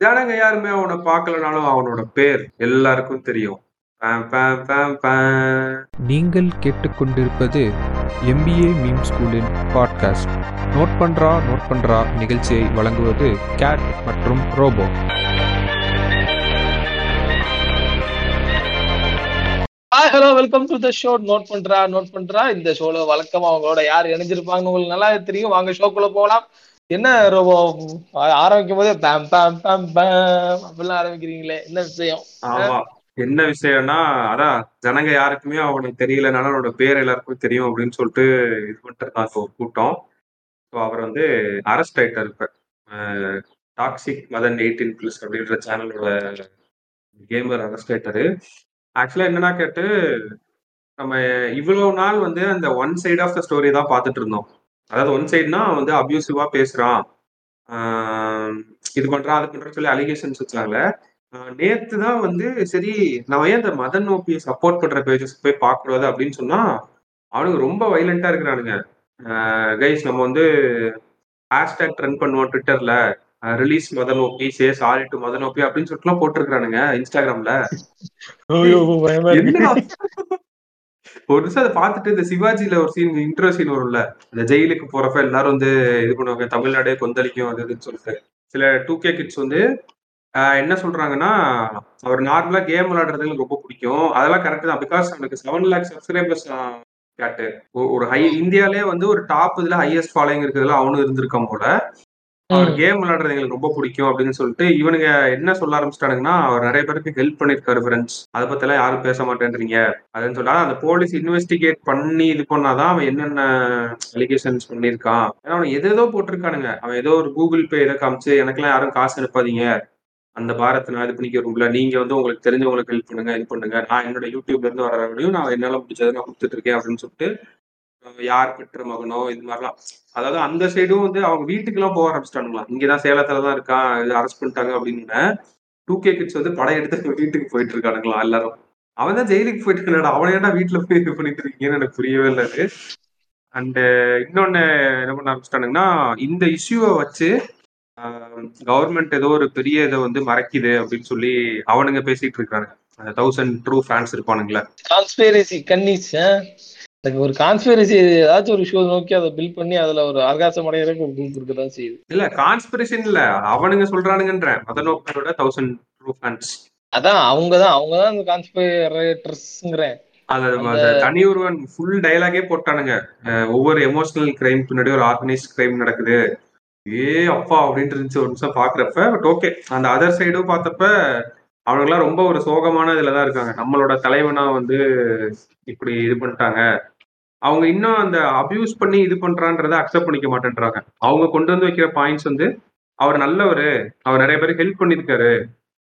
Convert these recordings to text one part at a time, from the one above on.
ஜனங்க யாருமே அவனை பார்க்கலனாலும் அவனோட பேர் எல்லாருக்கும் தெரியும். நீங்கள் கேட்டுக்கொண்டிருப்பது எம்பிஏ மீம் ஸ்கூலின் பாட்காஸ்ட் நோட் பண்றா நோட் பண்றா நிகழ்ச்சியை வழங்குவது கேட் மற்றும் robo hi hello welcome to the show note பண்றா நோட் பண்றா. இந்த ஷோல வழக்கமா அவங்களோட யார் இணைஞ்சிருப்பாங்கன்னு உங்களுக்கு நல்லா தெரியும். வாங்க ஷோக்குள்ள போகலாம் என்ன ரோபோ? ஆரம்பிக்கும் போதே பேம் பேம் பேம் பேம் அப்படிலாம் ஆரம்பிக்கிறீங்களே. என்ன விஷயம்? ஆமா. என்ன விஷயம்னா அதான் ஜனங்க யாருக்குமே அவனுக்கு தெரியலனால அவனோட பேர் எல்லாருக்கும் தெரியும் அப்படின்னு சொல்லிட்டு இது பண்ணிட்டு இருந்தாங்க ஒரு கூட்டம். ஸோ அவர் வந்து அரெஸ்ட் ஆயிட்டார் இப்ப. டாக்ஸிக் மதன் எயிட்டீன் பிளஸ் அப்படின்ற சேனலோட கேமர் அரெஸ்ட் ஆயிட்டாரு. ஆக்சுவலா என்னன்னா கேட்டு நம்ம இவ்வளவு நாள் வந்து அந்த one side of the story தான் பார்த்துட்டு இருந்தோம். அதாவது ஒன் சைடுனா வந்து அபியூசிவா பேசுறான். இது பண்றான் அது பண்றான்னு சொல்லி அலிகேஷன்ஸ் வச்சாங்க. நேத்து தான் வந்து சரி நம்ம ஏன் இந்த மதன் நோக்கியை சப்போர்ட் பண்ற பேஜஸ் போய் பார்க்கக்கூடாது அப்படின்னு சொன்னா அவனுங்க ரொம்ப வைலண்டா இருக்கிறானுங்க. கைஸ் நம்ம வந்து ஹேஷ்டேக் ட்ரெண்ட் பண்ணுவோம் ட்விட்டர்ல release Madan OP say sorry to Madan OP அப்படின்னு சொல்லிட்டுலாம் போட்டிருக்கானுங்க இன்ஸ்டாகிராம்ல ஐயோ, பயமா இருக்கு. என்னடா? ஒரு நிமிஷம் அதை பார்த்துட்டு இந்த சிவாஜியில ஒரு சீன் இன்ட்ரோ சீன் வரும்ல? இந்த ஜெயிலுக்கு போறப்ப எல்லாரும் வந்து இது பண்ணுவாங்க தமிழ்நாடே கொந்தளிக்கும் அது இதுன்னு சொல்லிட்டு. சில டூ கே கிட்ஸ் வந்து என்ன சொல்றாங்கன்னா அவர் நார்மலா கேம் விளையாடுறது எனக்கு ரொம்ப பிடிக்கும். அதெல்லாம் கரெக்ட் தான். பிகாஸ் அவனுக்கு செவன் லேக் சப்ஸ்கிரைபர்ஸ் கேட்டு. ஒரு ஹை இந்தியாலே வந்து ஒரு டாப் இதுல ஹையஸ்ட் ஃபாலோயிங் இருக்கிறதுல அவனும் இருந்திருக்கான் போல. அவர். கேம் விளையாடுறது எங்களுக்கு ரொம்ப பிடிக்கும் அப்படின்னு சொல்லிட்டு இவனுங்க என்ன சொல்ல ஆரம்பிச்சிட்டானுங்கன்னா அவர் நிறைய பேருக்கு ஹெல்ப் பண்ணிருக்காரு ஃப்ரெண்ட்ஸ் அதை பத்தி எல்லாம் யாரும் பேச மாட்டேன்றீங்க. அதுன்னு சொல்லி அந்த போலீஸ் இன்வெஸ்டிகேட் பண்ணி இது பண்ணாதான் அவன் என்னென்ன அலிகேஷன்ஸ் பண்ணியிருக்கான். ஏன்னா அவன் எது ஏதோ போட்டிருக்கானுங்க. அவன் ஏதோ ஒரு கூகுள் பே இதை காமிச்சு எனக்கெல்லாம் யாரும் காசு அனுப்பாதீங்க. அந்த பாரத்தை நான் இது பண்ணிக்கிறோம்ல நீங்க வந்து உங்களுக்கு தெரிஞ்சவங்களுக்கு ஹெல்ப் பண்ணுங்க இது பண்ணுங்க. நான் என்னோட யூடியூப்ல இருந்து வர நான் என்னால முடிச்சதை நான் கொடுத்துட்டு இருக்கேன் அப்படின்னு சொல்லிட்டு யார் பெற்ற மகனோ இது மாதிரிலாம். அதாவது அந்த சைடும் வந்து அவங்க வீட்டுக்கெல்லாம் போக ஆரம்பிச்சிட்டானுங்களா? இங்கதான் சேலத்துல தான் இருக்கான் இது அரெஸ்ட் பண்ணிட்டாங்க அப்படின்னு டூ கே கிட்ஸ் வந்து படையெடுத்து வீட்டுக்கு போயிட்டு இருக்கானுங்களா எல்லாரும். அவன் தான் ஜெயிலுக்கு போயிட்டு இருக்கா அவனை ஏன்டா வீட்டுல போய் இது பண்ணிட்டு இருக்கீங்கன்னு எனக்கு புரியவே இல்லை அது. அண்ட் இன்னொன்னு என்ன பண்ண ஆரம்பிச்சிட்டானுங்கன்னா இந்த இஷ்யூவை வச்சு கவர்மெண்ட் ஏதோ ஒரு பெரிய இதை வந்து மறைக்குது அப்படின்னு சொல்லி அவனுங்க பேசிட்டு இருக்காங்க அந்த தௌசண்ட் ட்ரூ ஃபேன்ஸ் இருப்பானுங்களே. ஒரு கான்ஸ்பிரசி ஏதாச்சும் ஒரு ஷோ நோக்கி அதை பில் பண்ணி அதுல ஒரு ஆகாசம் அடைகிறதுக்கு ஒரு குரூப் இருக்கதான் செய்யுது. இல்ல கான்ஸ்பிரேஷன் இல்ல. அவனுங்க சொல்றானுங்கன்றேன். மதனோக்கரோட தௌசண்ட் ட்ரூ ஃபேன்ஸ் அதான் அவங்கதான் அவங்கதான் இந்த கான்ஸ்பிரேட்டர்ஸ்ங்கிறேன் அந்த அந்த- அந்த தனி ஒருவன் ஃபுல் டயலாகே போட்டானுங்க. ஒவ்வொரு எமோஷனல் கிரைம் பின்னாடி ஒரு ஆர்கனைஸ்ட் கிரைம் நடக்குது. ஏ அப்பா அப்படின்ட்டு இருந்துச்சு ஒரு நிமிஷம் பாக்குறப்ப பட் ஓகே அந்த அதர் சைடும் பார்த்தப்ப அவனுங்கெல்லாம் ரொம்ப ஒரு சோகமான இதுல தான் இருக்காங்க. நம்மளோட தலைவனா வந்து இப்படி இது பண்ணிட்டாங்க. அவங்க இன்னும் அந்த அபியூஸ் பண்ணி இது பண்றான்றத அக்செப்ட் பண்ணிக்க மாட்டேன்றாங்க. அவங்க கொண்டு வந்து வைக்கிற பாயிண்ட்ஸ் வந்து அவர் நல்லவரு அவர் நிறைய பேருக்கு ஹெல்ப் பண்ணியிருக்காரு.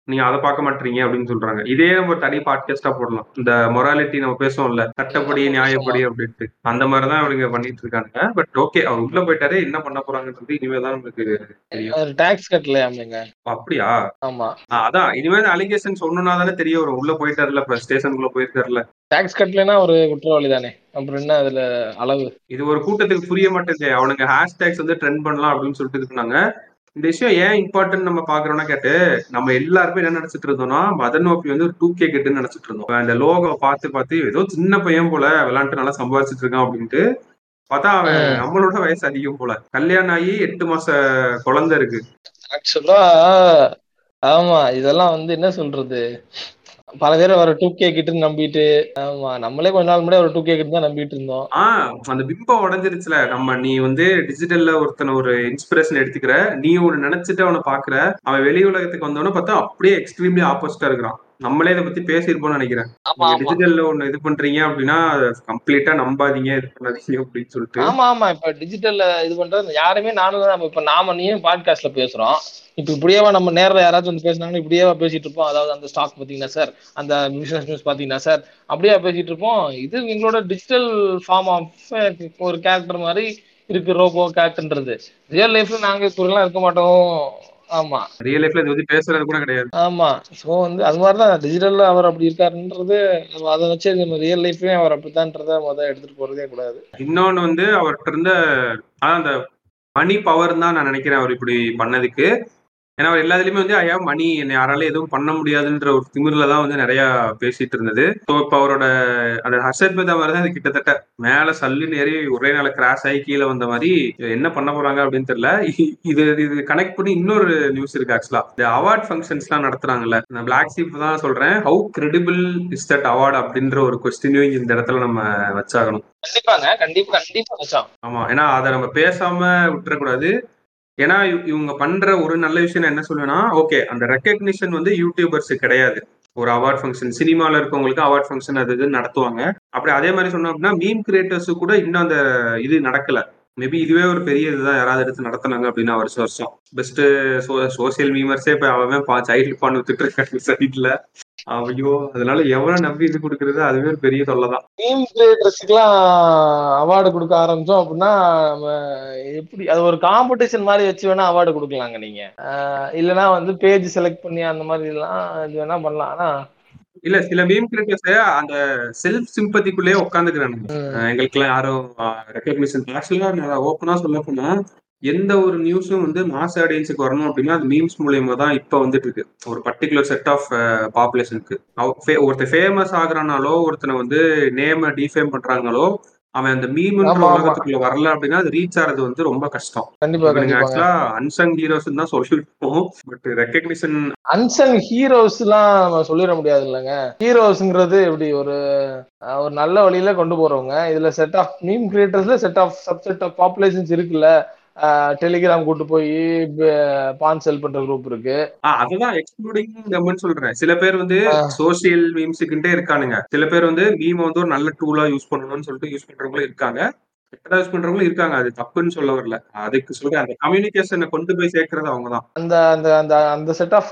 நீங்க அதை பார்க்க மாட்டீங்க அப்படின்னு சொல்றாங்க. இதே நம்ம தனி பாட்காஸ்டா போடலாம். இந்த மொராலிட்டி நம்ம பேசுவோம்ல சட்டப்படி நியாயப்படி அப்படின்ட்டு. அந்த மாதிரிதான் இவங்க பண்ணிட்டு இருக்காங்க பட் ஓகே அவர் உள்ள போயிட்டாரு என்ன பண்ண போறாங்கன்றது இனிமே தான் நமக்கு டாக்ஸ் கட்டலையாமேங்க. அப்படியா? ஆமா. அதான். இனிமேல் அலிகேஷன் சொன்னா தானே தெரிய வரும் உள்ள போயிட்டாருல இப்ப ஸ்டேஷனுக்குள்ள போயிருக்காருல டாக்ஸ் கட்டலைன்னா ஒரு குற்றவாளி தானே அப்புறம் என்ன அதுல அளவு? இது ஒரு கூட்டத்துக்கு புரிய மாட்டேங்குது. அவனுங்க ஹேஷ்டேக்ஸ் வந்து ட்ரெண்ட் பண்ணலாம் அப்படின்னு சொல்லிட்டு பண்ணாங்க. இந்த விஷயம் ஏன் இம்பார்ட்டன்ட் நம்ம பாக்குறோம்னா கேட்டு நம்ம எல்லாருமே என்ன நினைச்சிட்டு இருந்தோம்னா மதன் ஓபி வந்து ஒரு டூ கே கெட்டுன்னு நினைச்சிட்டு இருந்தோம். அந்த லோகோ பார்த்து பார்த்து ஏதோ சின்ன பையன் போல விளையாண்டு நல்லா சம்பாதிச்சிட்டு இருக்கான் அப்படின்ட்டு பார்த்தா அவன். நம்மளோட வயசு அதிகம் போல. கல்யாணம் ஆகி எட்டு மாச குழந்தை இருக்கு. ஆக்சுவலா ஆமா இதெல்லாம் வந்து என்ன சொல்றது? பல பேர் ஒரு டூ கே கிட்ட நம்பிட்டு ஆமா நம்மளே கொஞ்ச நாள் முன்னாடி ஒரு டூ கே கிட்ட தான் நம்பிட்டு இருந்தோம். ஆஹ் அந்த பிம்பம் உடஞ்சிருச்சுல. நம்ம நீ வந்து டிஜிட்டல்ல ஒருத்தனை ஒரு இன்ஸ்பிரேஷன் எடுத்துக்கிற நீ ஒன்னு நினைச்சிட்டு அவனை பாக்குற அவன் வெளி உலகத்துக்கு வந்தவன பார்த்தா அப்படியே எக்ஸ்ட்ரீம்லி ஆப்போசிட்டா இருக்கிறான். நம்மளே இதை பத்தி பேசியிருப்போம்னு நினைக்கிறேன். டிஜிட்டல்ல ஒண்ணு இது பண்றீங்க அப்படின்னா கம்ப்ளீட்டா நம்பாதீங்க இது பண்ணாதீங்க அப்படின்னு சொல்லிட்டு. ஆமா ஆமா. இப்ப டிஜிட்டல்ல இது பண்றது யாருமே நானும் நம்ம இப்ப நாம நீயும் பாட்காஸ்ட்ல பேசுறோம். இப்ப இப்படியேவா நம்ம நேர்ல யாராச்சும் வந்து பேசினாங்கன்னா இப்படியேவா பேசிட்டு இருப்போம். அதாவது அந்த ஸ்டாக் பாத்தீங்கன்னா சார் அந்த பிசினஸ் நியூஸ் பாத்தீங்கன்னா சார் அப்படியே பேசிட்டு இருப்போம். இது எங்களோட டிஜிட்டல் ஃபார்ம் ஆஃப் ஒரு கேரக்டர் மாதிரி இருக்கு. ரோபோ கேரக்டர்ன்றது ரியல் லைஃப்ல நாங்க இப்படிலாம் இருக்க மாட்டோம். ஆமா. ரியல் லைஃப்ல இது வந்து பேசுறது கூட கிடையாது. ஆமா. சோ வந்து அது மாதிரிதான் டிஜிட்டல்ல அவர் அப்படி இருக்காருன்றது அதை வச்சு நம்ம ரியல் லைஃப்லயும் அவர் அப்படித்தான்றத முத எடுத்துட்டு போறதே கூடாது. இன்னொன்னு வந்து அவர்கிட்ட இருந்த அதான் அந்த மணி பவர் தான் நான் நினைக்கிறேன் அவர் இப்படி பண்ணதுக்கு. ஏன்னா அவர் எல்லாத்துலயுமே வந்து ஐயா மணி என்னை யாரால எதுவும் பண்ண முடியாதுன்ற ஒரு திமிரில தான் வந்து நிறைய பேசிட்டு இருந்தது. ஸோ இப்போ அவரோட அந்த ஹர்ஷத் மேதா மாதிரி தான் கிட்டத்தட்ட மேல சல்லுன்னு ஏறி ஒரே நாள் கிராஸ் ஆகி கீழே வந்த மாதிரி என்ன பண்ண போறாங்க? அப்படின்னு தெரியல. இது இது கனெக்ட் பண்ணி இன்னொரு நியூஸ் இருக்கு ஆக்சுவலா இந்த அவார்ட் ஃபங்க்ஷன்ஸ் எல்லாம் நடத்துறாங்கல்ல. நான் பிளாக் சீப் தான் சொல்றேன். How credible is that award அப்படின்ற ஒரு கொஸ்டினையும் இந்த இடத்துல நம்ம வச்சாகணும். கண்டிப்பாங்க. கண்டிப்பா கண்டிப்பா வச்சோம் ஆமா. ஏன்னா அதை நம்ம பேசாம விட்டுறக்கூடாது. ஏன்னா இவங்க பண்ற ஒரு நல்ல விஷயம் என்ன சொல்லுவேன்னா ஓகே அந்த ரெக்கக்னிஷன் வந்து யூடியூபர்ஸ் கிடையாது. ஒரு அவார்ட் ஃபங்க்ஷன் சினிமால இருக்கவங்களுக்கு அவார்ட் ஃபங்க்ஷன் அது இது நடத்துவாங்க. அப்படி அதே மாதிரி சொன்னோம் அப்படின்னா மீம் கிரியேட்டர்ஸ் கூட இன்னும் அந்த இது நடக்கல. மேபி இதுவே ஒரு பெரிய இதுதான் யாராவது எடுத்து நடத்தினாங்க அப்படின்னா வருஷம் வருஷம். பெஸ்ட் சோசியல் மீமர்ஸே இப்ப அவன் சைல்டு பான் வித்துட்டு இருக்காங்க சைட்ல ஐயோ அதனால எவ்வளவு நம்பி இது கொடுக்கறது? அதுவே ஒரு பெரிய தொல்லை தான். மீம் கிரியேட்டர்ஸ்க்குலாம் அவார்டு கொடுக்க ஆரம்பிச்சோம் அப்படின்னா நம்ம எப்படி அது ஒரு காம்படிஷன் மாதிரி வச்சு வேணா அவார்டு கொடுக்கலாங்க நீங்க. ஆஹ் இல்லைன்னா வந்து பேஜ் செலக்ட் பண்ணி அந்த மாதிரி எல்லாம் இது வேணா பண்ணலாம். ஆனா இல்ல சில மீம் கிரியேட்டர்ஸ் அந்த செல்ஃப் சிம்பத்திக்குள்ளேயே உட்காந்துக்கிறானுங்க. ம், எங்களுக்கெல்லாம் யாரும் ரெக்கக்னிஷன் ஆக்சுவலா நான் ஓப்பனா சொல்ல போனா எந்த ஒரு நியூஸும் வந்து மாஸ் ஆடியன்ஸுக்கு வரணும் அப்படின்னா அது மீம்ஸ் மூலியமா தான் இப்ப வந்துட்டு இருக்கு ஒரு பர்டிகுலர் செட் ஆஃப் பாப்புலேஷனுக்கு ஒருத்தர் ஃபேமஸ் ஆகுறானாலோ ஒருத்தனை வந்து நேம டிஃபேம் பண்றாங்களோ அவன் அந்த மீம்ன்ற. உலகத்துக்குள்ள வரல அப்படின்னா அது ரீச் ஆறது வந்து ரொம்ப கஷ்டம். கண்டிப்பா ஆக்சுவலா அன்சங் ஹீரோஸ் தான் சொல்லிருப்போம். பட் ரெக்கக்னிஷன் அன்சங் ஹீரோஸ் எல்லாம் சொல்லிட முடியாது இல்லைங்க ஹீரோஸ்ங்கிறது எப்படி ஒரு ஒரு நல்ல வழியில கொண்டு போறவங்க. இதுல set of meme கிரியேட்டர்ஸ்ல set of subset of populations இருக்குல்ல. டெலிகிராம் கூட்டு போய் பான் செல் பண்ற குரூப் இருக்கு. அதுதான் எக்ஸ்க்ளூடிங் கமெண்ட் சொல்றேன். சில பேர் வந்து. சோசியல் மீம்ஸுக்குண்டே இருக்கானுங்க. சில பேர் வந்து மீம் வந்து ஒரு நல்ல டூலா யூஸ் பண்ணணும்னு சொல்லிட்டு யூஸ் பண்றவங்களும் இருக்காங்க. கெட்டதா பண்றவங்களும் இருக்காங்க. அது தப்புன்னு சொல்ல வரல. அதுக்கு சொல்றேன். அந்த கம்யூனிகேஷனை கொண்டு போய் சேர்க்கறது அவங்க தான் அந்த அந்த அந்த அந்த செட் ஆஃப்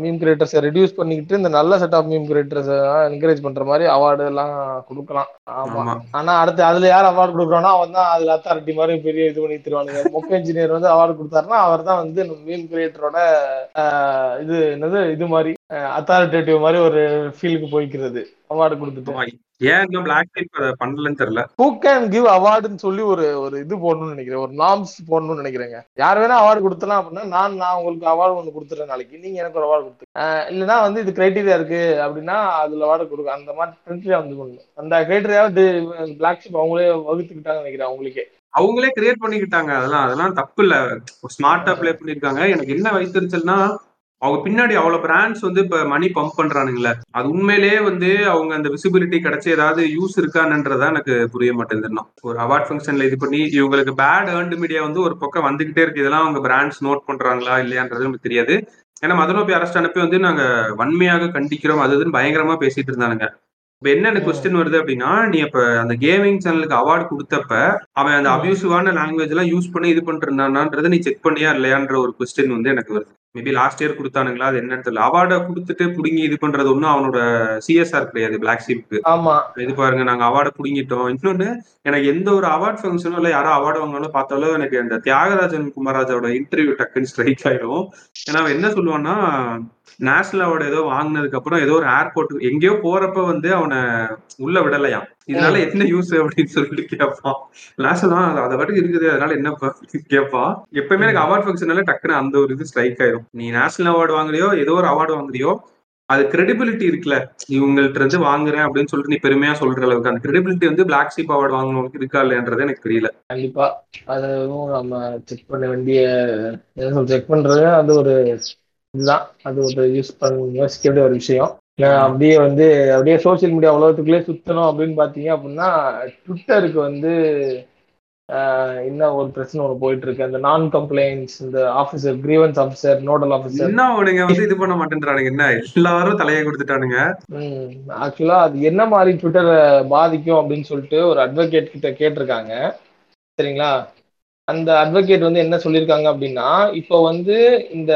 மீம் கிரியேட்டர்ஸை ரெடியூஸ் பண்ணிக்கிட்டு இந்த நல்ல செட் ஆஃப் மீம் கிரியேட்டர்ஸை என்கரேஜ் பண்ற மாதிரி அவார்டு எல்லாம் கொடுக்கலாம். ஆமா. ஆனா அடுத்து அதுல யார் அவார்டு கொடுக்குறோம்னா அவன் தான் அதுல அத்தாரிட்டி மாதிரி பெரிய இது பண்ணி தருவானுங்க மொக்க இன்ஜினியர் வந்து அவார்டு கொடுத்தாருன்னா அவர் தான் வந்து மீம் கிரியேட்டரோட இது என்னது இது மாதிரி அத்தாரிட்டேட்டிவ் மாதிரி ஒரு ஃபீலுக்கு போய்க்கிறது. அவார்டு கொடுத்துட்டு. ஆமா. ஏன் இன்னும் பிளாக் டைப் பண்ணலன்னு தெரியல. ஹூ கேன் கிவ் அவார்டுன்னு சொல்லி ஒரு ஒரு இது போடணும்னு நினைக்கிறேன். ஒரு நார்ம்ஸ் போடணும்னு நினைக்கிறேங்க. யார் வேணா அவார்டு கொடுத்தலாம் அப்படின்னா நான் நான் உங்களுக்கு அவார்டு ஒன்று கொடுத்துறேன் நாளைக்கு. நீங்க எனக்கு ஒரு அவார்டு கொடுத்து இல்லைன்னா வந்து இது கிரைட்டீரியா இருக்கு அப்படின்னா அதுல அவார்டு கொடுக்க அந்த மாதிரி கிரைட்டீரியா வந்து பண்ணணும் அந்த கிரைட்டீரியாவை பிளாக் ஷிப் அவங்களே வகுத்துக்கிட்டாங்கன்னு நினைக்கிறேன் அவங்களுக்கே. அவங்களே கிரியேட் பண்ணிக்கிட்டாங்க. அதெல்லாம் அதெல்லாம் தப்பு இல்ல. ஸ்மார்ட்டா ப்ளே பண்ணிருக்காங்க. எனக்கு என்ன வைத்திருச்சல்னா அவங்க பின்னாடி அவ்வளவு பிராண்ட்ஸ் வந்து இப்ப மணி பம்ப் பண்றானுங்களே அது உண்மையிலேயே வந்து அவங்க அந்த விசிபிலிட்டி கிடைச்சி ஏதாவது யூஸ் இருக்கான்றதா எனக்கு புரிய மாட்டேங்குது இன்னும். ஒரு அவார்ட் ஃபங்க்ஷன்ல இது பண்ணி இவங்களுக்கு பேட் ஏர்ன்டு மீடியா வந்து ஒரு பக்கம் வந்துகிட்டே இருக்கு இதெல்லாம் அவங்க பிராண்ட்ஸ் நோட் பண்றாங்களா இல்லையான்றது நமக்கு தெரியாது ஏன்னா மதனோப்பி அரஸ்ட் அனுப்பி வந்து நாங்க வன்மையாக கண்டிக்கிறோம் அது இதுன்னு பயங்கரமா பேசிட்டு இருந்தானுங்க இப்ப என்ன ம். கொஸ்டின் வருது அப்படின்னா நீ இப்ப அந்த கேமிங் சேனலுக்கு அவார்டு கொடுத்தப்ப அவன் அந்த. அபியூசிவான லாங்குவேஜ் எல்லாம் யூஸ் பண்ணி இது பண்ணிட்டு நீ செக் பண்ணியா இல்லையான்ற ஒரு கொஸ்டின் வந்து எனக்கு வருது மேபி லாஸ்ட் இயர் கொடுத்தானுங்களா? அது என்னன்னு தெரியல. அவார்டை கொடுத்துட்டு புடுங்கி இது பண்றது ஒன்றும் அவனோட சிஎஸ்ஆர் கிடையாது பிளாக் ஷீப்க்கு ஆமா. இது பாருங்க நாங்க அவார்டை புடுங்கிட்டோம். இன்னொன்னு எனக்கு எந்த ஒரு அவார்ட் ஃபங்க்ஷனும் இல்ல யாரோ அவார்டு வாங்கினாலும் பார்த்தாலும் எனக்கு இந்த தியாகராஜன் குமாராஜாவோட இன்டர்வியூ டக்குன்னு ஸ்ட்ரைக் ஆயிடும் ஏன்னா அவன் என்ன சொல்லுவான்னா நேஷனல் அவார்டு ஏதோ வாங்கினதுக்கு அப்புறம் ஏதோ ஒரு ஏர்போர்ட் எங்கேயோ போறப்ப வந்து அவனை உள்ள விடலையாம். இதனால என்ன யூஸ் அப்படின்னு சொல்லிட்டு கேட்பான். நேஷனல் அதை பாட்டுக்கு இருக்குது அதனால என்ன கேட்பான் எப்பயுமே எனக்கு அவார்ட் ஃபங்க்ஷனால டக்குன்னு அந்த ஒரு இது ஸ்ட்ரைக் ஆயிரும். நீ நேஷனல் அவார்டு வாங்குறியோ ஏதோ ஒரு அவார்டு வாங்குறியோ அது கிரெடிபிலிட்டி இருக்குல்ல. இவங்கள்ட்ட இருந்து வாங்குறேன் அப்படின்னு சொல்லிட்டு நீ பெருமையா சொல்ற அளவுக்கு அந்த கிரெடிபிலிட்டி வந்து பிளாக் ஷீப் அவார்டு வாங்கினவங்களுக்கு இருக்கா இல்லையன்றது எனக்கு தெரியல. கண்டிப்பா. அதுவும் நம்ம செக் பண்ண வேண்டிய செக் பண்றது அது ஒரு இதுதான். அது ஒரு யூஸ் பண்ண யோசிக்க வேண்டிய ஒரு விஷயம். அப்படியே வந்து அப்படியே சோஷியல் மீடியா உலகத்துக்குள்ளே சுத்தணும் அப்படின்னு பாத்தீங்க அப்படின்னா ட்விட்டருக்கு வந்து என்ன ஒரு பிரச்சனை ஒன்று போயிட்டு இருக்கு. அந்த நான் கம்ப்ளைண்ட்ஸ் இந்த officer grievance officer nodal officer என்ன அவனுங்க வந்து இது பண்ண மாட்டேன்றானுங்க? என்ன எல்லாரும் தலையை கொடுத்துட்டானுங்க? ஆக்சுவலா அது என்ன மாதிரி ட்விட்டரை பாதிக்கும் அப்படின்னு சொல்லிட்டு ஒரு அட்வொகேட் கிட்ட கேட்டிருக்காங்க. சரிங்களா? அந்த அட்வொகேட் வந்து என்ன சொல்லியிருக்காங்க அப்படின்னா இப்போ வந்து இந்த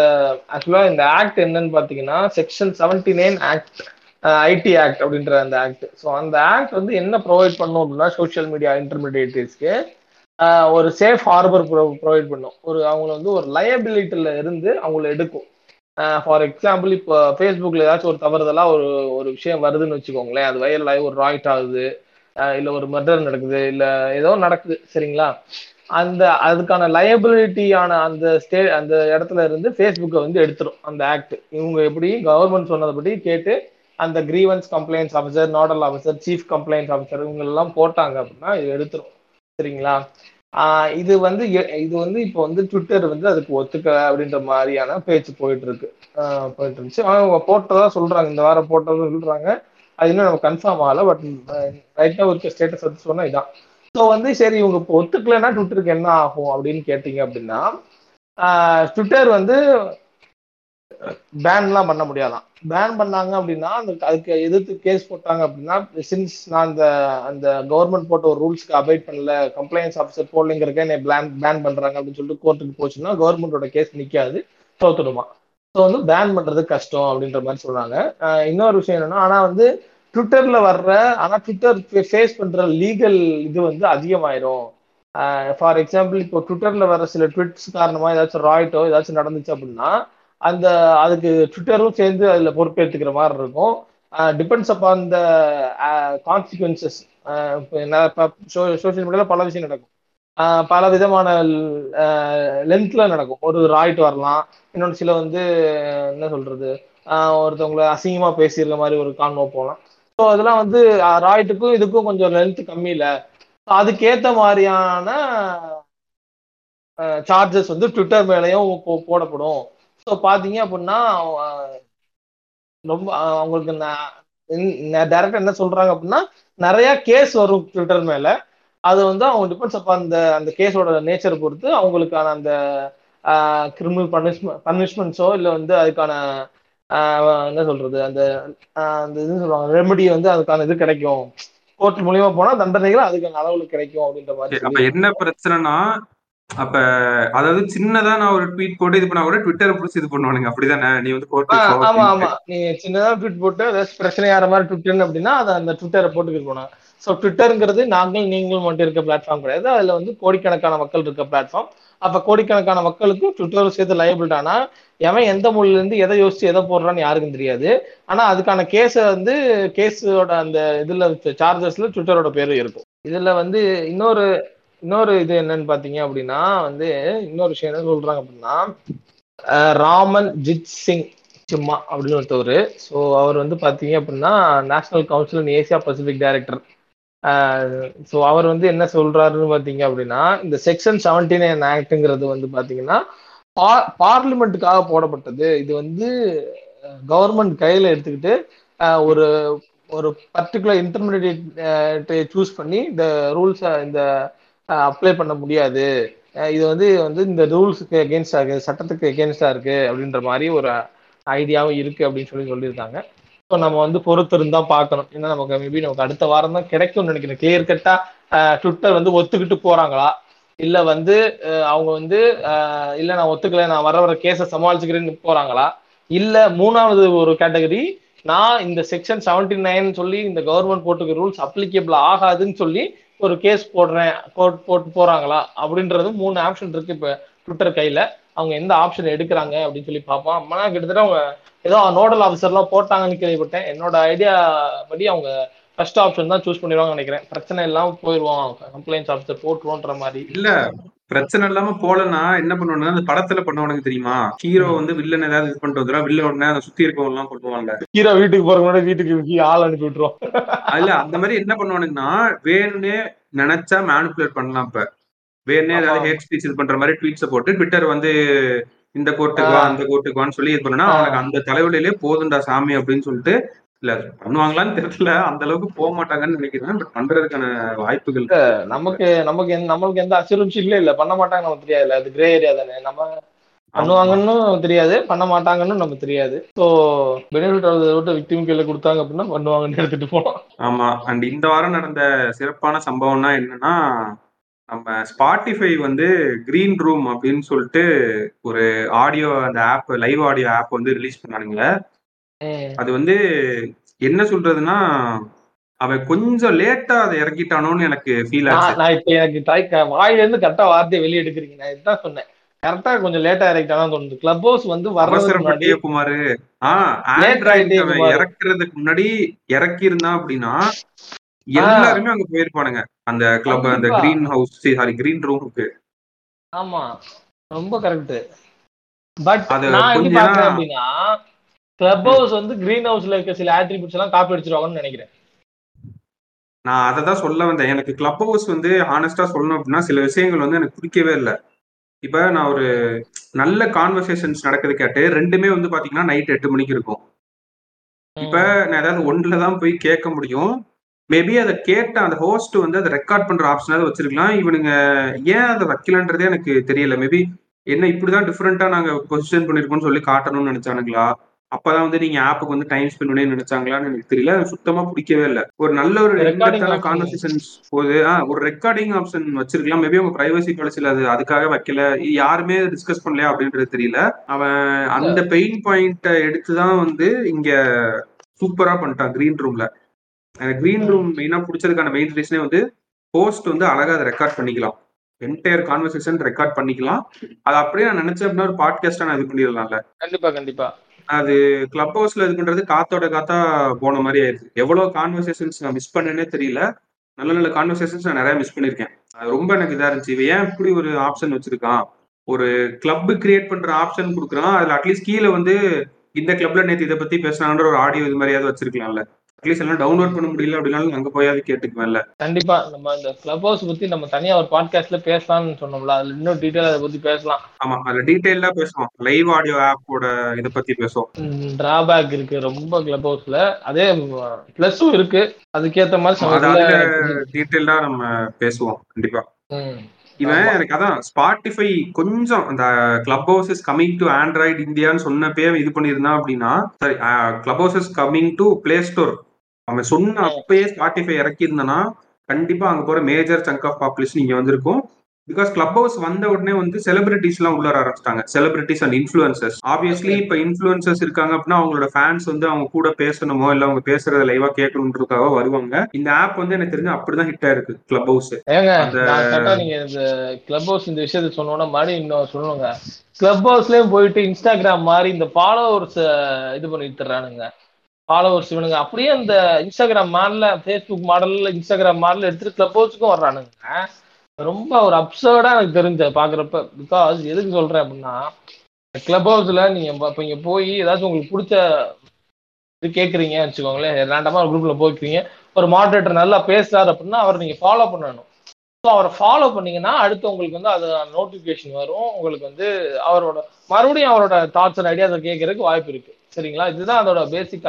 ஆக்சுவலா இந்த ஆக்ட் என்னன்னு பாத்தீங்கன்னா section seventy nine act IT act அப்படின்ற அந்த ஆக்ட் ஸோ அந்த ஆக்ட் வந்து என்ன ப்ரொவைட் பண்ணும் அப்படின்னா சோஷியல் மீடியா இன்டர்மீடியேட்டர்ஸ்க்கு ஒரு சேஃப் ஹார்பர் ப்ரொவைட் பண்ணும். ஒரு அவங்கள வந்து ஒரு லயபிலிட்டில இருந்து அவங்கள எடுக்கும். ஃபார் எக்ஸாம்பிள் இப்போ ஃபேஸ்புக்கில் ஏதாச்சும் ஒரு தவறுதலாக ஒரு ஒரு விஷயம் வருதுன்னு வச்சுக்கோங்களேன். அது வைரல் ஆகி ஒரு ராய்ட் ஆகுது. இல்லை ஒரு மர்டர் நடக்குது. இல்லை ஏதோ நடக்குது. சரிங்களா? அந்த அதுக்கான லயபிலிட்டியான அந்த ஸ்டே அந்த இடத்துல இருந்து ஃபேஸ்புக்கை வந்து எடுத்துரும் அந்த ஆக்ட் இவங்க எப்படி கவர்மெண்ட் சொன்னதுபடி கேட்டு அந்த grievance complaints officer nodal officer chief complaints officer இவங்க எல்லாம் போட்டாங்க அப்படின்னா இது எடுத்துரும் சரிங்களா? ஆஹ் இது வந்து இது வந்து இப்போ வந்து ட்விட்டர் வந்து அதுக்கு ஒத்துக்க அப்படின்ற மாதிரியான பேச்சு போயிட்டு இருக்கு போயிட்டு இருந்துச்சு அவங்க போட்டதா சொல்றாங்க. இந்த வாரம் போட்டதா சொல்றாங்க. அது இன்னும் நம்ம கன்ஃபார்ம் ஆகல பட் ரைட்டா இருக்க ஸ்டேட்டஸ் வந்து சொன்னா இதான். ஸோ வந்து சரி இவங்க இப்போ ஒத்துக்கலைன்னா ட்விட்டருக்கு என்ன ஆகும் அப்படின்னு கேட்டீங்க அப்படின்னா ட்விட்டர் வந்து பேன்லாம் பண்ண முடியாதாம் பேன் பண்ணாங்க அப்படின்னா அந்த அதுக்கு எதிர்த்து கேஸ் போட்டாங்க அப்படின்னா சின்ஸ் நான் அந்த அந்த கவர்மெண்ட் போட்ட ஒரு ரூல்ஸ்க்கு அபைட் பண்ணல கம்ப்ளைண்ட்ஸ் ஆஃபீஸர் போடலைங்கிறக்க என்னை பிளான் பேன் பண்றாங்க அப்படின்னு சொல்லிட்டு கோர்ட்டுக்கு போச்சுன்னா கவர்மெண்டோட கேஸ் நிற்காது தோத்துடுமா. ஸோ வந்து பேன் பண்றது கஷ்டம் அப்படின்ற மாதிரி சொல்றாங்க. இன்னொரு விஷயம் என்னன்னா ஆனா வந்து ட்விட்டர்ல வர்ற ஆனா ட்விட்டர் ஃபேஸ் பண்ற லீகல் இது வந்து அதிகமாயிரும். ஃபார் எக்ஸாம்பிள் இப்போ ட்விட்டர்ல வர சில ட்விட்ஸ் காரணமா ஏதாச்சும் ராய்ட்டோ ஏதாச்சும் நடந்துச்சு அப்படின்னா அந்த அதுக்கு ட்விட்டரும் சேர்ந்து அதுல பொறுப்பேற்றுக்கிற மாதிரி இருக்கும். Depends upon the consequences social மீடியால பல விஷயம் நடக்கும். பல விதமான லென்த்ல நடக்கும். ஒரு ராய்ட் வரலாம் இன்னொன்று சில வந்து என்ன சொல்றது ஒருத்தவங்களை அசிங்கமா பேசியிருக்க மாதிரி ஒரு கான்வோ போகலாம் ஸோ அதெல்லாம் வந்து ராய்ட்டுக்கும் இதுக்கும் கொஞ்சம் லென்த் கம்மி இல்லை. அதுக்கேற்ற மாதிரியான சார்ஜஸ் வந்து ட்விட்டர் மேலேயும் போ- போடப்படும். ஸோ பார்த்தீங்க அப்படின்னா ரொம்ப அவங்களுக்கு டைரக்டா என்ன சொல்றாங்க அப்படின்னா நிறைய கேஸ் வரும் ட்விட்டர் மேல. அது வந்து அவங்க டிபெண்ட்ஸ் அப்போ அந்த அந்த கேஸோட நேச்சரை பொறுத்து அவங்களுக்கான அந்த கிரிமினல் பனிஷ்மெண்ட் பனிஷ்மெண்ட்ஸோ இல்லை வந்து அதுக்கான என்ன சொல்றது? அந்த அந்த இது சொல்லுவாங்க ரெமெடி வந்து அதுக்கான இது கிடைக்கும். கோர்ட் மூலியமா போனா தண்டனைகள் அதுக்கான அளவுல கிடைக்கும் அப்படின்ற மாதிரி அப்ப என்ன பிரச்சனைனா அப்ப அதாவது சின்னதா நான் ஒரு ட்வீட் போட்டு இது பண்ணா கூட ட்விட்டரை பிடிச்சி இது பண்ணுவானுங்க. அப்படிதானே? நீ வந்து கோர்ட்டுக்கு ஆமா ஆமா. நீங்க சின்னதா ட்வீட் போட்டு ஏதாச்சும் பிரச்சனை ஆகிற மாதிரி ட்விட்டர் அப்படின்னா அதை அந்த ட்விட்டரை போட்டுக்கிட்டு போனாங்க ஸோ ட்விட்டருங்கிறது நாங்கள் நீங்கள் மட்டும் இருக்க பிளாட்ஃபார்ம் கிடையாது. அதுல வந்து கோடிக்கணக்கான மக்கள் இருக்க பிளாட்ஃபார்ம் அப்ப கோடிக்கணக்கான மக்களுக்கு ட்விட்டர் சேர்த்து லைபிள் ஆனா எவன் எந்த மொழில இருந்து எதை யோசிச்சு எதை போடுறான்னு யாருக்கும் தெரியாது. ஆனா அதுக்கான கேஸை வந்து கேஸோட அந்த இதுல சார்ஜஸ்ல ட்விட்டரோட பேரும் இருக்கும். இதுல வந்து இன்னொரு இன்னொரு இது என்னன்னு பாத்தீங்க அப்படின்னா வந்து இன்னொரு விஷயம் என்ன சொல்றாங்க அப்படின்னா ராமன் ஜித் சிங் சும்மா அப்படின்னு ஒருத்தவர். ஸோ அவர் வந்து பார்த்தீங்க அப்படின்னா national council in Asia Pacific director so அவர் வந்து என்ன சொல்றாருன்னு பார்த்தீங்க அப்படின்னா இந்த செக்ஷன் செவன்டி நைன் ஆக்டுங்கிறது வந்து பார்த்தீங்கன்னா பார்லிமெண்ட்டுக்காக போடப்பட்டது. இது வந்து கவர்மெண்ட் கையில் எடுத்துக்கிட்டு ஒரு ஒரு பர்டிகுலர் இன்டர்மீடியட் சூஸ் பண்ணி இந்த ரூல்ஸை இந்த அப்ளை பண்ண முடியாது. இது வந்து வந்து இந்த ரூல்ஸுக்கு எகேன்ஸ்டா இருக்குது சட்டத்துக்கு எகேன்ஸ்டா இருக்கு அப்படின்ற மாதிரி ஒரு ஐடியாவும் இருக்கு அப்படின்னு சொல்லி சொல்லியிருக்காங்க இப்போ நம்ம வந்து பொறுத்திருந்தா பார்க்கணும். ஏன்னா நமக்கு மேபி நமக்கு அடுத்த வாரம் தான் கிடைக்கும்னு நினைக்கிறேன். கிளியர் கட்டா ட்விட்டர் வந்து ஒத்துக்கிட்டு போறாங்களா? இல்ல வந்து அவங்க வந்து இல்ல நான் ஒத்துக்கல நான் வர வர கேஸை சமாளிச்சுக்கிறேன்னு போறாங்களா? இல்ல மூணாவது ஒரு கேட்டகரி நான் இந்த செக்ஷன் செவன்டி நைன் சொல்லி இந்த கவர்மெண்ட் போட்டுக்க ரூல்ஸ் அப்ளிகபிள் ஆகாதுன்னு சொல்லி ஒரு கேஸ் போடுறேன் கோர்ட் போட்டு போறாங்களா? அப்படின்றது மூணு ஆப்ஷன் இருக்கு இப்ப ட்விட்டர் கையில. அவங்க எந்த ஆப்ஷன் எடுக்கிறாங்க அப்படின்னு சொல்லி பார்ப்போம். அம்மா கிட்டத்தட்ட அவங்க ஏதோ நோடல் ஆஃபீஸர்லாம் போட்டாங்கன்னு கேள்விப்பட்டேன். என்னோட ஐடியா படி அவங்க ஃபர்ஸ்ட் ஆப்ஷன் தான் சூஸ் பண்ணிடுவாங்கன்னு நினைக்கிறேன். பிரச்சனை இல்லாம போயிடுவோம் கம்ப்ளைண்ட்ஸ் ஆஃபீஸர் போட்டுருவோன்ற மாதிரி. இல்ல பிரச்சனை இல்லாம போலன்னா என்ன பண்ணுவானுங்க? அந்த படத்துல பண்ணுவானுங்க தெரியுமா? ஹீரோ வந்து வில்லன் ஏதாவது இது பண்ணிட்டு வந்துடும் வில்ல உடனே அதை சுத்தி இருக்கவங்க எல்லாம் பண்ணுவாங்க ஹீரோ வீட்டுக்கு போறவங்க வீட்டுக்கு ஆள் அனுப்பி விட்டுருவோம் இல்ல அந்த மாதிரி என்ன பண்ணுவானுங்கன்னா வேணும்னே நினைச்சா மேனிபுலேட் பண்ணலாம் இப்ப. வேணும்னே ஏதாவது. ஹேட் ஸ்பீச் இது பண்ற மாதிரி ட்வீட்ஸை போட்டு ட்விட்டர் வந்து இந்த கோர்ட்டுக்கு வா. அந்த கோர்ட்டுக்கு வான்னு சொல்லி இது பண்ணா ஆ. அவனுக்கு அந்த தலைவலியிலே போதுண்டா சாமி அப்படின்னு சொல்லிட்டு இல்ல பண்ணுவாங்களான்னு தெரியல அந்த அளவுக்கு போக மாட்டாங்கன்னு நினைக்கிறேன் பட் பண்றதுக்கான வாய்ப்புகள் நமக்கு நமக்கு நம்மளுக்கு எந்த அசூரன்ஸ் இல்ல இல்ல பண்ண மாட்டாங்க நமக்கு தெரியாதுல்ல அது கிரே ஏரியா தானே நம்ம பண்ணுவாங்கன்னு தெரியாது பண்ண மாட்டாங்கன்னு நமக்கு தெரியாது ஸோ பெனிஃபிட் விட்டு விக்டிம் கையில கொடுத்தாங்க அப்படின்னா பண்ணுவாங்கன்னு எடுத்துட்டு போனோம் ஆமா அண்ட் இந்த வாரம் நடந்த சிறப்பான சம்பவம்னா என்னன்னா நம்ம ஸ்பாட்டிஃபை வந்து கிரீன் ரூம் அப்படின்னு சொல்லிட்டு ஒரு ஆடியோ அந்த ஆப் லைவ் ஆடியோ ஆப் வந்து ரிலீஸ் பண்ணானுங்க. அது வந்து என்ன சொல்றதுன்னா அவன் கொஞ்சம் லேட்டா அதை இறக்கிட்டானோன்னு எனக்கு ஃபீல் ஆச்சு. நான் இப்ப எனக்கு க- வாயில இருந்து கரெக்டா வார்த்தையை வெளியே எடுக்கிறீங்க நான் இதுதான் சொன்னேன். கரெக்டா கொஞ்சம் லேட்டா இறக்கிட்டாலும் தோணுது. கிளப் ஹவுஸ் வந்து அவசரப்பட்டிய குமாரு ஆஹ் ஆண்ட்ராய்டு. இறக்குறதுக்கு முன்னாடி இறக்கி இருந்தான் அப்படின்னா எல்லாருமே அங்க போயிருப்பானுங்க. அந்த கிளப் அந்த. கிரீன் ஹவுஸ் சாரி கிரீன் ரூமுக்கு ஆமா. ரொம்ப கரெக்ட் பட் நான் எப்படி பாக்குறேன் அப்படின்னா கிளப் ஹவுஸ் வந்து கிரீன் ஹவுஸ்ல இருக்க சில ஆட்ரிபியூட்ஸ் எல்லாம் காப்பி அடிச்சிருவாங்கன்னு நினைக்கிறேன். நான் அதை தான் சொல்ல வந்தேன். எனக்கு கிளப் ஹவுஸ் வந்து ஹானஸ்டா சொல்லணும் அப்படின்னா சில விஷயங்கள் வந்து எனக்கு பிடிக்கவே இல்லை. இப்ப நான் ஒரு நல்ல கான்வர்சேஷன்ஸ் நடக்குது கேட்டு ரெண்டுமே வந்து பாத்தீங்கன்னா நைட் எட்டு மணிக்கு இருக்கும். இப்ப நான் ஏதாவது ஒன்றுல தான் போய் கேட்க முடியும். மேபி அதை கேட்ட அந்த ஹோஸ்ட் வந்து அதை ரெக்கார்ட் பண்ற ஆப்ஷனாவது வச்சிருக்கலாம். இவனுங்க ஏன் அதை வைக்கலன்றதே எனக்கு தெரியல. மேபி என்ன இப்படிதான் டிஃப்ரெண்டா நாங்க பொசிஷன் பண்ணிருக்கோம்னு சொல்லி காட்டணும்னு நினைச்சானுங்களா? அப்பதான் வந்து நீங்க ஆப்புக்கு வந்து டைம் ஸ்பெண்ட் பண்ணி நினைச்சாங்களான்னு எனக்கு தெரியல. சுத்தமா பிடிக்கவே இல்லை. ஒரு நல்ல ஒரு. கான்வர்சேஷன்ஸ் போகுது ஆ, ஒரு ரெக்கார்டிங் ஆப்ஷன் வச்சிருக்கலாம். மேபி உங்க பிரைவசி பாலிசியில் அது அதுக்காக வைக்கல. யாருமே டிஸ்கஸ் பண்ணலையா அப்படின்றது தெரியல. அவன் அந்த பெயின் பாயிண்ட்டை எடுத்து தான் வந்து இங்க சூப்பரா பண்ணிட்டான் கிரீன் ரூம்ல எனக்கு கிரீன் ரூம் மெயினா பிடிச்சதுக்கான மெயின் ரீசனே வந்து போஸ்ட் வந்து அழகா அதை ரெக்கார்ட் பண்ணிக்கலாம். என்டையர் கான்வர்சேஷன் ரெக்கார்ட் பண்ணிக்கலாம். அது அப்படியே நான் நினைச்சேன் அப்படின்னா ஒரு பாட்காஸ்டா நான் இது பண்ணிடலாம்ல. கண்டிப்பா கண்டிப்பா. அது கிளப் ஹவுஸ்ல இது பண்றது காத்தோட காத்தா போன மாதிரி ஆயிடுச்சு எவ்வளவு கான்வர்சேஷன்ஸ் நான் மிஸ் பண்ணேனே தெரியல. நல்ல நல்ல கான்வர்சேஷன்ஸ் நான் நிறைய மிஸ் பண்ணிருக்கேன் அது ரொம்ப எனக்கு இதா இருந்துச்சு. இவன் ஏன் இப்படி ஒரு ஆப்ஷன் வச்சிருக்கான்? ஒரு கிளப் கிரியேட் பண்ற ஆப்ஷன் கொடுக்குறான். அதுல அட்லீஸ்ட் கீழே வந்து இந்த கிளப்ல நேத்து இதை பத்தி பேசினாங்கன்ற ஒரு ஆடியோ இது மாதிரியாவது வச்சிருக்கலாம்ல. அட்லீஸ்ட் எல்லாம் டவுன்லோட் பண்ண முடியல அப்படின்னாலும் அங்க போயாவது கேட்டுக்குவேன்ல. கண்டிப்பா நம்ம இந்த கிளப் ஹவுஸ் பத்தி நம்ம தனியா ஒரு பாட்காஸ்ட்ல பேசலாம்னு சொன்னோம்ல அதுல இன்னும் டீட்டெயில் அதை பத்தி பேசலாம். ஆமா அதுல டீடைலா பேசுவோம். லைவ் ஆடியோ ஆப்போட இதை பத்தி பேசுவோம். டிராபேக் இருக்கு ரொம்ப கிளப் ஹவுஸ்ல அதே பிளஸும் இருக்கு. அதுக்கேத்த மாதிரி டீடைலா நம்ம பேசுவோம் கண்டிப்பா. இவன். எனக்கு அதான் ஸ்பாட்டிஃபை கொஞ்சம் அந்த Clubhouse is coming to Android இந்தியான்னு சொன்னப்பே இது பண்ணியிருந்தான் அப்படின்னா sorry Clubhouse is coming to Play Store அவன் சொன்ன அப்பயே ஸ்பாட்டிஃபை இறக்கியிருந்தானா கண்டிப்பா அங்க போற மேஜர் சங்க் ஆஃப் பாப்புலேஷன் இங்க வந்திருக்கும். பிகாஸ் கிளப் ஹவுஸ் வந்த உடனே வந்து செலிபிரிட்டிஸ் எல்லாம் உள்ள ஆரம்பிச்சிட்டாங்க. செலிபிரிட்டிஸ் அண்ட் இன்ஃபுளுசர்ஸ் ஆப்வியஸ்லி இப்ப இன்ஃபுளுசர்ஸ் இருக்காங்க அப்படின்னா அவங்களோட ஃபேன்ஸ் வந்து அவங்க கூட பேசணுமோ இல்ல அவங்க பேசுறத லைவா கேட்கணுன்றதுக்காக வருவாங்க. இந்த ஆப் வந்து எனக்கு தெரிஞ்சு அப்படிதான் ஹிட் ஆயிருக்கு கிளப் ஹவுஸ் நீங்க இந்த கிளப் ஹவுஸ் இந்த விஷயத்த சொன்னோன்னா மாதிரி இன்னும் சொல்லுவாங்க கிளப் ஹவுஸ்லயும் போயிட்டு இன்ஸ்டாகிராம் மாதிரி இந்த ஃபாலோவர்ஸ் இது பண்ணிட்டு தர்றானுங்க. ஃபாலோவர்ஸ் இவனுங்க. அப்படியே இந்த இன்ஸ்டாகிராம் மாடல்ல ஃபேஸ்புக் மாடல்ல இன்ஸ்டாகிராம் மாடல்ல எடுத்துட்டு கிளப் ஹவுஸுக்கும் வர்றானுங்க. ரொம்ப ஒரு அப்சர்டா எனக்கு தெரிஞ்ச பாக்குறப்ப பிகாஸ் எதுக்கு சொல்றேன் அப்படின்னா கிளப் ஹவுஸ்ல நீங்க இப்போ இங்க போய் ஏதாச்சும் உங்களுக்கு பிடிச்ச இது கேட்குறீங்க வச்சுக்கோங்களேன். ரேண்டமா ஒரு குரூப்ல போய்க்கிறீங்க. ஒரு மாடரேட்டர் நல்லா பேசுறாரு அப்படின்னா அவர் நீங்க ஃபாலோ பண்ணணும். ஸோ அவரை ஃபாலோ பண்ணீங்கன்னா அடுத்து உங்களுக்கு வந்து அது நோட்டிஃபிகேஷன் வரும். உங்களுக்கு வந்து அவரோட மறுபடியும் அவரோட தாட்ஸ் அண்ட் ஐடியாஸை கேட்கறதுக்கு வாய்ப்பு இருக்கு. சரிங்களா? இதுதான் அதோட பேசிக்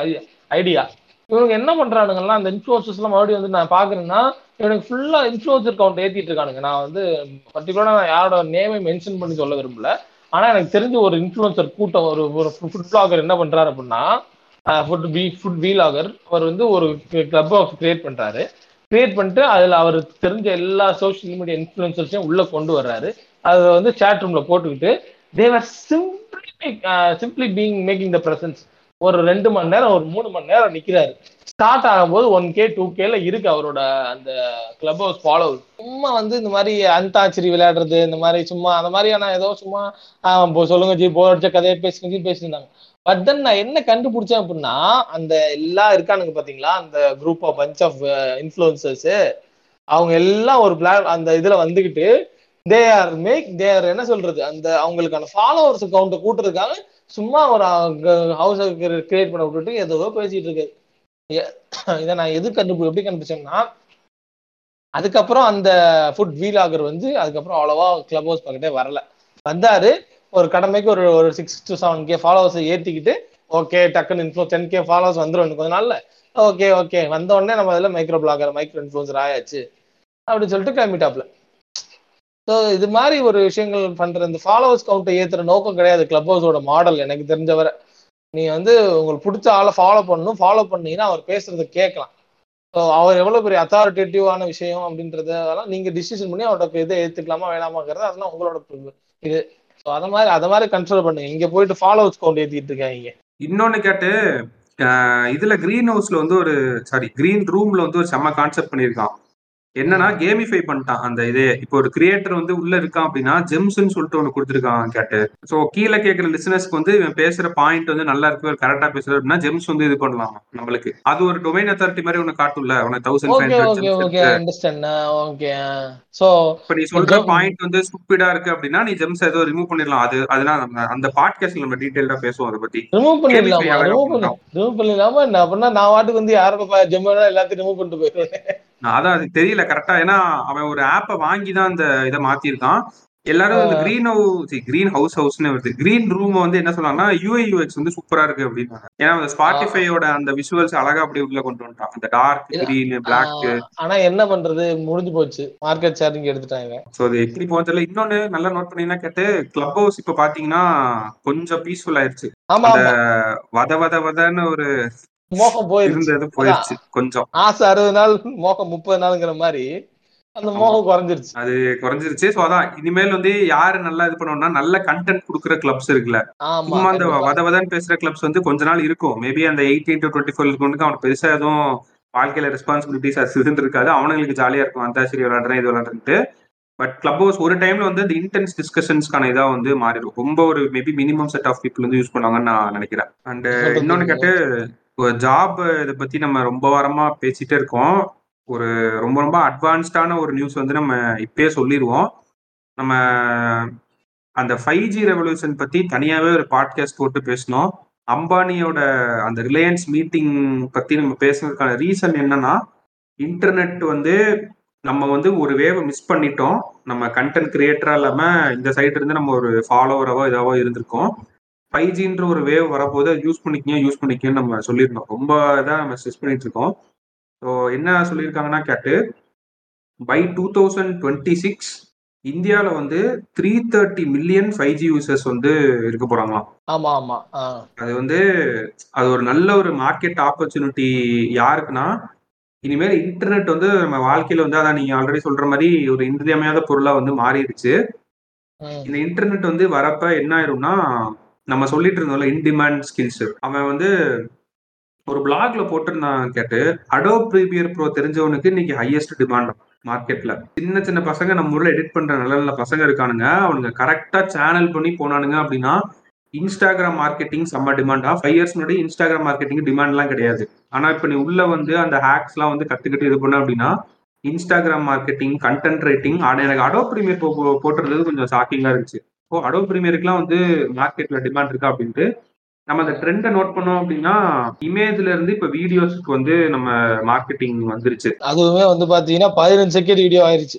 ஐடியா இவங்க என்ன பண்றானுங்கன்னா அந்த இன்ஃபுளுசர்ஸ் மறுபடியும் வந்து நான் பாக்குறேன்னா இவனுக்கு ஃபுல்லா இன்ஃபுளுசர் கவுண்ட் ஏத்திட்டு இருக்கானுங்க. நான் வந்து பர்டிகுலரா நான் யாரோட நேமை மென்ஷன் பண்ணி சொல்ல விரும்பல. ஆனா எனக்கு தெரிஞ்ச ஒரு இன்ஃபுளுசர் கூட்டம் ஒரு ஒரு ஃபுட் பிளாகர் என்ன பண்றாரு அப்படின்னா ஃபுட் பி ஃபுட் வீலாகர் அவர் வந்து ஒரு கிளப் ஹவுஸ் கிரியேட் பண்றாரு. கிரியேட் பண்ணிட்டு அதுல அவர் தெரிஞ்ச எல்லா சோஷியல் மீடியா இன்ஃபுளுசர்ஸையும் உள்ள கொண்டு வர்றாரு. அதை வந்து சேட் ரூம்ல போட்டுக்கிட்டு they're sim simply being making the presence ஒரு ரெண்டு மணி நேரம் ஒரு மூணு மணி நேரம் நிக்கிறாரு. ஸ்டார்ட் ஆகும்போது ஒன் கே டூ கேல இருக்கு அவரோட அந்த கிளப் ஹவுஸ் ஃபாலோவர்ஸ் சும்மா வந்து இந்த மாதிரி அந்தாச்சரி விளையாடுறது இந்த மாதிரி சும்மா அந்த மாதிரியான ஏதோ சும்மா சொல்லுங்க ஜி போர் அடிச்ச கதையை பேசுங்க ஜி பேசியிருந்தாங்க. பட் தென் நான் என்ன கண்டுபிடிச்சேன் அப்படின்னா அந்த எல்லாம் இருக்கானுங்க பாத்தீங்களா அந்த group of bunch of influencers அவங்க எல்லாம் ஒரு பிளான் அந்த இதுல வந்துகிட்டு they are make they are என்ன சொல்றது? அந்த அவங்களுக்கான ஃபாலோவர்ஸ் கவுண்ட்டை கூட்டுறதுக்காக சும்மா ஒரு ஹவுஸ் கிரியேட் பண்ண விட்டுட்டு ஏதோ பேசிட்டு இருக்காரு. இதை நான் எது கண்டுபிடி எப்படி கண்டுபிடிச்சேன்னா அதுக்கப்புறம் அந்த ஃபுட் வீலாகர் வந்து அதுக்கப்புறம் அவ்வளவா கிளப் ஹவுஸ் பக்கத்தே வரல. வந்தாரு ஒரு கடமைக்கு ஒரு ஒரு six to seven K followers ஏற்றிக்கிட்டு ஓகே டக்குன்னு இன்ஃப்ளூ டென் கே ஃபாலோவர்ஸ் வந்துடும் கொஞ்ச நாள்ல. ஓகே ஓகே வந்த உடனே நம்ம அதில் மைக்ரோ பிளாகர் மைக்ரோ இன்ஃப்ளூன்சர் ஆயாச்சு. அப்படின்னு சொல்லிட்டு கிளம்பிட்டாப்ல ஸோ இது மாதிரி ஒரு விஷயங்கள் பண்ற இந்த ஃபாலோவர்ஸ் கவுண்டை ஏத்துற நோக்கம் கிடையாது. கிளப் ஹவுஸோட மாடல் எனக்கு தெரிஞ்சவரை. நீ வந்து உங்களுக்கு பிடிச்ச ஆளை ஃபாலோ பண்ணணும். ஃபாலோ பண்ணீங்கன்னா அவர் பேசுறத கேட்கலாம். ஸோ அவர் எவ்வளவு பெரிய அத்தாரிட்டேட்டிவான விஷயம் அப்படின்றது அதெல்லாம் நீங்க டிசிஷன் பண்ணி அவரோட இதை ஏத்துக்கலாமா வேணாமாங்கிறது அதெல்லாம் உங்களோட இது ஸோ அதை மாதிரி அதை மாதிரி கண்ட்ரோல் பண்ணுங்க. இங்க போயிட்டு ஃபாலோவர்ஸ் கவுண்ட் ஏத்திட்டு இருக்காங்க இன்னொன்னு கேட்டு இதுல கிரீன் ஹவுஸ்ல வந்து ஒரு சாரி கிரீன் ரூம்ல வந்து ஒரு செம்ம கான்செப்ட் பண்ணியிருக்கான். என்னன்னா கேமிஃபை பண்ணிட்டான் அந்த இதே. இப்போ ஒரு கிரியேட்டர் வந்து உள்ள இருக்கான் அப்படின்னா ஜெம்ஸ்ன்னு சொல்லிட்டு ஒன்று கொடுத்துருக்கான் கேட்டு. ஸோ கீழே கேட்குற லிசனர்ஸ்க்கு வந்து இவன் பேசுற பாயிண்ட் வந்து நல்லா இருக்கு கரெக்டா பேசுறது அப்படின்னா ஜெம்ஸ் வந்து இது பண்ணலாம் நம்மளுக்கு. அது ஒரு டொமைன் அத்தாரிட்டி மாதிரி ஒன்று காட்டும்ல உனக்கு தௌசண்ட் ஃபைவ் ஹண்ட்ரட் சோ இப்ப நீ சொல்ற பாயிண்ட் வந்து ஸ்டூபிடா இருக்கு அப்படின்னா நீ ஜெம்ஸ் ஏதோ ரிமூவ் பண்ணிடலாம். அது அதெல்லாம் நம்ம அந்த பாட்காஸ்ட்ல நம்ம டீடைல்டா பேசுவோம் அதை பத்தி. ரிமூவ் ஆ ரிமூவ் பண்ணி ரிமூவ் என்ன அப்படின்னா நான் வாட்டுக்கு வந்து யாரும் ஜெம்மனா எல்லாத்தையும் ரிமூவ் பண்ணிட்டு போயிருவேன் நான் அதான் அது தெரியல கரெக்டா ஏன்னா அவன் ஒரு ஆப்பை வாங்கி தான் அந்த இதை மாத்திருக்கான் எல்லாரும் இந்த கிரீன் ஹவுஸ் கிரீன் ஹவுஸ் ஹவுஸ்னு வருது. கிரீன் ரூம் வந்து என்ன சொன்னாங்கன்னா யூஐ யூஎக்ஸ் வந்து சூப்பரா இருக்கு அப்படின்னு. ஏன்னா அந்த ஸ்பாட்டிஃபையோட அந்த விஷுவல்ஸ் அழகா அப்படி உள்ள கொண்டு வந்துட்டான். அந்த டார்க் கிரீன் பிளாக் ஆனா என்ன பண்றது? முடிஞ்சு போச்சு. மார்க்கெட் ஷேரிங் எடுத்துட்டாங்க சோ அது எப்படி போகுதுல இன்னொன்னு நல்லா நோட் பண்ணீங்கன்னா கேட்டு கிளப் ஹவுஸ் இப்ப பாத்தீங்கன்னா கொஞ்சம் பீஸ்ஃபுல் ஆயிருச்சு. அந்த வத வத வதன்னு ஒரு மோகம் போயிருச்சு. இருந்தது போயிருச்சு கொஞ்சம். ஆசை அறுபது நாள் மோகம் முப்பது நாளுங்கிற மாதிரி அந்த மோகம் குறைஞ்சிருச்சு. அது குறைஞ்சிருச்சு. சோ அதான் இனிமேல் வந்து யாரு நல்லா இது பண்ணணும்னா நல்ல கண்டென்ட் கொடுக்குற கிளப்ஸ் இருக்குல்ல. சும்மா அந்த கண்டிப்பா. வத வதன்னு பேசுற கிளப்ஸ் வந்து கொஞ்ச நாள் இருக்கும். மேபி அந்த எயிட்டீன் டு டுவெண்ட்டி ஃபோர் இருக்கவனுக்கு அவனுக்கு பெருசா எதுவும் வாழ்க்கையில ரெஸ்பான்சிபிலிட்டிஸ் அது இருந்திருக்காது அவனுங்களுக்கு ஜாலியா இருக்கும். அந்தாசரி விளையாடுறேன் இது விளையாடுறேன்ட்டு. பட் கிளப் ஹவுஸ் ஒரு டைம்ல வந்து அந்த இன்டென்ஸ் டிஸ்கஷன்ஸ்க்கான இதா வந்து மாறிடும். ரொம்ப ஒரு maybe minimum set of people வந்து யூஸ் பண்ணுவாங்கன்னு நான் நினைக்கிறேன். அண்ட் இன்னொன்னு கேட்டு ஜாப் இதை பத்தி நம்ம ரொம்ப வாரமா பேசிட்டே இருக்கோம். ஒரு ரொம்ப ரொம்ப அட்வான்ஸ்டான ஒரு நியூஸ் வந்து நம்ம இப்பயே சொல்லிடுவோம் நம்ம அந்த ஃபைவ் ஜி ரெவல்யூஷன் பத்தி தனியாவே ஒரு பாட்காஸ்ட் போட்டு பேசினோம். அம்பானியோட அந்த ரிலையன்ஸ் மீட்டிங் பத்தி நம்ம பேசுனதுக்கான ரீசன் என்னன்னா இன்டர்நெட் வந்து நம்ம வந்து ஒரு வேவை மிஸ் பண்ணிட்டோம். நம்ம கண்டென்ட் கிரியேட்டரா இல்லாம இந்த சைடு இருந்து நம்ம ஒரு ஃபாலோவராவோ இதாவோ இருந்திருக்கோம். ஃபைவ் ஜின்ற ஒரு வேவ் வரப்போது யூஸ் பண்ணிக்கங்க யூஸ் பண்ணிக்கன்னு நம்ம சொல்லியிருந்தோம். ரொம்ப இதாக நம்ம ஸ்ட்ரெஸ் பண்ணிட்டு இருக்கோம். ஸோ என்ன சொல்லியிருக்காங்கன்னா கேட்டு by two thousand twenty six இந்தியாவில் வந்து three thirty million five G users வந்து இருக்க போறாங்களாம். ஆமா ஆமா. அது வந்து அது ஒரு நல்ல ஒரு மார்க்கெட் ஆப்பர்ச்சுனிட்டி யாருக்குன்னா இனிமேல் இன்டர்நெட் வந்து நம்ம வாழ்க்கையில வந்து அதான் நீங்க ஆல்ரெடி சொல்ற மாதிரி ஒரு இன்றியமையாத பொருளா வந்து மாறிடுச்சு. இந்த இன்டர்நெட் வந்து வரப்ப என்ன ஆயிரும்னா நம்ம சொல்லிட்டு இருந்தோம்ல இன்டிமாண்ட் ஸ்கில்ஸ் அவன் வந்து ஒரு பிளாக்ல போட்டிருந்தான் கேட்டு அடோ ப்ரீமியர் ப்ரோ தெரிஞ்சவனுக்கு இன்னைக்கு ஹையஸ்ட் டிமாண்ட் மார்க்கெட்ல சின்ன சின்ன பசங்க நம்ம ஊர்ல எடிட் பண்ற நல்ல நல்ல பசங்க இருக்கானுங்க. அவனுங்க கரெக்டா சேனல் பண்ணி போனானுங்க அப்படின்னா இன்ஸ்டாகிராம் மார்க்கெட்டிங் செம்ம டிமாண்டா ஃபைவ் இயர்ஸ் முன்னாடி இன்ஸ்டாகிராம் மார்க்கெட்டிங் டிமாண்ட்லாம் கிடையாது. ஆனா இப்ப நீ உள்ள வந்து அந்த ஹேக்ஸ்லாம் வந்து கத்துக்கிட்டு இது பண்ண அப்படின்னா இன்ஸ்டாகிராம் மார்க்கெட்டிங் கண்டென்ட் ரைட்டிங் எனக்கு அடோ ப்ரீமியர் போட்டுறது கொஞ்சம் ஷாக்கிங்கா இருந்துச்சு. ஓ அடோ ப்ரீமியருக்குலாம் வந்து மார்க்கெட்ல டிமாண்ட் இருக்கா அப்படின்ட்டு நம்ம அந்த ட்ரெண்டை நோட் பண்ணோம் அப்படின்னா இமேஜ்ல இருந்து இப்ப வீடியோஸ்க்கு வந்து நம்ம மார்க்கெட்டிங் வந்துருச்சு. அதுவுமே வந்து பாத்தீங்கன்னா பதினஞ்சு செகண்ட் வீடியோ ஆயிருச்சு.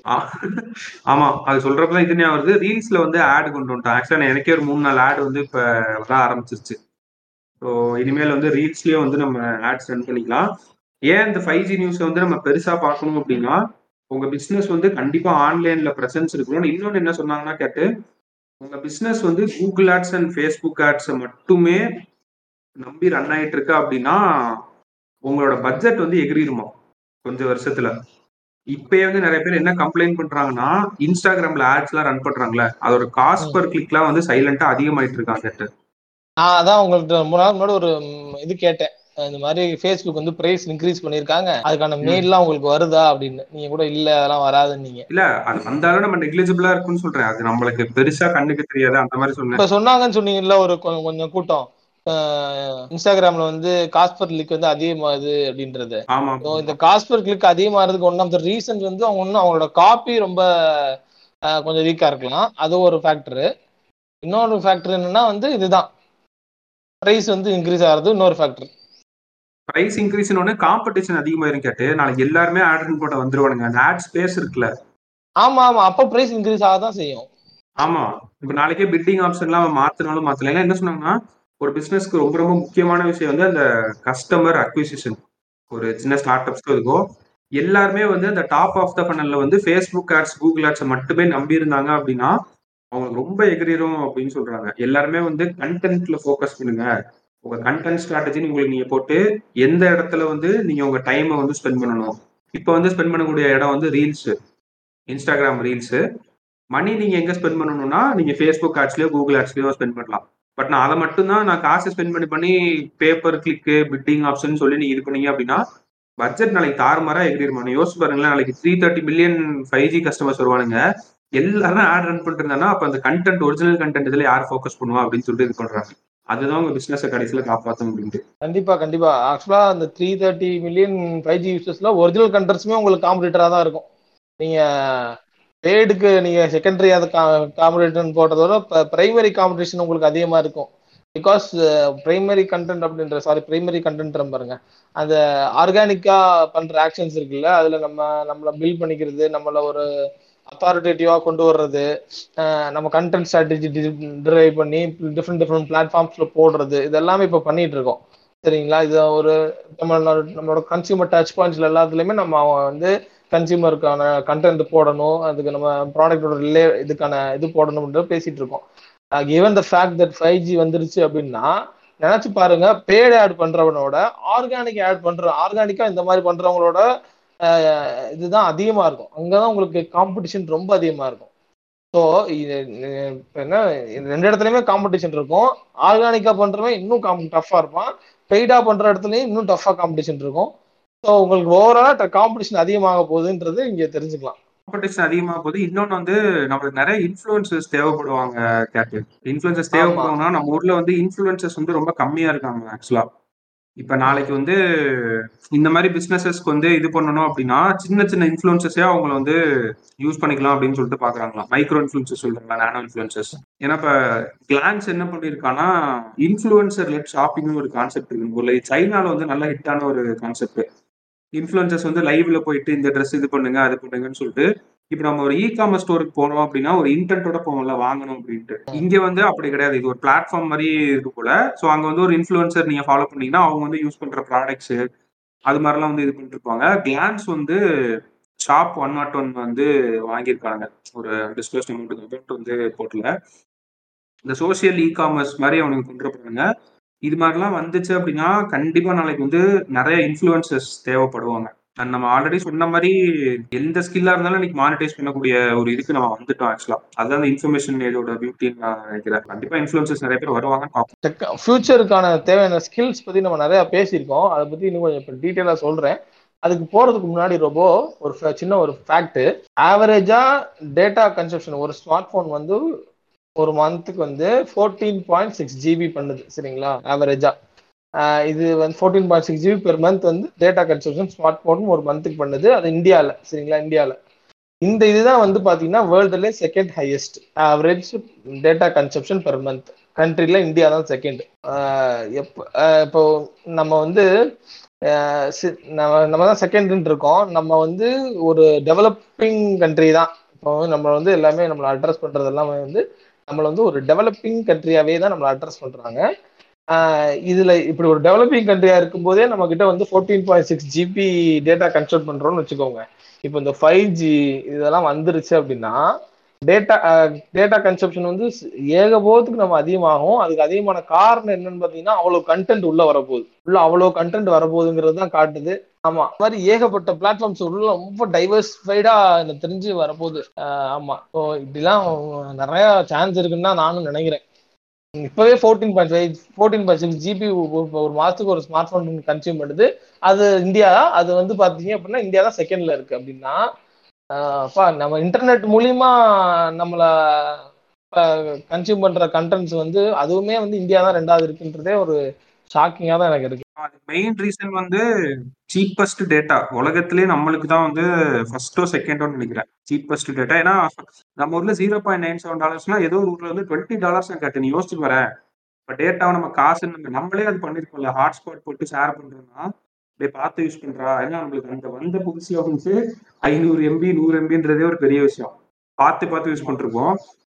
ஆமா அது சொல்றப்பதான் இது வருது. ரீல்ஸ்ல வந்து ஆட் கொண்டு வந்துட்டான் ஆக்சுவலா எனக்கே ஒரு மூணு நாலு ஆட் வந்து இப்ப வர ஆரம்பிச்சிருச்சு. ஸோ இனிமேல் வந்து ரீல்ஸ்லயே வந்து நம்ம ஆட்ஸ் ரன் பண்ணிக்கலாம். ஏன் இந்த ஃபைவ் ஜி நியூஸை வந்து நம்ம பெருசா பார்க்கணும் அப்படின்னா உங்க பிசினஸ் வந்து கண்டிப்பா ஆன்லைன்ல பிரசன்ஸ் இருக்கணும் இன்னொன்னு என்ன சொன்னாங்கன்னா கேட்டு உங்க பிசினஸ் வந்து கூகுள் ஆட்ஸ் அண்ட் ஃபேஸ்புக் ஆட்ஸை மட்டுமே நம்பி ரன் ஆயிட்டு இருக்கா அப்படின்னா உங்களோட பட்ஜெட் வந்து எகிரிடுமா கொஞ்சம் வருஷத்துல. இப்பயே வந்து நிறைய பேர் என்ன கம்ப்ளைண்ட் பண்றாங்கன்னா இன்ஸ்டாகிராம்ல ஆட்ஸ் எல்லாம் ரன் பண்றாங்களே அதோட காஸ்ட் பர் கிளிக்லாம் வந்து சைலண்டா அதிகமாயிட்டு இருக்காங்க அதான் உங்கள்ட்ட ரொம்ப நாள் முன்னாடி ஒரு இது கேட்டேன். இந்த மாதிரி ஃபேஸ்புக் வந்து பிரைஸ் இன்க்ரீஸ் பண்ணிருக்காங்க அதுக்கான மெயில்லாம் உங்களுக்கு வருதா அப்படின்னு? நீங்க கூட இல்ல அதெல்லாம் வராதுன்னு நீங்க இல்ல அது வந்தாலும் நம்ம நெக்லிஜிபிளா இருக்குன்னு சொல்றேன். அது நம்மளுக்கு பெருசா கண்ணுக்கு தெரியாது. அந்த மாதிரி சொன்னேன் இப்ப சொன்னாங்கன்னு சொன்னீங்கல்ல ஒரு கொஞ்சம் கூட்டம். இன்ஸ்டாகிராம்ல வந்து காஸ்பர் கிளிக் வந்து அதிகமாகுது அப்படின்றது. இந்த காஸ்பர் கிளிக் அதிகமாகிறதுக்கு ஒன் ஆஃப் த ரீசன் வந்து அவங்க ஒன்றும் அவங்களோட காப்பி ரொம்ப கொஞ்சம் வீக்கா இருக்கலாம். அது ஒரு ஃபேக்டர் இன்னொரு ஃபேக்டர் என்னன்னா வந்து இதுதான். ப்ரைஸ் வந்து இன்க்ரீஸ் ஆகிறது இன்னொரு ஃபேக்டர் பிரைஸ் இன்க்ரீஸ் ஒன்னு காம்படிஷன் அதிகமாயிரும் கேட்டு. நாளைக்கு எல்லாருமே ஆட் ரன் போட வந்துருவானுங்க. அந்த ஆட் ஸ்பேஸ் இருக்குல்ல. ஆமா ஆமா. அப்ப பிரைஸ் இன்க்ரீஸ் ஆக தான் செய்யும். ஆமா. இப்ப நாளைக்கே பிட்டிங் ஆப்ஷன்லாம் அவன் மாத்தினாலும் மாத்தல. ஏன்னா என்ன சொன்னாங்கன்னா ஒரு பிசினஸ்க்கு ரொம்ப ரொம்ப முக்கியமான விஷயம் வந்து அந்த கஸ்டமர் அக்விசிஷன் ஒரு சின்ன ஸ்டார்ட் அப்ஸ்க்கு இருக்கோ எல்லாருமே வந்து அந்த டாப் ஆஃப் த ஃபனல்ல வந்து ஃபேஸ்புக் ஆட்ஸ் கூகுள் ஆட்ஸை மட்டுமே நம்பி இருந்தாங்க அப்படின்னா அவங்களுக்கு ரொம்ப எகிரிரும் அப்படின்னு சொல்றாங்க. எல்லாருமே வந்து கண்டென்ட்ல ஃபோக்கஸ் பண்ணுங்க. உங்க கண்டென்ட் ஸ்ட்ராட்டஜின்னு உங்களுக்கு நீங்க போட்டு எந்த இடத்துல வந்து நீங்க உங்க டைமை வந்து ஸ்பெண்ட் பண்ணணும். இப்போ வந்து ஸ்பெண்ட் பண்ணக்கூடிய இடம் வந்து ரீல்ஸ் இன்ஸ்டாகிராம் ரீல்ஸ் மணி நீங்க எங்க ஸ்பெண்ட் பண்ணணும்னா நீங்க ஃபேஸ்புக் ஆட்ஸ்லயோ கூகுள் ஆட்ஸ்லயோ ஸ்பெண்ட் பண்ணலாம். பட் நான் அதை மட்டும் தான் நான் காசு ஸ்பெண்ட் பண்ணி பண்ணி பேப்பர் கிளிக்கு பிட்டிங் ஆப்ஷன் சொல்லி நீங்க இது பண்ணீங்க அப்படின்னா பட்ஜெட் நாளைக்கு தாறுமாறா எகிரிருமா யோசிச்சு பாருங்களேன் நாளைக்கு three thirty million five G customers வருவானுங்க. எல்லாரும் ஆட் ரன் பண்ணிட்டு இருந்தாங்கன்னா அப்ப அந்த கண்டென்ட் ஒரிஜினல் கண்டென்ட் இதுல யார் ஃபோக்கஸ் பண்ணுவா அப்படின்னு சொல்லிட்டு இது பண்றாங்க. அதுதான் உங்க பிசினஸ் கடைசியில காப்பாற்ற முடியுது. கண்டிப்பா கண்டிப்பா. ஆக்சுவலா அந்த three thirty million five G யூசர்ஸ்ல original கண்டர்ஸுமே உங்களுக்கு காம்படிட்டரா தான் இருக்கும். நீங்க பேடுக்கு நீங்க செகண்டரி அதை காம்படிஷன் போடுறதோட பிரைமரி காம்படிஷன் உங்களுக்கு அதிகமா இருக்கும். பிகாஸ் பிரைமரி கண்டென்ட் அப்படின்ற சாரி பிரைமரி கண்டென்ட் பாருங்க. அந்த ஆர்கானிக்கா பண்ற ஆக்ஷன்ஸ் இருக்குல்ல அதுல நம்ம நம்மள பில்ட் பண்ணிக்கிறது நம்மள ஒரு அத்தாரிட்டேட்டிவாக கொண்டு வர்றது நம்ம கண்டென்ட் ஸ்ட்ராட்டஜி டிரைவ் பண்ணி டிஃப்ரெண்ட் டிஃப்ரெண்ட் பிளாட்ஃபார்ம்ஸில் போடுறது இதெல்லாமே இப்போ பண்ணிட்டு இருக்கோம். சரிங்களா? இது ஒரு நம்மளோட நம்மளோட கன்சியூமர் டச் பாயிண்ட்ஸ்ல எல்லாத்துலேயுமே நம்ம வந்து கன்சியூமருக்கான கண்டென்ட் போடணும் அதுக்கு நம்ம ப்ராடக்டோட ரிலே இதுக்கான இது போடணும்ன்ற பேசிட்டு இருக்கோம். Given the fact that five G வந்துருச்சு அப்படின்னா நினைச்சு பாருங்க பேட் ஆட் பண்றவனோட ஆர்கானிக் ஆட் பண்ற ஆர்கானிக்கா இந்த மாதிரி பண்றவங்களோட இதுதான் அதிகமா இருக்கும். அங்கதான் உங்களுக்கு காம்படிஷன் ரொம்ப அதிகமா இருக்கும். ஸோ இப்ப என்ன ரெண்டு இடத்துலயுமே காம்படிஷன் இருக்கும். ஆர்கானிக்கா பண்றவன் இன்னும் காம் டஃபா இருப்பான். பெய்டா பண்ற இடத்துலயும் இன்னும் டஃபா காம்படிஷன் இருக்கும். ஸோ உங்களுக்கு ஓவராலா காம்படிஷன் அதிகமாக போகுதுன்றது இங்க தெரிஞ்சுக்கலாம். காம்படிஷன் அதிகமா போகுது. இன்னொன்னு வந்து நம்மளுக்கு நிறைய இன்ஃபுளுசர்ஸ் தேவைப்படுவாங்க கேட்டு. இன்ஃபுளுசர்ஸ் தேவைப்படுவாங்கன்னா நம்ம ஊர்ல வந்து இன்ஃபுளுசர்ஸ் வந்து ரொம்ப கம்மியா இருக்காங்க ஆக்சுவலா இப்ப நாளைக்கு வந்து இந்த மாதிரி பிசினஸஸ்க்கு வந்து இது பண்ணணும் அப்படின்னா சின்ன சின்ன இன்ஃபுளுசஸே அவங்கள வந்து யூஸ் பண்ணிக்கலாம் அப்படின்னு சொல்லிட்டு பாக்குறாங்களா மைக்ரோ இன்ஃபுளுசஸ் சொல்றாங்களா நானோ இன்ஃபுளுசஸ் ஏன்னா இப்ப கிளான்ஸ் என்ன பண்ணிருக்கான்னா இன்ஃபுளுசர் லெட் ஷாப்பிங்னு ஒரு கான்செப்ட் இருக்கு. ஊர்ல சைனால வந்து நல்ல ஹிட்டான ஒரு கான்செப்ட் இன்ஃபுளுசஸ் வந்து லைவ்ல போயிட்டு இந்த ட்ரெஸ் இது பண்ணுங்க அது பண்ணுங்கன்னு சொல்லிட்டு இப்போ நம்ம ஒரு இ காமர்ஸ் ஸ்டோருக்கு போனோம் அப்படின்னா ஒரு இன்டென்ட்டோட போவோம்ல வாங்கணும் அப்படின்ட்டு. இங்க வந்து அப்படி கிடையாது. இது ஒரு பிளாட்ஃபார்ம் மாதிரி இருக்கு போல. ஸோ அங்க வந்து ஒரு இன்ஃபுளுசர் நீங்க ஃபாலோ பண்ணீங்கன்னா அவங்க வந்து யூஸ் பண்ற ப்ராடக்ட்ஸ் அது மாதிரிலாம் வந்து இது பண்ணிட்டு இருப்பாங்க கிளான்ஸ் வந்து ஷாப் ஒன் நாட் ஒன் வந்து வாங்கியிருக்காங்க. ஒரு டிஸ்கஸ் அமௌண்ட் வந்து போட்டல இந்த சோசியல் இ காமர்ஸ் மாதிரி அவனுக்கு கொண்டு போறாங்க இது மாதிரிலாம் வந்துச்சு அப்படின்னா கண்டிப்பா நாளைக்கு வந்து நிறைய இன்ஃப்ளூயன்சஸ் தேவைப்படுவாங்க. நம்ம ஆல்ரெடி சொன்ன மாதிரி எந்த ஸ்கில்லா இருந்தாலும் இன்னைக்கு மானிட்டைஸ் பண்ணக்கூடிய ஒரு இதுக்கு நம்ம வந்துட்டோம் ஆக்சுவலா அதுதான் அந்த இன்ஃபர்மேஷன் ஏஜோட பியூட்டின்னு நான் நினைக்கிறேன். கண்டிப்பா இன்ஃபுளுசஸ் நிறைய பேர் வருவாங்க ஃபியூச்சருக்கான தேவையான ஸ்கில்ஸ் பத்தி நம்ம நிறைய பேசியிருக்கோம். அதை பத்தி இன்னும் கொஞ்சம் இப்போ டீட்டெயிலாக சொல்றேன். அதுக்கு போறதுக்கு முன்னாடி ரொம்ப ஒரு சின்ன ஒரு ஃபேக்ட் ஆவரேஜா டேட்டா கன்சப்ஷன் ஒரு ஸ்மார்ட் போன் வந்து ஒரு மந்த்துக்கு வந்து ஃபோர்டீன் பாயிண்ட் சிக்ஸ் ஜிபி பண்ணுது. சரிங்களா? ஆவரேஜா இது வந்து fourteen point six GB per month வந்து டேட்டா கன்சப்ஷன் ஸ்மார்ட் ஃபோன் ஒரு மந்த்துக்கு பண்ணுது. அது இந்தியாவில் சரிங்களா? இந்தியாவில் இந்த இதுதான் வந்து பார்த்தீங்கன்னா வேர்ல்டுலேயே second highest average data consumption per month கண்ட்ரியில் இந்தியா தான் செகண்ட் எப்போ இப்போ நம்ம வந்து சி- நம்ம நம்ம தான் செகண்ட் இருக்கோம். நம்ம வந்து ஒரு டெவலப்பிங் கண்ட்ரி தான். இப்போ வந்து நம்ம வந்து எல்லாமே நம்மளை அட்ரஸ் பண்ணுறது எல்லாமே வந்து நம்மளை வந்து ஒரு டெவலப்பிங் கண்ட்ரியாவே தான் நம்மளை அட்ரஸ் பண்ணுறாங்க இதுல இப்படி ஒரு டெவலப்பிங் கண்ட்ரியா இருக்கும்போதே நம்ம கிட்ட வந்து fourteen point six GB data consult பண்றோம்னு வச்சுக்கோங்க. இப்போ இந்த ஃபைவ் ஜி இதெல்லாம் வந்துருச்சு அப்படின்னா டேட்டா டேட்டா கன்சப்ஷன் வந்து ஏகபோகத்துக்கு நம்ம அதிகமாகும். அதுக்கு அதிகமான காரணம் என்னன்னு பார்த்தீங்கன்னா அவ்வளோ கண்டென்ட் உள்ள வரப்போகுது. உள்ள அவ்வளோ கண்டென்ட் வரப்போகுதுங்கிறது தான் காட்டுது. ஆமா அது மாதிரி ஏகப்பட்ட பிளாட்ஃபார்ம்ஸ் உள்ள ரொம்ப டைவர்ஸ்ஃபைடா எனக்கு தெரிஞ்சு வரப்போகுது. ஆமா. ஸோ இப்படிலாம் நிறைய சான்ஸ் இருக்குன்னு தான் நானும் நினைக்கிறேன். இப்பவே fourteen point five fourteen point six GB ஒரு மாசத்துக்கு ஒரு ஸ்மார்ட் ஃபோன் கன்சியூம் பண்ணுது. அது இந்தியா அது வந்து பாத்தீங்க அப்படின்னா இந்தியா தான் செகண்ட்ல இருக்கு அப்படின்னா நம்ம இன்டர்நெட் மூலியமா நம்மள கன்சியூம் பண்ற கண்டென்ட்ஸ் வந்து அதுவுமே வந்து இந்தியா தான் ரெண்டாவது இருக்குன்றதே ஒரு ஷாக்கிங்கா தான் எனக்கு இருக்கு. மெயின் ரீசன் வந்து சீப்பஸ்ட் டேட்டா உலகத்திலே நம்மளுக்கு தான் வந்து ஃபர்ஸ்டோ செகண்டோ நினைக்கிறேன். சீப்பஸ்ட் டேட்டா ஏன்னா நம்ம ஊர்ல ஜீரோ பாயிண்ட் நைன் செவன் டாலர்ஸ்னா ஏதோ ஒரு ஊர்ல வந்து டுவெண்ட்டி டாலர்ஸ் கேட்டு நீ யோசிச்சு வரேன் இப்போ டேட்டாவை நம்ம காசு நம்மளே அது பண்ணிருக்கோம்ல ஹாட்ஸ்பாட் போட்டு ஷேர் பண்றோம்னா அப்படியே பார்த்து யூஸ் பண்றா. ஏன்னா நம்மளுக்கு அந்த வந்த புதுசுல வந்து ஐநூறு எம்பி நூறு எம்பின்றதே ஒரு பெரிய விஷயம். பார்த்து பார்த்து யூஸ் பண்ணிருக்கோம்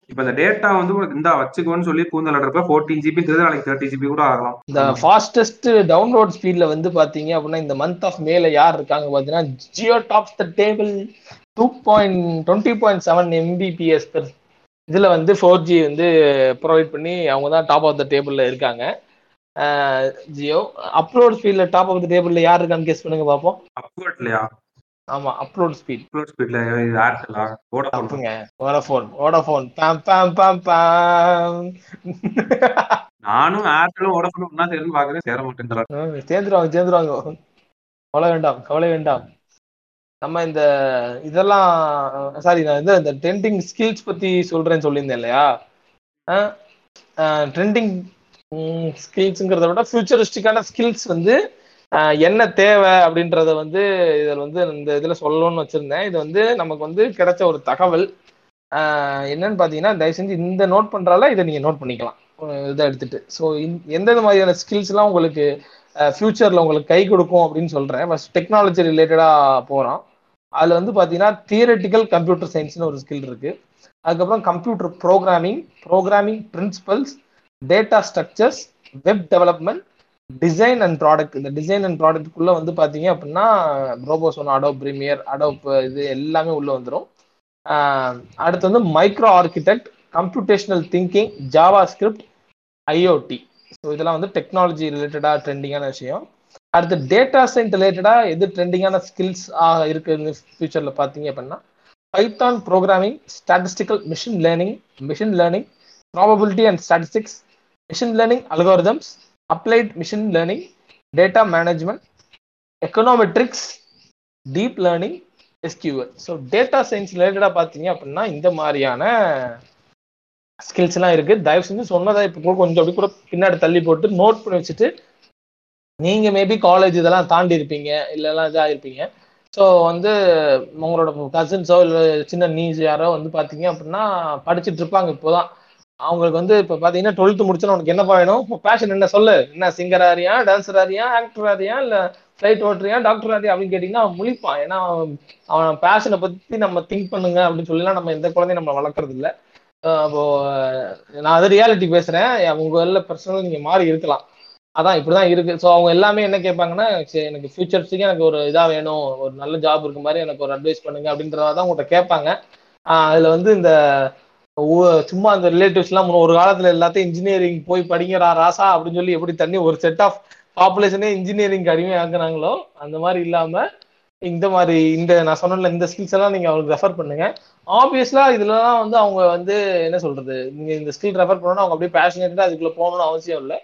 இப்போ அந்த டேட்டா வந்து உனக்கு இந்த வச்சுக்கோன்னு சொல்லி பூந்தல் ஆடுறப்ப ஃபோர்டீன் ஜிபின்றது நாளைக்கு தேர்ட்டி ஜிபி கூட ஆகலாம். இந்த ஃபாஸ்டஸ்ட் டவுன்லோட் ஸ்பீட்ல வந்து பாத்தீங்க அப்படின்னா இந்த மந்த் ஆஃப் மேல யார் இருக்காங்க பாத்தீங்கன்னா Jio tops the table two point twenty point seven Mbps இதுல வந்து ஃபோர் ஜி வந்து ப்ரொவைட் பண்ணி அவங்க தான் டாப் ஆஃப் த டேபிள்ல இருக்காங்க. ஜியோ அப்லோட் ஸ்பீட்ல டாப் ஆஃப் த டேபிள்ல யார் இருக்கான்னு கெஸ் பண்ணுங்க பார்ப்போம் அப்வர்ட் இல்லையா ஆமா அப்லோட் ஸ்பீட் அப்லோட் ஸ்பீட்ல ஏர்டெல்லா வோடஃபோன் வோடஃபோன் வோடஃபோன் பாம் பாம் பாம் பாம் நானும் ஏர்டெலும் வோடஃபோன் ஒன்னா சேர்ந்து பாக்குறேன் சேர மாட்டேன் சேர்ந்துருவாங்க சேர்ந்துருவாங்க. கவலை வேண்டாம் கவலை வேண்டாம். நம்ம இந்த இதெல்லாம் சாரி நான் இந்த இந்த ட்ரெண்டிங் ஸ்கில்ஸ் பத்தி சொல்றேன்னு சொல்லியிருந்தேன் இல்லையா? ட்ரெண்டிங் ஸ்கில்ஸுங்கிறத விட ஃபியூச்சரிஸ்டிக்கான ஸ்கில்ஸ் வந்து என்ன தேவை அப்படின்றத வந்து இதில் வந்து இந்த இதில் சொல்லணும்னு வச்சுருந்தேன். இது வந்து நமக்கு வந்து கிடைச்ச ஒரு தகவல். என்னன்னு பார்த்தீங்கன்னா தயவு செஞ்சு இந்த நோட் பண்ணுறால இதை நீங்கள் நோட் பண்ணிக்கலாம். இதை எடுத்துட்டு. ஸோ எந்தெந்த மாதிரியான ஸ்கில்ஸ்லாம் உங்களுக்கு ஃப்யூச்சரில் உங்களுக்கு கை கொடுக்கும் அப்படின்னு சொல்கிறேன் ஃபஸ்ட் டெக்னாலஜி ரிலேட்டடாக போகிறோம் அதில் வந்து பார்த்தீங்கன்னா தியரட்டிக்கல் கம்ப்யூட்டர் சயின்ஸ்னு ஒரு ஸ்கில் இருக்குது அதுக்கப்புறம் computer programming programming principles data structures web development design and product இந்த டிசைன் அண்ட் ப்ராடக்ட்குள்ளே வந்து பார்த்தீங்க அப்படின்னா ரோபோ ஒன்று அடோப் ப்ரீமியர் அடோப் இது எல்லாமே உள்ள வந்துடும் அடுத்து வந்து micro architect computational thinking JavaScript IoT so இதெல்லாம் வந்து டெக்னாலஜி ரிலேட்டடாக ட்ரெண்டிங்கான விஷயம். அடுத்து டேட்டா சயின்ஸ் ரிலேட்டடாக எது ட்ரெண்டிங்கான ஸ்கில்ஸ் இருக்குன்னு ஃபியூச்சரில் பார்த்தீங்க அப்படின்னா Python programming statistical machine learning machine learning probability and statistics machine learning algorithms applied machine learning data management econometrics deep learning SQL so data science ரிலேட்டடாக பார்த்தீங்க அப்படின்னா இந்த மாதிரியான ஸ்கில்ஸ்லாம் இருக்குது தயவு செஞ்சு சொன்னதை இப்போ கூட கொஞ்சம் அப்படி கூட பின்னாடி தள்ளி போட்டு நோட் பண்ணி வச்சுட்டு நீங்கள் மேபி காலேஜ் இதெல்லாம் தாண்டி இருப்பீங்க இல்லைலாம் இதாக இருப்பீங்க. ஸோ வந்து உங்களோட கசின்ஸோ இல்லை சின்ன நீஸ் யாரோ வந்து பார்த்தீங்க அப்படின்னா படிச்சுட்டு இருப்பாங்க இப்போதான். அவங்களுக்கு வந்து இப்போ பார்த்தீங்கன்னா டுவெல்த்து முடிச்சோன்னா உனக்கு என்னப்பா வேணும்? பேஷன் என்ன? சொல்லு. என்ன சிங்கர் ஆரியா டான்சர் ஆரியா ஆக்டர் ஆரியா இல்லை ஃப்ளைட் ஓட்டுறியா டாக்டர் ஆரியா அப்படின்னு கேட்டிங்கன்னா அவன் முழிப்பான். ஏன்னா அவன் பேஷனை பற்றி நம்ம திங்க் பண்ணுங்க அப்படின்னு சொல்லிலாம் நம்ம எந்த குழந்தையும் நம்ம வளர்க்குறது இல்லை. அப்போ நான் அது ரியாலிட்டி பேசுகிறேன் உங்கள் எல்லாம் பர்சனல் நீங்கள் மாறி இருக்கலாம். அதான் இப்படிதான் இருக்கு. ஸோ அவங்க எல்லாமே என்ன கேட்பாங்கன்னா சரி எனக்கு ஃபியூச்சர்ஸுக்கு எனக்கு ஒரு இதாக வேணும். ஒரு நல்ல ஜாப் இருக்க மாதிரி எனக்கு ஒரு அட்வைஸ் பண்ணுங்க அப்படின்றதான் தான் உங்கள்கிட்ட கேட்பாங்க அதில் வந்து இந்த சும்மா அந்த ரிலேட்டிவ்ஸ் எல்லாம் ஒரு காலத்துல எல்லாத்தையும் இன்ஜினியரிங் போய் படிங்கடா ராசா அப்படின்னு சொல்லி எப்படி தண்ணி ஒரு செட் ஆஃப் பாப்புலேஷனே இன்ஜினியரிங் அடிமையாக்குனாங்களோ அந்த மாதிரி இல்லாம இந்த மாதிரி இந்த நான் சொன்ன இந்த ஸ்கில்ஸ் எல்லாம் நீங்க அவங்களுக்கு ரெஃபர் பண்ணுங்க. ஆப்வியஸ்லா இதுலலாம் வந்து அவங்க வந்து என்ன சொல்றது? நீங்க இந்த ஸ்கில் ரெஃபர் பண்ணணும் அவங்க அப்படியே பேஷனேட்டா அதுக்குள்ள போகணும்னு அவசியம் இல்லை.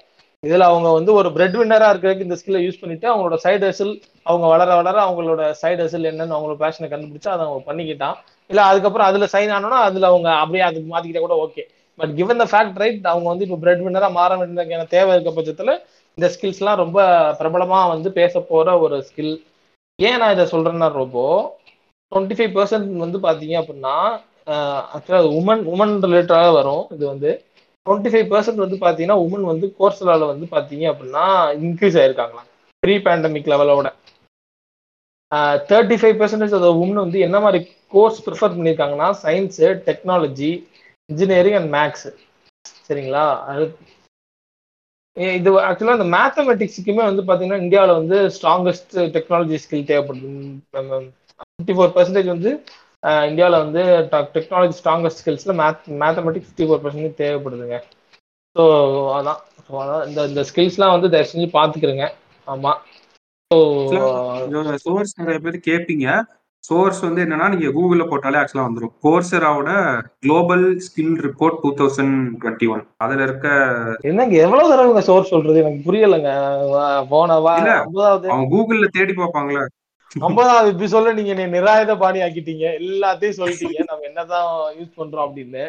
இதுல அவங்க வந்து ஒரு பிரெட் வின்னரா இருக்கிறதுக்கு இந்த ஸ்கில்லை யூஸ் பண்ணிட்டு அவங்களோட சைடு ஹசில் அவங்க வளர வளர அவங்களோட சைடு ஹசில் என்னன்னு அவங்களோட பேஷனை கண்டுபிடிச்சா அதை அவங்க பண்ணிக்கிட்டான். இல்ல அதுக்கப்புறம் அதுல சைன் ஆனோம்னா அதுல அவங்க அப்படியே அதுக்கு மாத்திக்கிட்டா கூட okay but given the fact right அவங்க வந்து இப்போ பிரெட் வின்னரா மாற வேண்டியதுக்கான தேவை இருக்க பட்சத்துல இந்த ஸ்கில்ஸ்லாம் ரொம்ப பிரபலமா வந்து பேச போற ஒரு ஸ்கில் ஏன் நான் இதை சொல்றேன்னா ரொம்ப டுவெண்ட்டி ஃபைவ் பர்சன்ட் வந்து பார்த்தீங்க அப்படின்னா ஆக்சுவலாக உமன் உமன் ரிலேட்டடாக வரும் இது வந்து. டுவெண்ட்டி ஃபைவ் பர்சன்ட் வந்து பார்த்தீங்கன்னா உமன் வந்து கோர்ஸ்லால வந்து பார்த்தீங்க அப்படின்னா இன்க்ரீஸ் ஆயிருக்காங்களாம். ப்ரீ பேண்டமிக் லெவலோட தேர்ட்டி ஃபைவ் பர்சன்டேஜ் அந்த உமன் வந்து என்ன மாதிரி கோர்ஸ் ப்ரிஃபர் பண்ணியிருக்காங்கன்னா science technology engineering and maths சரிங்களா? அது இது ஆக்சுவலாக இந்த மேத்தமெட்டிக்ஸுக்குமே வந்து பார்த்தீங்கன்னா இந்தியாவில் வந்து ஸ்ட்ராங்கஸ்ட் டெக்னாலஜி ஸ்கில் தேவைப்படுது. ஃபிஃப்டி ஃபோர் பர்சன்டேஜ் வந்து இந்தியாவில் வந்து technology strongest ஸ்கில்ஸில் math mathematics fifty four percentage தேவைப்படுதுங்க. ஸோ அதான் ஸோ அதான் இந்த இந்த ஸ்கில்ஸ்லாம் வந்து தயவு செஞ்சு பார்த்துக்கிறேங்க ஆமாம் ஸோ சோர்ஸ் நிறைய பேர் கேட்பீங்க சோர்ஸ் வந்து என்னன்னா நீங்க கூகுள்ல போட்டாலே ஆக்சுவலா வந்துடும் கோர்சராவோட global skill report two thousand twenty one அதுல இருக்க என்னங்க எவ்வளவு தடவை சோர்ஸ் சொல்றது? எனக்கு புரியலைங்க. போனவா அவங்க கூகுள்ல தேடி பார்ப்பாங்களே. ஐம்பதாவது எபிசோட்ல நீங்க நீ நிராயுத பாணி ஆக்கிட்டீங்க. எல்லாத்தையும் சொல்லிட்டீங்க. நம்ம என்னதான் யூஸ் பண்றோம் அப்படின்னு.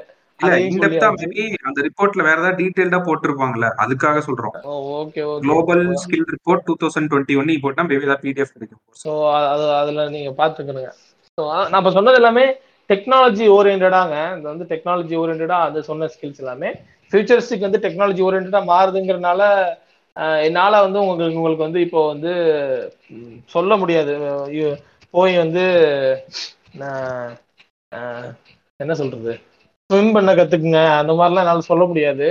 அந்த ரிப்போர்ட்ல வேற ஏதாவது டீடைல்டா போட்டிருப்பாங்கல்ல அதுக்காக சொல்றோம். Okay global skill report two thousand twenty one போட்டா மேபி ஏதாவது பிடிஎஃப் கிடைக்கும். ஸோ அது அதுல நீங்க பாத்துக்கணுங்க நான் இப்ப சொன்னது எல்லாமே டெக்னாலஜி ஓரியன்டாங்க இந்த வந்து டெக்னாலஜி ஓரியன்டா அது சொன்ன ஸ்கில்ஸ் எல்லாமே. ஃபியூச்சரிஸ்டிக் வந்து டெக்னாலஜி ஓரியன்டா மாறுதுங்கிறனால என்னால வந்து உங்களுக்கு உங்களுக்கு வந்து இப்போ வந்து சொல்ல முடியாது. போய் வந்து என்ன சொல்றது? ஸ்விம் பண்ண கத்துக்குங்க. அந்த மாதிரிலாம் என்னால் சொல்ல முடியாது.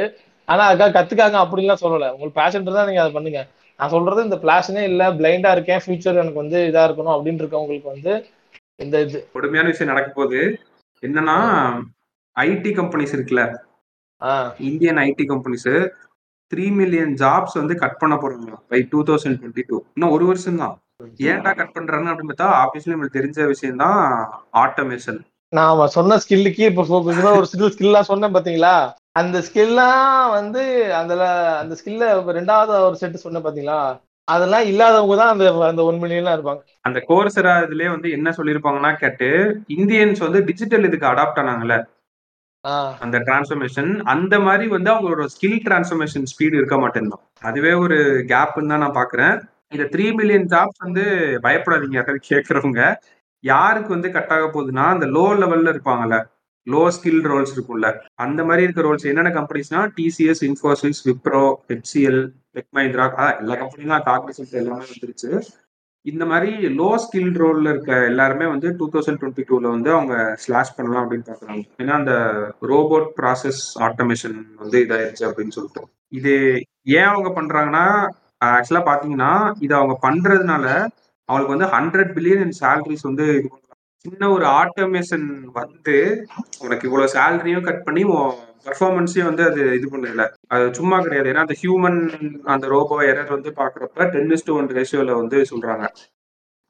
ஆனா அதுக்காக கத்துக்காங்க அப்படின்லாம் சொல்லலை. உங்களுக்கு பேஷன் தான் நீங்க அதை பண்ணுங்க. நான் சொல்றது இந்த பிளாஷனே இல்லை. பிளைண்டா இருக்கேன். ஃபியூச்சர் எனக்கு வந்து இதா இருக்கணும் அப்படின்னு இருக்கவங்களுக்கு வந்து இந்த இது. கொடுமையான விஷயம் நடக்க போகுது. என்னன்னா ஐடி கம்பெனிஸ் இருக்குல்ல. Indian IT companies three million jobs வந்து கட் பண்ண போறாங்க. By two thousand twenty two இன்னும் ஒரு வருஷம் தான் ஏன்டா கட் பண்றாங்க அப்படின்னு பார்த்தா ஆப்வியஸ்லி நம்மளுக்கு தெரிஞ்ச விஷயம் தான் ஆட்டோமேஷன் நான் சொன்ன ஸ்கில்லுக்கு இப்போ ஒரு ஸ்கில் ஸ்கில்லாம் சொன்னேன் பாத்தீங்களா? அந்த ஸ்கில்லாம் வந்து அதுல அந்த ஸ்கில்ல ரெண்டாவது ஒரு செட் சொன்னேன் பாத்தீங்களா? அதெல்லாம் இல்லாதவங்க தான் அந்த அந்த ஒன் மில்லியன்லாம் இருப்பாங்க. அந்த கோர்சரா இதுலயே வந்து என்ன சொல்லியிருப்பாங்கன்னா கேட்டு இந்தியன்ஸ் வந்து டிஜிட்டல் இதுக்கு அடாப்ட் ஆனாங்கல்ல. அந்த டிரான்ஸ்ஃபர்மேஷன் அந்த மாதிரி வந்து அவங்களோட ஸ்கில் டிரான்ஸ்ஃபர்மேஷன் ஸ்பீடு இருக்க மாட்டேன்தான் அதுவே ஒரு கேப்னு தான் நான் பாக்குறேன். இந்த த்ரீ மில்லியன் ஜாப்ஸ் வந்து பயப்படாதீங்க யாராவது கேட்கறவங்க யாருக்கு வந்து கட் ஆக போகுதுன்னா அந்த லோ லெவல்ல இருப்பாங்கல்ல. லோ ஸ்கில் ரோல்ஸ் இருக்கும்ல. அந்த மாதிரி இருக்க ரோல்ஸ் என்னென்ன கம்பெனிஸ்னா TCS Infosys Wipro HCL tech Mahindra எல்லா கம்பெனியும் காக்னிசன்ஸ் எல்லாமே வந்துருச்சு. இந்த மாதிரி லோ ஸ்கில் ரோல்ல இருக்க எல்லாருமே வந்து டூ தௌசண்ட் டுவெண்ட்டி டூல வந்து அவங்க ஸ்லாஷ் பண்ணலாம் அப்படின்னு பாக்குறாங்க ஏன்னா அந்த ரோபோட் ப்ராசஸ் ஆட்டோமேஷன் வந்து இதாயிருச்சு அப்படின்னு சொல்லிட்டு. இது ஏன் அவங்க பண்றாங்கன்னா ஆக்சுவலா பாத்தீங்கன்னா இது அவங்க பண்றதுனால அவங்களுக்கு வந்து ஹண்ட்ரட் பில்லியன் சேலரிஸ் வந்து இது சின்ன ஒரு ஆட்டோமேஷன் வந்து உனக்கு இவ்வளவு சேலரியும் கட் பண்ணி பர்ஃபார்மன்ஸையும் வந்து அது இது பண்ணல அது சும்மா கிடையாது. ஏன்னா அந்த ஹியூமன் அந்த ரோபோ எரர் வந்து பாக்குறப்ப டென் டு ஒன் ரேஷியோல வந்து சொல்றாங்க.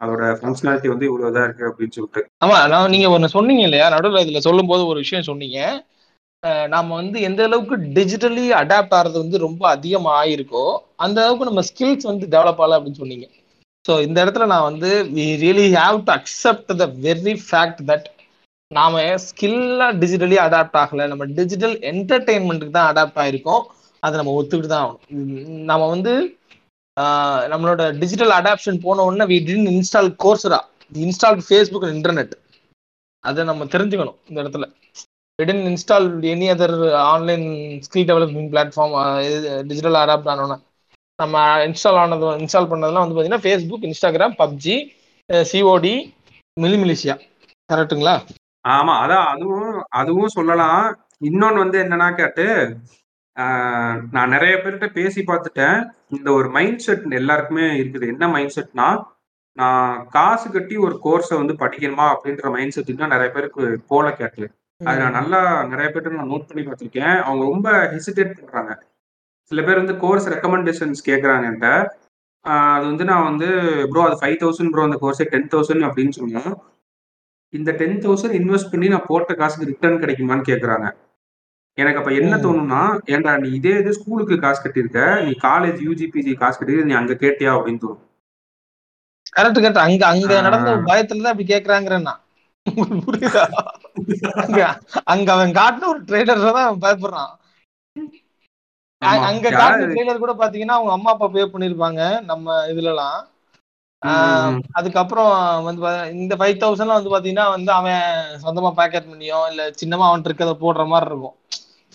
அதோட ஃபங்க்ஷனாலிட்டி வந்து இவ்வளவுதான் இருக்கு அப்படின்னு சொல்லிட்டு. ஆமா நான் நீங்க ஒன்னு சொன்னீங்க இல்லையா? நடுவில் இதுல சொல்லும் போது ஒரு விஷயம் சொன்னீங்க. நாம வந்து எந்த அளவுக்கு டிஜிட்டலி அடாப்ட் ஆகிறது வந்து ரொம்ப அதிகமா ஆயிருக்கோ அந்த அளவுக்கு நம்ம ஸ்கில்ஸ் வந்து டெவலப் ஆகல அப்படின்னு சொன்னீங்க. ஸோ இந்த இடத்துல நான் வந்து we really have to accept the very fact that நாம ஸ்கில்லாக டிஜிட்டலி அடாப்ட் ஆகலை. நம்ம டிஜிட்டல் என்டர்டெயின்மெண்ட்டுக்கு தான் அடாப்ட் ஆகிருக்கோம் அதை நம்ம ஒத்துக்கிட்டு தான் ஆகணும். நம்ம வந்து நம்மளோட டிஜிட்டல் அடாப்ஷன் போன உடனே we didn't install Coursera install Facebook internet அதை நம்ம தெரிஞ்சுக்கணும் இந்த இடத்துல. We didn't install any other online skill development platform digital adopt ஆனோன்னா. நம்ம இன்ஸ்டால் ஆனது இன்ஸ்டால் பண்ணதெல்லாம் வந்து பார்த்தீங்கன்னா ஃபேஸ்புக் இன்ஸ்டாகிராம் பப்ஜி சிஓடி மிலிமிலிஷியா கரெக்ட்டுங்களா? ஆமா அதான் அதுவும் அதுவும் சொல்லலாம். இன்னொன்னு வந்து என்னன்னா கேட்டு நான் நிறைய பேர்கிட்ட பேசி பார்த்துட்டேன். இந்த ஒரு மைண்ட் செட் எல்லாருக்குமே இருக்குது. என்ன மைண்ட் செட்னா நான் காசு கட்டி ஒரு கோர்ஸை வந்து படிக்கணுமா அப்படின்ற மைண்ட் செட் தான் நிறைய பேருக்கு போல கேட்டு. அது நான் நல்லா நிறைய பேர்ட்ட நான் நோட் பண்ணி பார்த்திருக்கேன். அவங்க ரொம்ப ஹெசிடேட் பண்றாங்க. சில பேர் வந்து கோர்ஸ் ரெக்கமெண்டேஷன்ஸ் கேட்குறாங்க என்கிட்ட. அது வந்து நான் வந்து ப்ரோ அது ஃபைவ் தௌசண்ட் ப்ரோ அந்த கோர்ஸே டென் தௌசண்ட் அப்படின்னு சொன்னேன். இந்த டென் தௌசண்ட் இன்வெஸ்ட் பண்ணி நான் போட்ட காசுக்கு ரிட்டர்ன் கிடைக்குமான்னு கேக்குறாங்க. எனக்கு அப்ப என்ன. தோணும்னா ஏன்டா நீ இதே இது ஸ்கூலுக்கு காசு கட்டியிருக்க நீ காலேஜ் யூஜி பிஜி காசு கட்டிருக்க நீ அங்க கேட்டியா அப்படின்னு தோணும். கரெக்ட் கரெக்ட் அங்க அங்க. நடந்த பயத்துல தான் அப்படி கேக்குறாங்கிறேன்னா புரியுதா? அங்க அவன் காட்டின ஒரு ட்ரெய்லர் தான் அவன் பயப்படுறான். அங்க ட்ரெய்லர் கூட பாத்தீங்கன்னா அவங்க அம்மா அப்பா பே பண்ணிருப்பாங்க நம்ம இதுலலாம். அதுக்கப்புறம் வந்து இந்த ஃபைவ் தௌசண்ட்லாம் வந்து பாத்தீங்கன்னா வந்து அவன் சொந்தமா பேக்கெட் பண்ணியோ இல்ல சின்னமா அவன் இருக்கிறத போடுற மாதிரி இருக்கும்.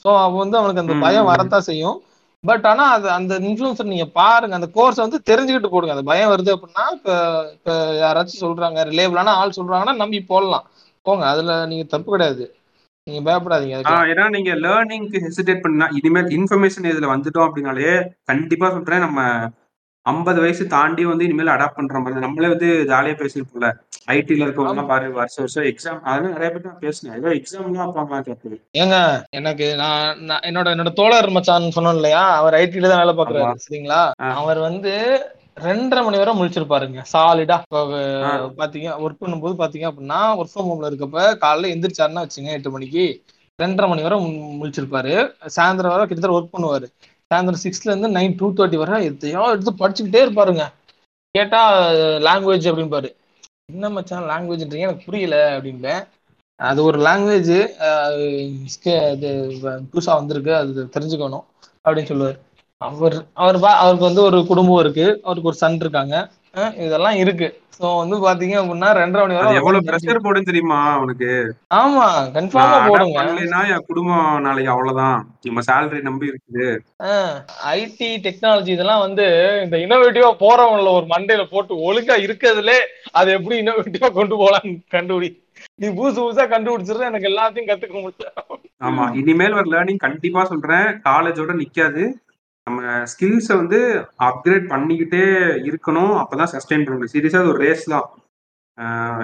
ஸோ அவன் வந்து அவனுக்கு அந்த பயம். வரத்தான் செய்யும். பட் ஆனா அது அந்த இன்ஃபுளுசர் நீங்க பாருங்க அந்த கோர்ஸ் வந்து தெரிஞ்சுக்கிட்டு போடுங்க. அந்த பயம் வருது அப்படின்னா இப்ப இப்ப யாராச்சும் சொல்றாங்க ரிலேபிளான ஆள் சொல்றாங்கன்னா நம்பி போடலாம். போங்க அதுல நீங்க தப்பு கிடையாது. நீங்க பயப்படாதீங்க ஏன்னா நீங்க லேர்னிங்க்கு ஹெசிடேட் பண்ணா இனிமேல் இன்ஃபர்மேஷன் இதுல வந்துட்டோம் அப்படின்னாலே கண்டிப்பா சொல்றேன் நம்ம ஐம்பது வயசு தாண்டி வந்து இனிமேல் அடாப்ட் பண்ற மாதிரி. நம்மளே வந்து ஜாலியா பேசியிருப்போம்ல ஐடில இருக்கவங்க பாரு வருஷம் வருஷம் எக்ஸாம் அதெல்லாம் நிறைய பேர் நான் பேசினேன். ஏதோ எக்ஸாம்லாம் வைப்பாங்களா கேட்டு ஏங்க எனக்கு நான் என்னோட என்னோட தோழர் மச்சான் சொன்னோம் இல்லையா? அவர் ஐடில தான் வேலை பாக்குறாரு சரிங்களா. அவர் வந்து ரெண்டரை மணி வரை முழிச்சிருப்பாருங்க. சாலிடா. பாத்தீங்க ஒர்க் பண்ணும்போது பாத்தீங்க அப்படின்னா ஒர்க் ஃப்ரம் ஹோம்ல இருக்கப்ப காலைல எந்திரிச்சாருன்னா வச்சுங்க எட்டு மணிக்கு. ரெண்டரை மணி வரை முழிச்சிருப்பாரு. சாயந்தரம் வரை கிட்டத்தட்ட ஒர்க் பண்ணுவாரு. சாயந்தரம் சிக்ஸ்ல இருந்து நைன் டூ தேர்ட்டி வரை எதையோ எடுத்து படிச்சுக்கிட்டே இருப்பாருங்க. கேட்டா லாங்குவேஜ் அப்படின்பாரு என்ன மச்சான் லாங்குவேஜ்ன்றீங்க எனக்கு புரியல அப்படின்பேன் அது ஒரு லாங்குவேஜ் புதுசா வந்திருக்கு. அது தெரிஞ்சுக்கணும் அப்படின்னு சொல்லுவார். அவர் அவர் பா அவருக்கு வந்து ஒரு குடும்பம் இருக்கு. அவருக்கு ஒரு சன் இருக்காங்க. இதெல்லாம் இருக்கு. ஸோ வந்து பாத்தீங்க அப்படின்னா ரெண்டரை மணி வரை எவ்வளவு ப்ரெஷர் போடும் தெரியுமா அவனுக்கு ஆமா கன்ஃபார்மா போடுங்க. பண்ணலைன்னா என் குடும்பம் நாளைக்கு அவ்வளவுதான். நம்ம சேலரி நம்பி இருக்குது. ஐடி டெக்னாலஜி இதெல்லாம் வந்து இந்த இனோவேட்டிவா போறவங்கள ஒரு மண்டையில போட்டு ஒழுங்கா இருக்கிறதுலே அது எப்படி இனோவேட்டிவா கொண்டு போலாம்னு கண்டுபிடி. நீ புதுசு புதுசா கண்டுபிடிச்சிருந்த எனக்கு எல்லாத்தையும் கத்துக்க முடியும். ஆமா இனிமேல் வர லேர்னிங் கண்டிப்பா சொல்றேன். காலேஜோட நிக்காது. நம்ம ஸ்கில்ஸை வந்து அப்கிரேட் பண்ணிக்கிட்டே இருக்கணும். அப்பதான் சஸ்டெயின் பண்ண முடியும். சீரியஸாக அது ஒரு ரேஸ் தான்.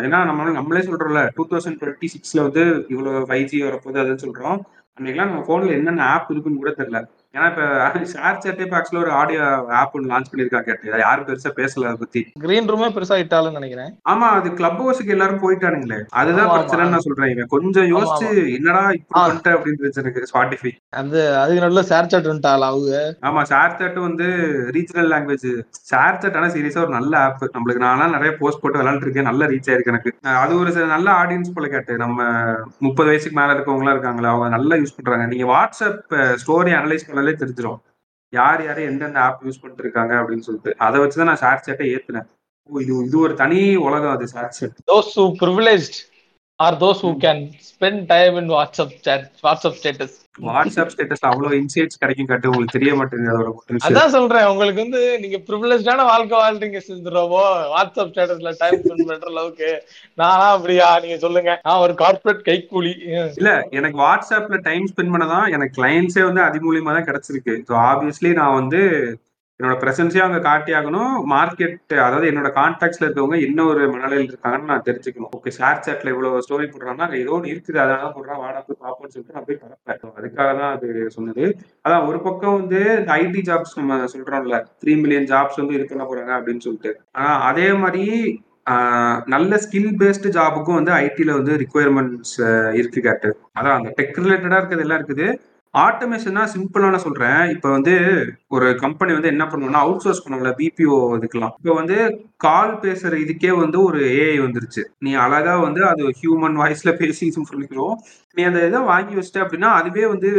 ஏன்னா நம்ம நம்மளே சொல்றோம்ல டூ தௌசண்ட் டுவெண்ட்டி சிக்ஸ்ல வந்து இவ்வளோ ஃபைவ் ஜி வரப்போகுது அதுன்னு சொல்றோம். அன்னைக்கெல்லாம் நம்ம ஃபோனில் என்னென்ன ஆப் இருக்குன்னு கூட தெரியல. ஏன்னா இப்ப ஷேர் சேட்டே ஆக்சுவலா ஒரு ஆடியோ ஆப் ஒன்று லான்ச் பண்ணிருக்காங்க கேட்டு யாரும் பெருசா பேசல அதை பத்தி. கிரீன் ரூமே பெருசா இட்டாலும் நினைக்கிறேன். ஆமா அது கிளப் ஹவுஸுக்கு எல்லாரும் போயிட்டானுங்களே. அதுதான். பிரச்சனைன்னு நான் சொல்றேன். இவன் கொஞ்சம் யோசிச்சு என்னடா இப்படி. பண்ணிட்ட அப்படின்னு எனக்கு ஸ்பாட்டிஃபை அது அதுக்கு நடுவில் ஷேர் சாட் வந்துட்டாள் அவங்க? ஆமா ஷேர் சாட் வந்து ரீஜனல் லாங்குவேஜ் ஷேர் சாட் ஆனா சீரியஸா ஒரு நல்ல ஆப் நம்மளுக்கு நானா நிறைய போஸ்ட் போட்டு விளையாண்டு இருக்கேன். நல்ல ரீச் ஆயிருக்கு எனக்கு. அது ஒரு சில நல்ல ஆடியன்ஸ் போல கேட்டு நம்ம முப்பது வயசுக்கு மேல இருக்கவங்க இருக்காங்களா அவங்க நல்லா யூஸ் பண்றாங்க. நீங்க வாட்ஸ்அப் ஸ்டோரி அனலைஸ் பண்ணாலே தெரிஞ்சிடும் யார் யார் எந்தெந்த ஆப் யூஸ் பண்ணிட்டு இருக்காங்க அப்படின்னு சொல்லிட்டு. அதை வச்சுதான் நான் ஷேர் சேட்டை ஏத்துனேன். ஓ, இது இது ஒரு தனி உலகம் அது ShareChat those who privileged are those who can spend time in WhatsApp chat WhatsApp status WhatsApp ஸ்டேட்டஸ்ல அவ்வளவு இன்சைட்ஸ் கிடைக்கும் காட்டு உங்களுக்கு தெரிய மாட்டேங்குது அதோட. அதான் சொல்றேன் உங்களுக்கு வந்து நீங்க ப்ரிவிலேஜான வாழ்க்கை வாழ்றீங்க சிந்துரோபோ வாட்ஸ்அப் ஸ்டேட்டஸ்ல டைம் ஸ்பெண்ட் பண்ற அளவுக்கு நானா அப்படியா நீங்க சொல்லுங்க நான் ஒரு கார்ப்பரேட் கைக்கூலி. இல்ல எனக்கு வாட்ஸ்அப்ல டைம் ஸ்பெண்ட் பண்ணதான் எனக்கு கிளைண்ட்ஸே வந்து அது மூலியமா தான் கிடைச்சிருக்கு ஸோ ஆப்வியஸ்லி நான் வந்து என்னோட பிரசன்ஸே அவங்க காட்டி ஆகணும் மார்க்கெட் அதாவது என்னோட கான்டாக்ட்ஸ்ல இருக்கவங்க என்ன ஒரு மனநிலையில் இருக்காங்கன்னு நான் தெரிஞ்சுக்கணும். ஓகே ஷேர் சாட்ல இவ்வளவு ஸ்டோரி போடுறாங்கன்னா ஏதோ ஒன்று இருக்குது. அதனால போடுறா வாடா போய் பார்ப்போம்னு சொல்லிட்டு நான் போய் பார்ப்பேன் அதுக்காக தான் அது சொன்னது. அதான் ஒரு பக்கம் வந்து இந்த ஐடி ஜாப்ஸ் நம்ம சொல்றோம்ல த்ரீ மில்லியன் ஜாப்ஸ் வந்து இருக்கலாம் போறாங்க அப்படின்னு சொல்லிட்டு. ஆனா அதே மாதிரி நல்ல ஸ்கில் பேஸ்டு ஜாபுக்கும் வந்து ஐடியில வந்து ரிக்குயர்மெண்ட்ஸ் இருக்கு கேட்டு. அதான் அந்த டெக் ரிலேட்டடா இருக்கிறது எல்லாம் இருக்குது. ஆட்டோமேஷனா சிம்பிளா நான் சொல்றேன். இப்ப வந்து ஒரு கம்பெனி வந்து என்ன பண்ணுவோம்னா அவுட் சோர்ஸ் பண்ணுவாங்கல்ல பிபிஓ இதுக்கெல்லாம். இப்போ வந்து கால் பேசுற இதுக்கே வந்து ஒரு ஏஐ வந்துருச்சு. நீ அழகா வந்து அது ஹியூமன் வாய்ஸ்ல பேசி சொல்லிக்கிறோம். நீ அந்த இதை வாங்கி வச்சிட்ட அப்படின்னா அதுவே வந்து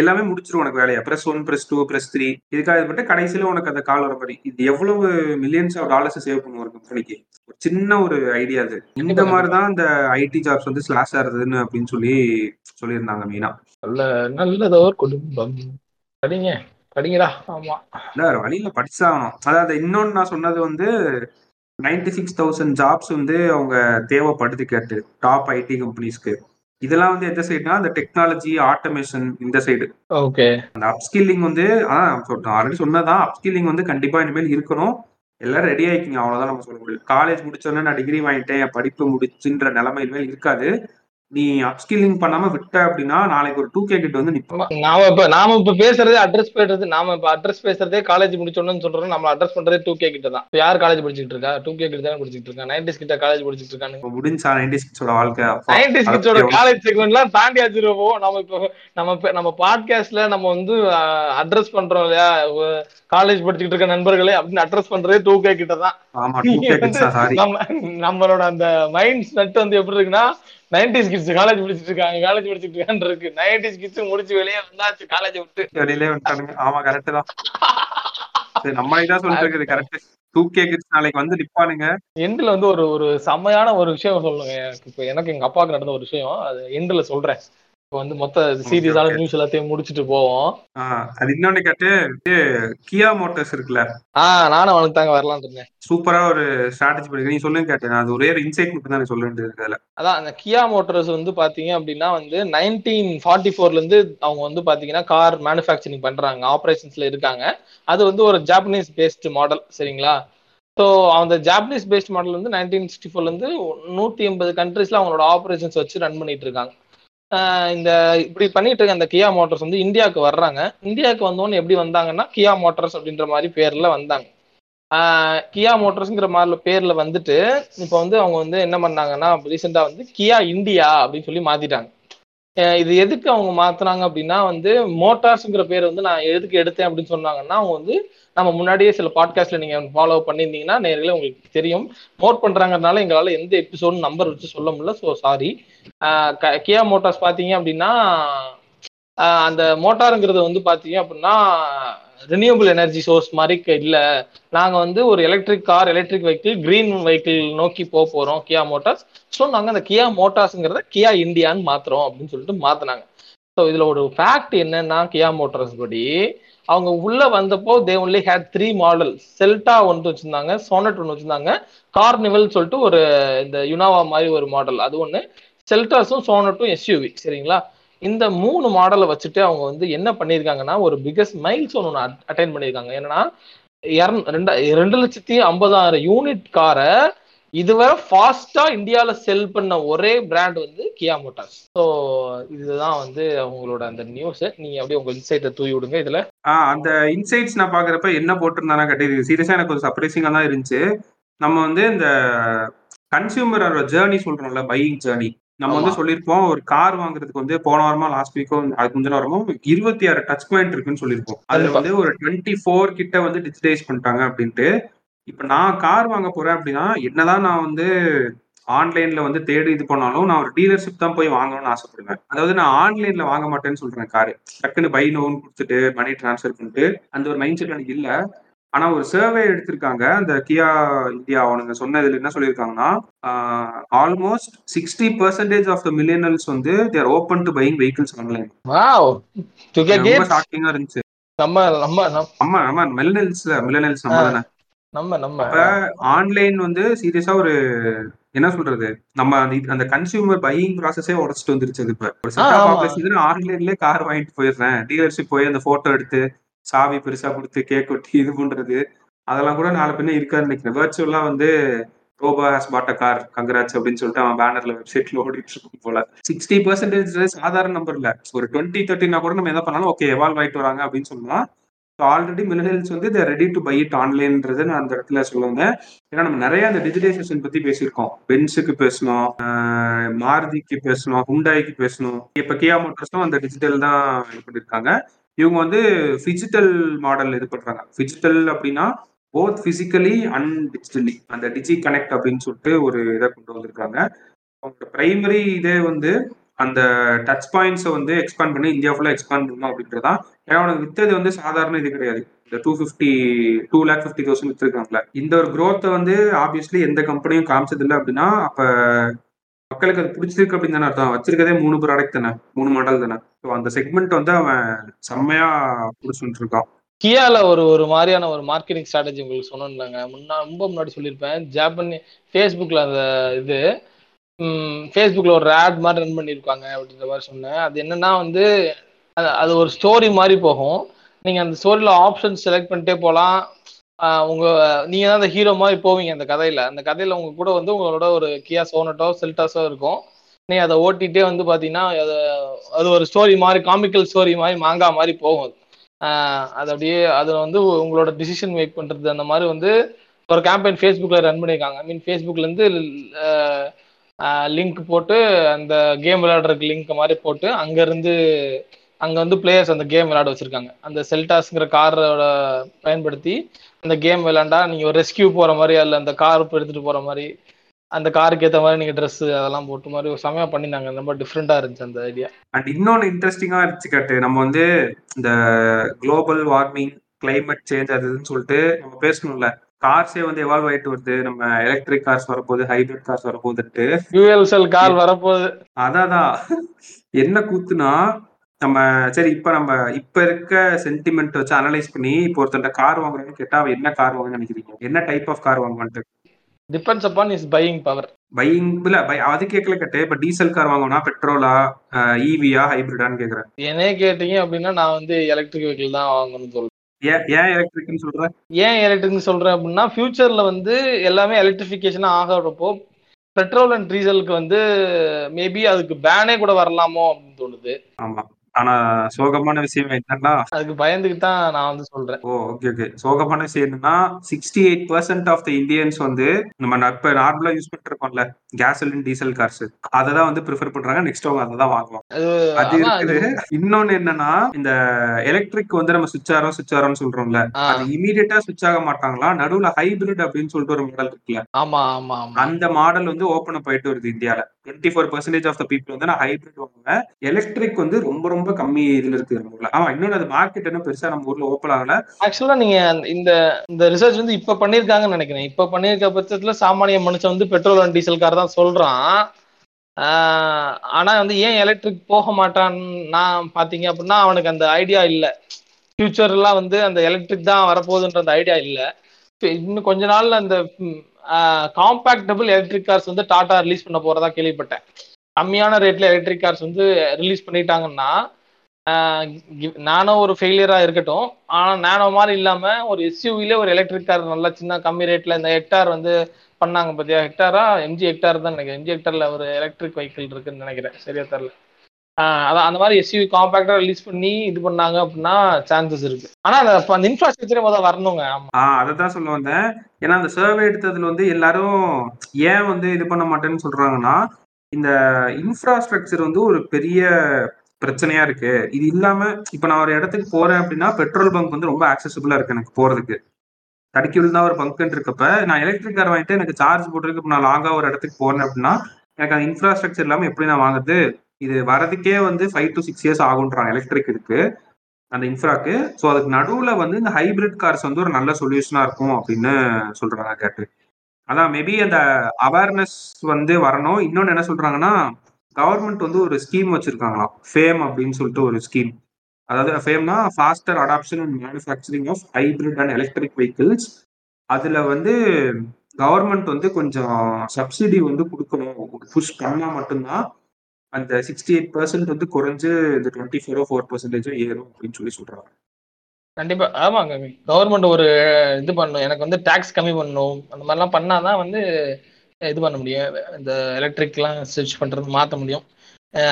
எல்லாமே முடிச்சிரும் உனக்கு வேலையை. Press one press two press three இதுக்காக பட்டு கடைசியில உனக்கு அந்த கால் வர மாதிரி. இது எவ்வளவு மில்லியன்ஸ் ஆஃப் டாலர்ஸ் சேவ் பண்ணும் ஒரு கம்பெனிக்கு ஒரு சின்ன ஒரு ஐடியா அது. இந்த மாதிரி தான் இந்த ஐடி ஜாப்ஸ் வந்து ஸ்லாஷ் ஆகுதுன்னு அப்படின்னு சொல்லி சொல்லியிருந்தாங்க மெயினா. நல்ல நல்லதோர் குடும்பம். படிங்க படிங்கடா. ஆமா. இல்ல வழியில படிச்சாகணும். அதாவது இன்னொன்னு நான் சொன்னது வந்து நைன்டி சிக்ஸ் தௌசண்ட் ஜாப்ஸ் வந்து அவங்க தேவைப்படுது கேட்டு டாப் ஐடி கம்பெனிஸ்க்கு இதெல்லாம் வந்து எந்த சைடுனா அந்த டெக்னாலஜி ஆட்டோமேஷன் இந்த சைடு ஓகே. அந்த அப்ஸ்கில்லிங் வந்து அதான் சொல்றேன் ஆல்ரெடி சொன்னதான் அப்ஸ்கில்லிங் வந்து கண்டிப்பா இனிமேல் இருக்கணும். எல்லாரும் ரெடி ஆயிக்கிங்க. அவ்வளவுதான் நம்ம சொல்ல முடியும். காலேஜ் முடிச்சோன்னே நான் டிகிரி வாங்கிட்டேன். என் படிப்பு முடிச்சுன்ற நிலைமை இனிமேல் இருக்காது. நீ அப்ஸ்கில்லிங் பண்ணாம விட்ட அப்படின்னா நாளைக்கு ஒரு டூ கே கிட்ட வந்து நிப்ப நாம இப்ப நாம இப்ப பேசுறதே அட்ரஸ் பேசுறது நாம இப்ப அட்ரஸ் பேசுறதே காலேஜ் முடிச்சோன்னு சொல்றோம் நம்ம அட்ரஸ் பண்றதே டூ கே கிட்ட தான் யார் காலேஜ் படிச்சுட்டு இருக்கா? டூ கே கிட்ட தான் படிச்சுட்டு இருக்கா? நைன்டிஸ் கிட்ட காலேஜ் படிச்சுட்டு இருக்கானு. இப்ப முடிஞ்சா நைன்டி சிக்ஸோட வாழ்க்கை. நைன்டிஸ் கிட்ஸோட காலேஜ் செக்மெண்ட் எல்லாம் தாண்டி வச்சிருவோம் நம்ம இப்போ நம்ம நம்ம பாட்காஸ்ட்ல நம்ம வந்து அட்ரஸ் பண்றோம் இல்லையா? காலேஜ் படிச்சுட்டு இருக்க நண்பர்களே அப்படின்னு அட்ரஸ் பண்றதே டூ கே கிட்ட தான் நம்மளோட அந்த மைண்ட் செட் வந்து எப்படி இருக்குன்னா நைன்டிஸ் கிட்ஸ் காலேஜ் படிச்சிட்டு இருக்காங்க காலேஜ் படிச்சிட்டு இருக்கான்னு இருக்கு. நைன்டிஸ் கிட்ஸ் முடிச்சு வெளியே வந்தாச்சு காலேஜ் விட்டு. வெளியிலே வந்துட்டானுங்க. ஆமா கரெக்ட் தான். நம்ம இதான் சொல்லிட்டு இருக்குது கரெக்ட் டூ கே கிட்ஸ் நாளைக்கு வந்து நிப்பானுங்க. எண்ட்ல வந்து ஒரு ஒரு செம்மையான ஒரு விஷயம் சொல்லுங்க. எனக்கு இப்போ எனக்கு எங்க அப்பாவுக்கு நடந்த ஒரு விஷயம். அது எண்ட்ல சொல்றேன். இப்போ வந்து மொத்த சீரியஸான okay. நியூஸ் எல்லாத்தையும் முடிச்சிட்டு போவோம். அது இன்னொன்னு கேட்டு கியா மோட்டர்ஸ் இருக்குல்ல? ஆஹ் நானும் அவனுக்கு தாங்க வரலாம்னு இருந்தேன். சூப்பரா ஒரு ஸ்ட்ராட்டஜி பண்ணி நீ சொல்லுங்க கேட்டேன். அது ஒரே ஒரு இன்சைட் மட்டும் தான் சொல்ல வேண்டியது அதுல. அதான் அந்த கியா மோட்டர்ஸ் வந்து பாத்தீங்க அப்படின்னா வந்து நைன்டீன் ஃபார்ட்டி ஃபோர்ல இருந்து அவங்க வந்து பாத்தீங்கன்னா கார் மேனுஃபேக்சரிங் பண்றாங்க. ஆபரேஷன்ஸ்ல இருக்காங்க. அது வந்து ஒரு ஜாப்பனீஸ் பேஸ்ட் மாடல் சரிங்களா? ஸோ அந்த ஜாப்பனீஸ் பேஸ்ட் மாடல் வந்து நைன்டீன் சிக்ஸ்டி ஃபோர்ல இருந்து நூத்தி எண்பது கண்ட்ரீஸ்ல அவங்களோட ஆபரேஷன்ஸ் வச்சு ரன் பண்ணிட்டு இருக்காங்க. இந்த இப்படி பண்ணிட்டு இருக்க அந்த கியா மோட்டார்ஸ் வந்து இந்தியாவுக்கு வர்றாங்க. இந்தியாவுக்கு வந்தோன்னு எப்படி வந்தாங்கன்னா கியா மோட்டார்ஸ் அப்படின்ற மாதிரி பேர்ல வந்தாங்க. கியா மோட்டர்ஸ்ங்கிற மாதிரி பேர்ல வந்துட்டு இப்போ வந்து அவங்க வந்து என்ன பண்ணாங்கன்னா ரீசெண்டா வந்து கியா இந்தியா அப்படின்னு சொல்லி மாத்திட்டாங்க. இது எதுக்கு அவங்க மாத்துனாங்க அப்படின்னா வந்து மோட்டார்ஸ்ங்கிற பேர் வந்து நான் எதுக்கு எடுத்தேன் அப்படின்னு சொன்னாங்கன்னா அவங்க வந்து நம்ம முன்னாடியே சில பாட்காஸ்ட்ல நீங்க ஃபாலோ பண்ணியிருந்தீங்கன்னா நேர்களே உங்களுக்கு தெரியும். நோட் பண்றாங்கறதுனால எங்களால எந்த எபிசோடு நம்பர் வச்சு சொல்ல முடியல. ஸோ சாரி கியா மோட்டார்ஸ் பாத்தீங்க அப்படின்னா அந்த மோட்டாருங்கிறது வந்து பாத்தீங்க அப்படின்னா ரினியூபிள் எனர்ஜி சோர்ஸ் மாதிரி இல்லை. நாங்கள் வந்து ஒரு electric car electric vehicle green vehicle நோக்கி போக போகிறோம் கியா மோட்டார்ஸ் ஸோ நாங்கள் அந்த கியா மோட்டார்ஸுங்கிறத கியா இந்தியான்னு மாத்துறோம் அப்படின்னு சொல்லிட்டு மாத்துனாங்க. ஸோ இதில் ஒரு ஃபேக்ட் என்னன்னா கியா மோட்டார்ஸ் படி அவங்க உள்ள வந்தப்போ they only had three model செல்டா ஒன்று வச்சிருந்தாங்க சோனட் ஒன்று வச்சிருந்தாங்க கார்னிவல் சொல்லிட்டு ஒரு இந்த யுனாவா மாதிரி ஒரு மாடல் அது ஒன்று செல்டாஸும் சோனட்டும் எஸ்யூவி சரிங்களா? இந்த மூணு மாடலை வச்சுட்டு அவங்க வந்து என்ன பண்ணியிருக்காங்கன்னா ஒரு பிகஸ்ட் மைல்ஸ் ஒன்று அட்டைன் பண்ணியிருக்காங்க. என்னன்னா இரநூ- ரெண்டு லட்சத்தி ஐம்பதாயிரம் யூனிட் காரை இதுவரை ஃபாஸ்டா இந்தியாவில் செல் பண்ண ஒரே பிராண்ட் வந்து கியா மோட்டார்ஸ் ஸோ இதுதான் வந்து அவங்களோட அந்த நியூஸ் நீங்க அப்படியே உங்க இன்சைட்டை தூவி விடுங்க இதுல. அந்த இன்சைட்ஸ் நான் பாக்குறப்ப என்ன போட்டிருந்தானா கட்டி சீரியஸா எனக்கு ஒரு சர்ப்ரைசிங்கா தான் இருந்துச்சு. நம்ம வந்து இந்த கன்சியூமரோட ஜேர்னி சொல்றோம்ல பையிங் ஜேர்னி நம்ம வந்து. சொல்லியிருப்போம் ஒரு கார் வாங்குறதுக்கு வந்து போன வாரமா லாஸ்ட் வீக்கோ அதுக்கு முந்தின வாரமும் இருபத்தி ஆறு டச் பாயிண்ட் இருக்குன்னு சொல்லியிருப்போம். அதுல. வந்து ஒரு டுவெண்ட்டி ஃபோர் கிட்ட வந்து டிஜிட்டைஸ் பண்ணிட்டாங்க அப்படின்ட்டு. இப்ப நான் கார் வாங்க போறேன் அப்படின்னா என்னதான் நான் வந்து ஆன்லைன்ல வந்து தேடி இது பண்ணாலும் நான் ஒரு டீலர்ஷிப் தான் போய் வாங்கணும்னு ஆசைப்படுவேன். அதாவது நான் ஆன்லைன்ல வாங்க மாட்டேன்னு சொல்றேன் காரு. டக்குன்னு பை நோன் கொடுத்துட்டு மணி டிரான்ஸ்ஃபர் பண்ணிட்டு அந்த ஒரு மைண்ட் செட் எனக்கு இல்ல. ஆனா ஒரு சர்வே எடுத்திருக்காங்க. அந்த கியா இந்தியா அவனுங்க சொன்னதுல என்ன சொல்லியிருக்காங்கன்னா almost sixty percentage of the millennials வந்து they're open to buying vehicles online ஷாக்கிங்கா இருந்துச்சு. நம்ம நம்ம நம்ம- நம்ம மில்லினல்ஸ்ல மில்லினல்ஸ் நம்ம தானே. நம்ம நம்ம. ஆன்லைன் வந்து சீரியஸா ஒரு என்ன சொல்றது? நம்ம அந்த கன்சியூமர் பையிங் ப்ராசஸே உடச்சிட்டு வந்துருச்சு இப்ப. ஒரு ஆன்லைன்லயே கார் வாங்கிட்டு போயிடுறேன். டீலர்ஷிப் போய் அந்த போட்டோ எடுத்து சாவி பெருசா கொடுத்து கேக் வெட்டி இது பண்றது. அதெல்லாம் கூட நாலு பின்ன இருக்காதுன்னு நினைக்கிறேன். வேர்ச்சுவலா வந்து robo has bought a car congrats அப்படின்னு சொல்லிட்டு அவன் பேனர்ல வெப்சைட்ல ஓடிட்டு இருக்கும் போல. சிக்ஸ்டி பர்சன்டேஜ் சாதாரண நம்பர் இல்ல. ஒரு டுவெண்ட்டி தேர்ட்டினா கூட நம்ம என்ன பண்ணாலும் ஓகே எவால்வ் ஆயிட்டு வராங்க அப்படின்னு சொல்லலாம். ஆல்ரெடி மில்லியல்ஸ் வந்து இதை ரெடி டு பை இட் ஆன்லைன்ன்றது நான் அந்த இடத்துல சொல்லுவாங்க ஏன்னா நம்ம நிறைய அந்த டிஜிடைசேஷன் பத்தி பேசியிருக்கோம். பென்ஸுக்கு பேசணும் மாருதிக்கு பேசணும் ஹுண்டாய்க்கு பேசணும். இப்ப கியா மோட்டர்ஸும் அந்த டிஜிட்டல் தான் இது பண்ணிருக்காங்க. இவங்க வந்து ஃபிஜிட்டல் மாடல் இது பண்றாங்க. ஃபிஜிட்டல் அப்படின்னா போத் பிசிக்கலி அண்ட் டிஜிட்டலி அந்த டிஜி கனெக்ட் அப்படின்னு சொல்லிட்டு ஒரு இதை கொண்டு வந்திருக்காங்க. அவங்களோட பிரைமரி இதே வந்து அந்த டச் பாயிண்ட்ஸை வந்து எக்ஸ்பேண்ட் பண்ணி இந்தியா ஃபுல்லாக எக்ஸ்பேண்ட் பண்ணணும் அப்படின்றதான் ஏன்னா அவனுக்கு வித்தது வந்து சாதாரண இது கிடையாது. இந்த two fifty two lakh fifty thousand வித்துருக்காங்களே இந்த ஒரு க்ரோத்தை வந்து ஆப்வியஸ்லி எந்த கம்பெனியும் காமிச்சதில்லை அப்படின்னா அப்போ மக்களுக்கு அது பிடிச்சிருக்கு அப்படின்னு தானே அர்த்தம். வச்சிருக்கதே மூணு ப்ராடக்ட் தானே. மூணு மாடல் தானே. ஸோ அந்த செக்மெண்ட் வந்து அவன் செம்மையா பிடிச்சிட்டு இருக்கான் கியால ஒரு ஒரு மாதிரியான ஒரு மார்க்கெட்டிங் ஸ்ட்ராட்டஜி உங்களுக்கு சொன்னேன்லங்க முன்னா ரொம்ப முன்னாடி சொல்லியிருப்பேன். ஜாப்பன் ஃபேஸ்புக்கில் அந்த இது ஃபேஸ்புக்கில் ஒரு ஆட் மாதிரி ரன் பண்ணியிருப்பாங்க அப்படின்ற மாதிரி சொன்னேன். அது என்னன்னா வந்து அது அது ஒரு ஸ்டோரி மாதிரி போகும். நீங்கள் அந்த ஸ்டோரியில் ஆப்ஷன் செலக்ட் பண்ணிட்டே போகலாம். உங்கள் நீங்க தான் அந்த ஹீரோ மாதிரி போவீங்க அந்த கதையில். அந்த கதையில் உங்க கூட வந்து உங்களோட ஒரு கியா சோனட்டோ செல்டாஸோ இருக்கும். நீ அதை ஓட்டிகிட்டே வந்து பார்த்தீங்கன்னா அது அது ஒரு ஸ்டோரி மாதிரி காமிக்கல் ஸ்டோரி மாதிரி மாங்கா மாதிரி போகும் அது. அப்படியே அதில் வந்து உங்களோட டிசிஷன் மேக் பண்ணுறது அந்த மாதிரி வந்து ஒரு கேம்பெயின் ஃபேஸ்புக்கில் ரன் பண்ணியிருக்காங்க ஐ மீன் ஃபேஸ்புக்லேருந்து லிங்க் போட்டு அந்த கேம் விளையாடுறதுக்கு லிங்க் மாதிரி போட்டு அங்கேருந்து அங்கே வந்து பிளேயர்ஸ் அந்த கேம் விளையாட வச்சுருக்காங்க. அந்த செல்டாஸ்ங்கிற காரோட பயன்படுத்தி அந்த கேம் விளையாண்டா நீங்கள் ஒரு ரெஸ்கியூ போகிற மாதிரி அதில் அந்த கார் எடுத்துகிட்டு போகிற மாதிரி அந்த காருக்கு ஏற்ற மாதிரி நீங்கள் ட்ரெஸ்ஸு அதெல்லாம் போட்டு மாதிரி ஒரு செமையாக பண்ணியிருந்தாங்க. ரொம்ப டிஃப்ரெண்ட்டாக இருந்துச்சு அந்த ஐடியா அண்ட் இன்னொன்று இன்ட்ரெஸ்டிங்காக இருந்துச்சு கட்டு. நம்ம வந்து இந்த குளோபல் வார்மிங் climate சேஞ்ச் அது இதுன்னு சொல்லிட்டு நம்ம பேசணும்ல. கார்ஸே வந்து எவால்வ் ஆயிட்டு வருது. நம்ம எலக்ட்ரிக் கார்ஸ் வரப்போகுது ஹைபிரிட் கார்ஸ் வரப்போகுதுன்ட்டு. ஃபியூயல் செல் கார் வரப்போகுது. அதான் என்ன கூத்துனா நம்ம சரி இப்ப நம்ம இப்ப இருக்க சென்டிமெண்ட் வச்சு அனலைஸ் பண்ணி இப்போ ஒருத்தன் கார் வாங்குறேன்னு கேட்டா அவன் என்ன கார் வாங்கன்னு நினைக்கிறீங்க? என்ன டைப் ஆஃப் கார் வாங்குவான்ட்டு? Depends upon is buying power buying இல்ல பை அது கேட்கல கேட்டு இப்ப டீசல் கார் வாங்கணும்னா பெட்ரோலா ஈவியா ஹைபிரிடான்னு கேக்குறேன். என்னைய கேட்டீங்க அப்படின்னா நான் வந்து எலக்ட்ரிக் வெஹிக்கிள் தான் வாங்கணும்னு சொல்றேன். ஏன் ஏன் எலக்ட்ரிக்னு சொல்றேன் ஏன் எலக்ட்ரிக்னு சொல்றேன் அப்படின்னா ஃபியூச்சர்ல வந்து எல்லாமே எலக்ட்ரிஃபிகேஷன் ஆகிறப்போ பெட்ரோல் அண்ட் டீசலுக்கு வந்து மேபி அதுக்கு பேனே கூட வரலாமோ அப்படின்னு தோணுது. ஆமா. ஆனா சோகமான விஷயம் என்னன்னா அதுக்கு பயந்துக்கு தான் நான் வந்து சொல்றேன். ஓ ஓகே ஓகே சோகமான விஷயம் என்னன்னா sixty eight percent of the Indians வந்து நம்ம இப்ப நார்மலா யூஸ் பண்ணிட்டு இருக்கோம்ல கேசலின் டீசல் கார்ஸ் அதை தான் வந்து ப்ரிஃபர் பண்றாங்க. நெக்ஸ்ட் அவங்க அதை தான் வாங்குவாங்க. அது இருக்குது. இன்னொன்னு என்னன்னா இந்த எலக்ட்ரிக் வந்து நம்ம சுவிட்ச் ஆரோம் சுவிட்ச் ஆரோம்னு சொல்றோம்ல அது இமீடியட்டா சுவிட்ச் ஆக மாட்டாங்களா? நடுவுல ஹைபிரிட் அப்படின்னு சொல்லிட்டு ஒரு மாடல் இருக்குல்ல. ஆமா ஆமா அந்த மாடல் வந்து ஓப்பன் அப் ஆயிட்டு வருது இந்தியால. Twenty four percentage of the people வந்து நான் ஹைபிரிட் வாங்குவேன். எலக்ட்ரிக் வந்து ரொம்ப ரொம்ப கம்மி இதுல இருக்கு நம்ம ஊர்ல. ஆமா இன்னொன்னு அது மார்க்கெட் என்ன பெருசா நம்ம ஊர்ல ஓப்பன் ஆகல. ஆக்சுவலா நீங்க இந்த இந்த ரிசர்ச் வந்து இப்ப பண்ணிருக்காங்கன்னு நினைக்கிறேன். இப்ப பண்ணிருக்க பட்சத்துல சாமானிய மனுஷன் வந்து பெட்ரோல் அண்ட் டீசல் கார் தான் சொல்றான். ஆனா வந்து ஏன் எலக்ட்ரிக் போக மாட்டான்னு நான் பாத்தீங்க அப்படின்னா அவனுக்கு அந்த ஐடியா இல்ல. ஃபியூச்சர்லாம் வந்து அந்த எலக்ட்ரிக் தான் வரப்போகுதுன்ற அந்த ஐடியா இல்ல. இன்னும் கொஞ்ச நாள்ல அந்த காம்பேக்டபிள் எலக்ட்ரிக் கார்ஸ் வந்து டாடா ரிலீஸ் பண்ண போறதா கேள்விப்பட்டேன். கம்மியான ரேட்ல எலக்ட்ரிக் கார்ஸ் வந்து ரிலீஸ் பண்ணிட்டாங்கன்னா நானோ ஒரு ஃபெயிலியரா இருக்கட்டும். ஆனா நானோ மாதிரி இல்லாம ஒரு எஸ்யூவில ஒரு எலக்ட்ரிக் கார் நல்லா சின்ன கம்மி ரேட்ல இந்த ஹெக்டார் வந்து பண்ணாங்க பாத்தியா? ஹெக்டாரா? எம்ஜி ஹெக்டார் தான் நினைக்கிறேன். எம்ஜி ஹெக்டார்ல ஒரு எலக்ட்ரிக் வெஹிக்கிள் இருக்குன்னு நினைக்கிறேன். சரியா தெரியல. அதான் அந்த மாதிரி எஸ்யூவி காம்பாக்டா ரிலீஸ் பண்ணி இது பண்ணாங்க அப்படின்னா சான்சஸ் இருக்கு. ஆனா அந்த இன்ஃப்ராஸ்ட்ரக்சரே முதல்ல வரணுங்க. ஆமாம் அதை தான் சொல்ல வந்தேன். ஏன்னா அந்த சர்வே எடுத்ததுல வந்து எல்லாரும் ஏன் வந்து இது பண்ண மாட்டேன்னு சொல்றாங்கன்னா இந்த இன்ஃப்ராஸ்ட்ரக்சர் வந்து ஒரு பெரிய பிரச்சனையா இருக்கு. இது இல்லாம இப்ப நான் ஒரு இடத்துக்கு போறேன் அப்படின்னா பெட்ரோல் பங்க் வந்து ரொம்ப ஆக்சசிபிளா இருக்கு எனக்கு போறதுக்கு. தடுக்கி தான் ஒரு பங்க்னு இருக்கப்ப நான் எலக்ட்ரிக் கார் வாங்கிட்டு எனக்கு சார்ஜ் போட்டுருக்கு இப்போ நான் லாங்கா ஒரு இடத்துக்கு போறேன் அப்படின்னா எனக்கு அந்த இன்ஃப்ராஸ்ட்ரக்சர் இல்லாம எப்படி நான் வாங்குறது? இது வரதுக்கே வந்து ஃபைவ் டு சிக்ஸ் இயர்ஸ் ஆகுன்றாங்க எலக்ட்ரிக் இருக்கு அந்த இன்ஃப்ராக்கு ஸோ அதுக்கு நடுவில் வந்து இந்த ஹைபிரிட் கார்ஸ் வந்து ஒரு நல்ல சொல்யூஷனா இருக்கும் அப்படின்னு சொல்றாங்க கேட்டு. அதான் மேபி அந்த அவேர்னஸ் வந்து வரணும். இன்னொன்று என்ன சொல்றாங்கன்னா கவர்மெண்ட் வந்து ஒரு ஸ்கீம் வச்சிருக்காங்களாம். ஃபேம் அப்படின்னு சொல்லிட்டு ஒரு ஸ்கீம் அதாவது ஃபேம்னா faster adoption and manufacturing of hybrid and electric vehicles அதில் வந்து கவர்மெண்ட் வந்து கொஞ்சம் சப்சிடி வந்து கொடுக்கணும். புஷ் பண்ணால் மட்டும்தான் அந்த சிக்ஸ்டி எயிட் பர்சன்ட் வந்து குறைஞ்சு இந்த டுவெண்ட்டி ஃபோரோ ஃபோர் பர்சன்டேஜோ ஏறும் அப்படின்னு சொல்லி சொல்கிறாங்க கண்டிப்பா. ஆமாங்க கவர்மெண்ட் ஒரு இது பண்ணும் எனக்கு வந்து டாக்ஸ் கம்மி பண்ணும் அந்த மாதிரிலாம் பண்ணாதான் வந்து இது பண்ண முடியும். இந்த எலக்ட்ரிக்லாம் ஸ்விட்ச் பண்ணுறது மாற்ற முடியும்.